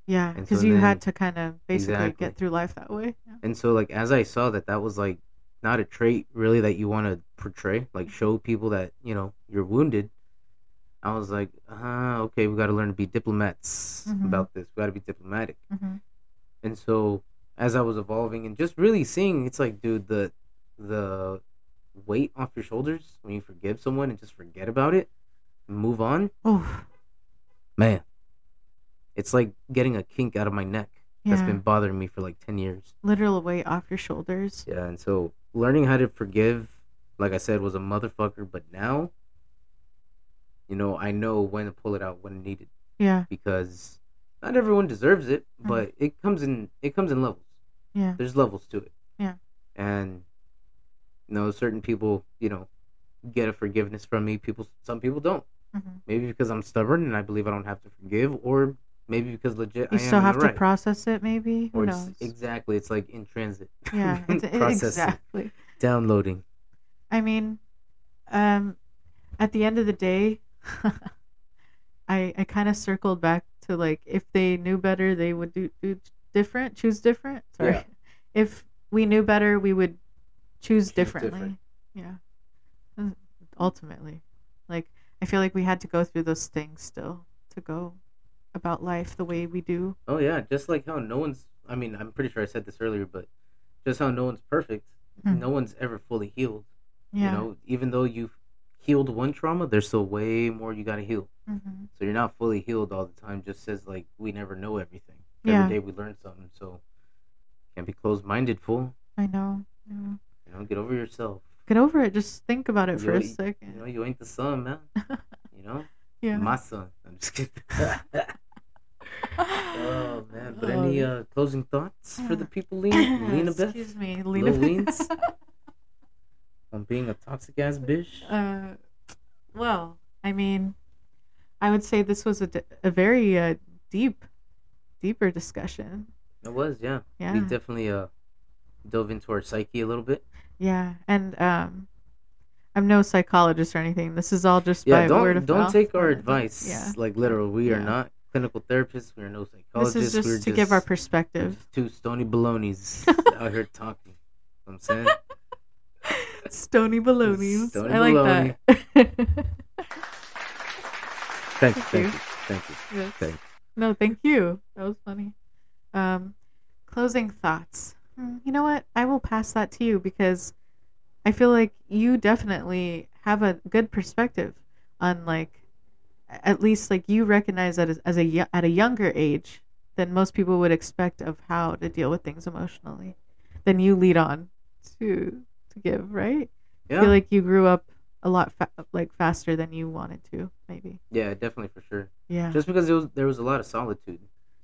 A: yeah because
B: so
A: you
B: then-
A: had to kind of basically
B: Exactly.
A: get through life that way yeah.
B: And so, like, as I saw that that was like not a trait really that you want to portray, like show people that, you know, you're wounded, I was like, uh, okay, we got to learn to be diplomats
A: Mhm.
B: about this. We got to be diplomatic.
A: hmm
B: And so as I was evolving and just really seeing, it's like, dude, the the weight off your shoulders when you forgive someone and just forget about it, and move on,
A: Oh,
B: man, it's like getting a kink out of my neck that's been bothering me for like ten years.
A: Literal weight off your shoulders.
B: Yeah, and so learning how to forgive, like I said, was a motherfucker. But now, you know, I know when to pull it out when needed
A: Yeah,
B: because not everyone deserves it, but it comes in it comes in levels.
A: yeah,
B: There's levels to it.
A: Yeah.
B: And you know, certain people, you know, get a forgiveness from me. People, some people don't.
A: hmm
B: Maybe because I'm stubborn and I believe I don't have to forgive, or maybe because legit
A: You
B: I
A: still have to
B: right.
A: process it, maybe. Who
B: Or it's- exactly, it's like in transit.
A: Yeah, exactly.
B: downloading.
A: I mean, um, at the end of the day, I I kind of circled back to like if they knew better, they would do do different, choose different. Sorry,
B: Yeah.
A: if we knew better, we would choose differently.
B: different.
A: Yeah, Uh, ultimately, like I feel like we had to go through those things still to go about life the way we do.
B: Oh yeah, just like how no one's. I mean, I'm pretty sure I said this earlier, but just how no one's perfect.
A: Hmm.
B: No one's ever fully healed.
A: Yeah.
B: You know, even though you've healed one trauma, there's still way more you got to heal.
A: hmm
B: So you're not fully healed all the time. Just says like we never know everything.
A: Yeah.
B: Every day we learn something. So can't be closed minded, fool.
A: I know. Yeah.
B: You know, get over yourself.
A: Get over it. Just think about it
B: You
A: for a second.
B: You know, you ain't the son, man. You know,
A: yeah.
B: my son. I'm just kidding. oh man, but
A: Oh,
B: any uh, closing thoughts for the people, Lena, Lena Beth?
A: Excuse me, Lena
B: Weens? on being a toxic ass bitch.
A: uh, well, I mean, I would say this was a, d- a very uh, deep, deeper discussion.
B: It was, yeah.
A: Yeah.
B: We definitely uh dove into our psyche a little bit.
A: Yeah, and um, I'm no psychologist or anything. This is all just
B: Yeah,
A: by
B: don't
A: of
B: don't
A: mouth,
B: take our advice
A: Yeah,
B: like literal. We are not clinical therapists. We are no psychologists.
A: this is just
B: We're
A: to give our perspective.
B: just two stony balonies out here talking. You know what I'm saying
A: Stony balonies.
B: Stony
A: I like that.
B: thank you,
A: Thank
B: thank
A: you.
B: you, thank you.
A: Yes.
B: Thank
A: No, thank you. That was funny. Um, closing thoughts. Hmm, You know what? I will pass that to you because I feel like you definitely have a good perspective on like at least like you recognize that as, as a at a younger age than most people would expect of how to deal with things emotionally. Then you lead on to to give, right? I
B: Yeah,
A: feel like you grew up a lot fa- like faster than you wanted to, maybe.
B: yeah, definitely for sure.
A: Yeah.
B: Just because it was there was a lot of solitude,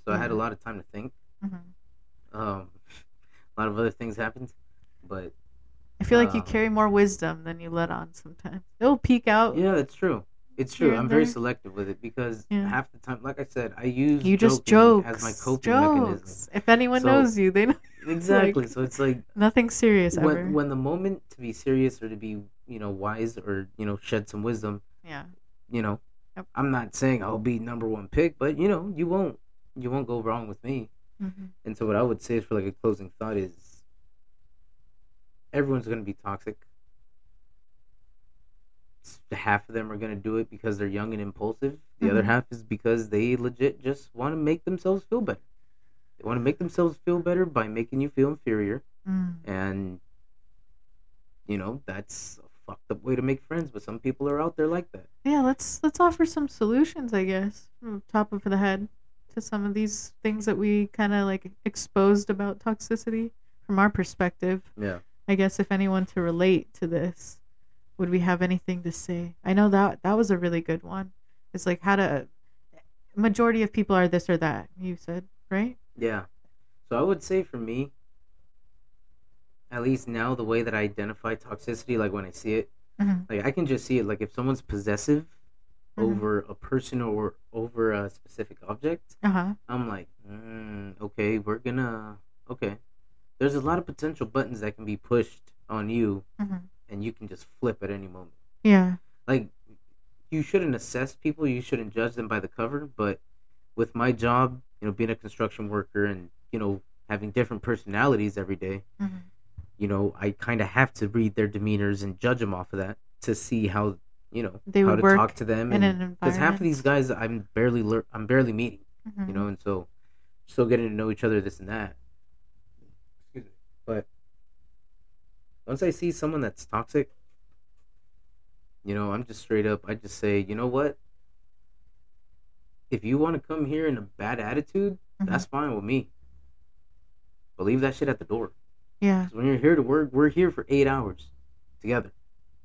B: so I had a lot of time to think.
A: Mhm.
B: Um, a lot of other things happened, but
A: I feel like you
B: Um,
A: carry more wisdom than you let on sometimes. It'll peek out.
B: Yeah, that's true. It's true. I'm very selective with it because
A: Yeah.
B: half the time, like I said, I use
A: You just jokes.
B: as my coping
A: jokes.
B: mechanism.
A: If anyone
B: So-
A: knows you, they know
B: Exactly.
A: Like,
B: so it's like
A: nothing serious ever.
B: when when the moment to be serious or to be you know wise or you know shed some wisdom,
A: yeah.
B: you know,
A: Yep.
B: I'm not saying I'll be number one pick, but you know, you won't you won't go wrong with me.
A: Hmm
B: And so what I would say for like a closing thought is everyone's going to be toxic. Half of them are going to do it because they're young and impulsive. The other
A: Mhm.
B: half is because they legit just want to make themselves feel better. They want to make themselves feel better by making you feel inferior.
A: Mm.
B: And, you know, that's a fucked up way to make friends, but some people are out there like that.
A: Yeah, let's let's offer some solutions, I guess, from top of the head to some of these things that we kind of like exposed about toxicity from our perspective.
B: Yeah.
A: I guess if anyone to relate to this, would we have anything to say? I know that that was a really good one. It's like how to majority of people are this or that. You said, right?
B: Yeah. So I would say for me, at least now, the way that I identify toxicity, like when I see it,
A: Mhm.
B: like I can just see it. Like if someone's possessive
A: Mhm.
B: over a person or over a specific object,
A: Uh-huh.
B: I'm like, mm, okay, we're gonna, okay. There's a lot of potential buttons that can be pushed on you,
A: Mhm.
B: and you can just flip at any moment.
A: Yeah.
B: Like, you shouldn't assess people, you shouldn't judge them by the cover, but with my job, you know, being a construction worker and, you know, having different personalities every day,
A: Mhm.
B: you know, I kind of have to read their demeanors and judge them off of that to see how you know
A: They
B: how to talk to them and because half of these guys I'm barely lear- I'm barely meeting
A: Mhm.
B: you know, and so still getting to know each other, this and that. Excuse me. But once I see someone that's toxic, you know, I'm just straight up. I just say, you know what? If you want to come here in a bad attitude,
A: Mhm.
B: that's fine with me. But leave that shit at the door.
A: yeah
B: when you're here to work, we're here for eight hours together.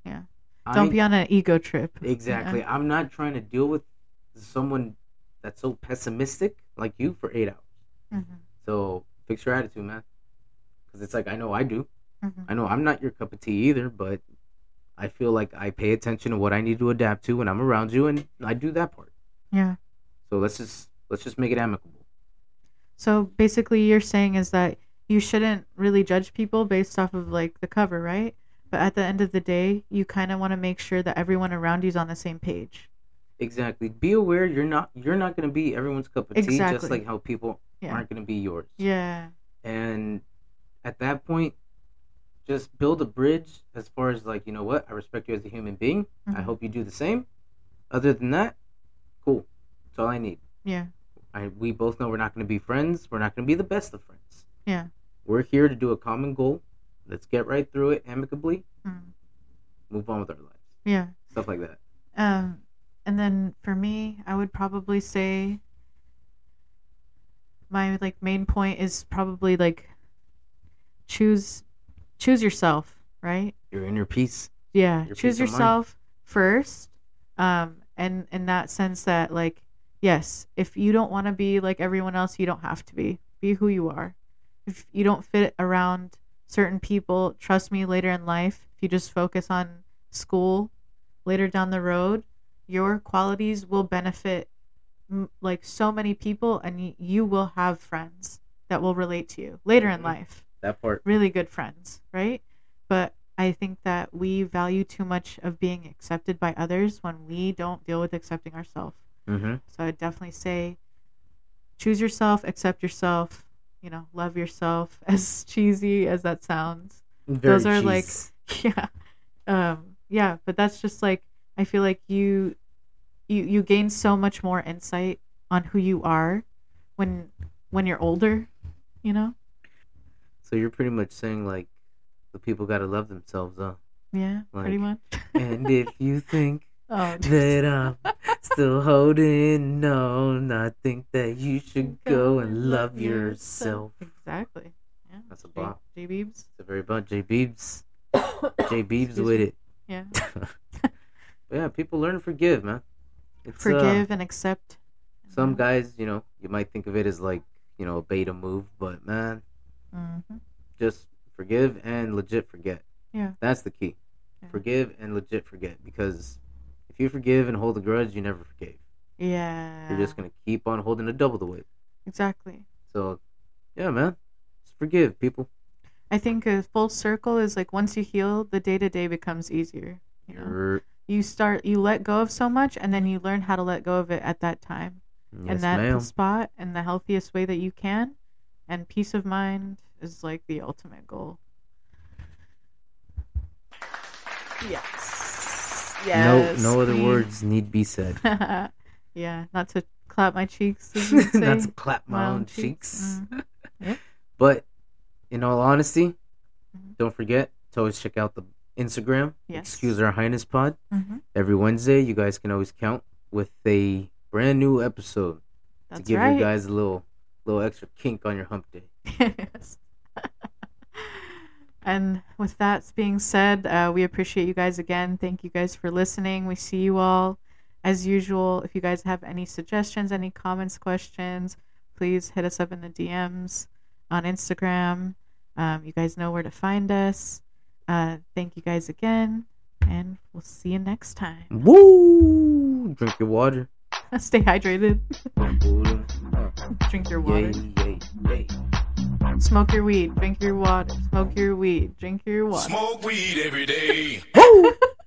A: Yeah.
B: I-
A: Don't be on an ego trip.
B: Exactly.
A: Yeah.
B: I'm not trying to deal with someone that's so pessimistic like you for eight hours.
A: Mhm.
B: So fix your attitude, man. Because it's like I know I do.
A: Mhm.
B: I know I'm not your cup of tea either, but I feel like I pay attention to what I need to adapt to when I'm around you, and I do that part.
A: Yeah.
B: So let's just let's just make it amicable.
A: So basically, you're saying is that you shouldn't really judge people based off of like the cover, right? But at the end of the day, you kind of want to make sure that everyone around you is on the same page.
B: Exactly. Be aware you're not you're not going to be everyone's cup of tea, just
A: Exactly.
B: like how people
A: Yeah.
B: aren't going to be yours.
A: Yeah.
B: And at that point, just build a bridge as far as like you know what I respect you as a human being. I
A: Mhm.
B: hope you do the same. Other than that, cool. That's all I need.
A: Yeah.
B: I, we both know we're not going to be friends. We're not going to be the best of friends.
A: Yeah.
B: We're here to do a common goal. Let's get right through it amicably.
A: Mm.
B: Move on with our lives.
A: Yeah.
B: Stuff like that.
A: Um, and then for me, I would probably say my like main point is probably like choose choose yourself, right?
B: Your inner peace.
A: Yeah,
B: Your
A: choose
B: peace
A: yourself first. Um, and in that sense that like yes, if you don't want to be like everyone else, you don't have to be. Be who you are. If you don't fit around certain people, trust me, later in life, if you just focus on school, later down the road, your qualities will benefit like so many people, and you will have friends that will relate to you later in
B: Mhm.
A: life
B: That part.
A: really good friends, right? But I think that we value too much of being accepted by others when we don't deal with accepting ourselves.
B: Mm-hmm.
A: So I'd definitely say choose yourself, accept yourself, you know, love yourself, as cheesy as that sounds. Those are, like, Yeah. Um yeah, but that's just like I feel like you you you gain so much more insight on who you are when when you're older, you know?
B: So you're pretty much saying like the people got to love themselves, huh?
A: Yeah, pretty much.
B: and if you think
A: oh,
B: that I'm still holding on, I think that you should go and love yourself.
A: Exactly. Yeah.
B: That's a bop.
A: J Beebs.
B: It's a very bad J Beebs. J Beebs with it.
A: Yeah.
B: yeah, people learn to forgive, man. It's, uh,
A: Forgive and accept.
B: some guys, you know, you might think of it as like, you know, a beta move, but man,
A: hmm
B: just forgive and legit forget.
A: Yeah.
B: That's the key.
A: Yeah.
B: Forgive and legit forget because if you forgive and hold a grudge, you never forgave.
A: Yeah.
B: You're just gonna keep on holding a double the weight.
A: Exactly.
B: So, yeah, man, just forgive people.
A: I think a full circle is like once you heal, the day to day becomes easier. You know,
B: You're-
A: you start, you let go of so much, and then you learn how to let go of it at that time,
B: yes,
A: in that
B: ma'am.
A: spot, in the healthiest way that you can. And peace of mind is like the ultimate goal. Yes. Yes.
B: No, no other words need be said.
A: yeah, not to clap my cheeks.
B: Not to clap my, own cheeks.
A: Mhm. Yep.
B: But in all honesty,
A: Mhm.
B: don't forget to always check out the Instagram.
A: Yes.
B: Excuse our highness pod.
A: Mhm.
B: Every Wednesday, you guys can always count with a brand new episode
A: That's
B: to give
A: right.
B: you guys a little, little extra kink on your hump day.
A: yes. And with that being said, uh, we appreciate you guys again. Thank you guys for listening. We see you all as usual. If you guys have any suggestions, any comments, questions, please hit us up in the DMs on Instagram. Um, you guys know where to find us. Uh, thank you guys again, and we'll see you next time.
B: Woo! Drink your water.
A: Stay hydrated. Drink your water.
B: Yay, yay, yay.
A: Smoke your weed. Drink your water. Smoke your weed. Drink your water.
C: Smoke weed every day.
B: Woo!